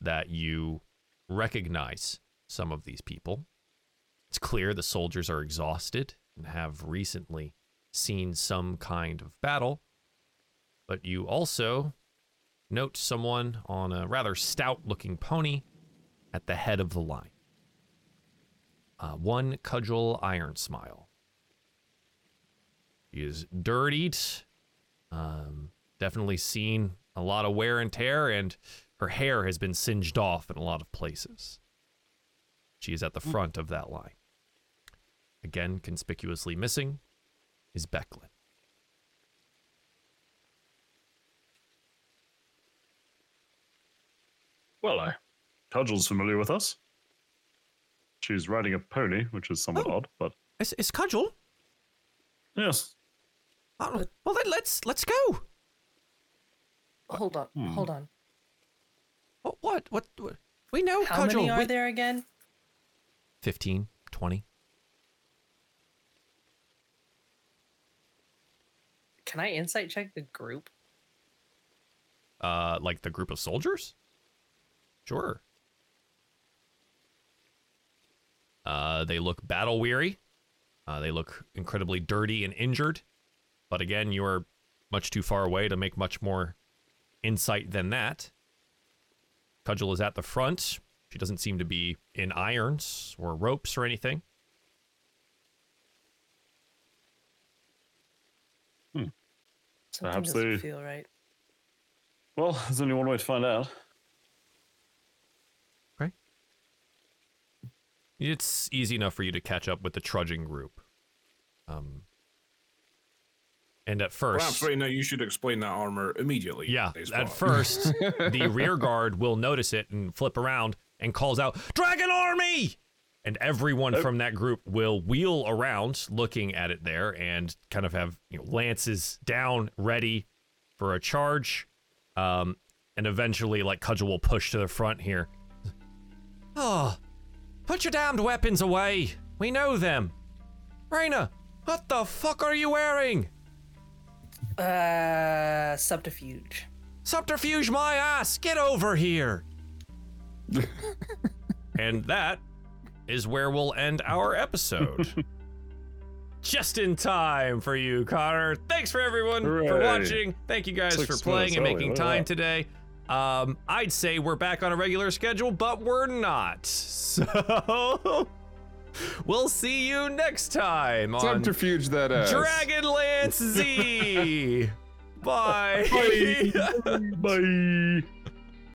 that you recognize some of these people. It's clear the soldiers are exhausted and have recently seen some kind of battle. But you also note someone on a rather stout looking pony at the head of the line. Uh, one Cudgel Ironsmile. She is dirtied, um, definitely seen a lot of wear and tear, and her hair has been singed off in a lot of places. She is at the front of that line. Again, conspicuously missing is Becklin. Well, I. Cudgel's familiar with us. She's riding a pony, which is somewhat Oh. odd, but It's, it's Cudgel. yes. Oh, well, then let's let's go. Hold on, Hmm. hold on. What? What? What? what? We know How Cudgel. many are We- there again? 15, 20. Can I insight check the group? Uh, like the group of soldiers? Sure. Uh, they look battle weary. Uh, they look incredibly dirty and injured. But again, you are much too far away to make much more insight than that. Cudgel is at the front. She doesn't seem to be in irons or ropes or anything. Something Perhaps doesn't they- feel right. Well, there's only one way to find out. Right. It's easy enough for you to catch up with the trudging group. Um, and at first, Perhaps right now you should explain that armor immediately. Yeah, They at first, the rear guard will notice it and flip around and calls out, Dragon Army! And everyone from that group will wheel around looking at it there and kind of have you know, lances down, ready for a charge. Um, and eventually, like, Cudgel will push to the front here. Oh, put your damned weapons away. We know them. Reyna, what the fuck are you wearing? Uh, subterfuge. Subterfuge my ass! Get over here! and that is where we'll end our episode. Just in time for you, Connagh. Thanks for everyone for watching. Thank you guys Six for playing and making look time today. Um, I'd say we're back on a regular schedule, but we're not. So we'll see you next time on Subterfuge that ass. Dragonlance Z. Bye. Bye. Bye.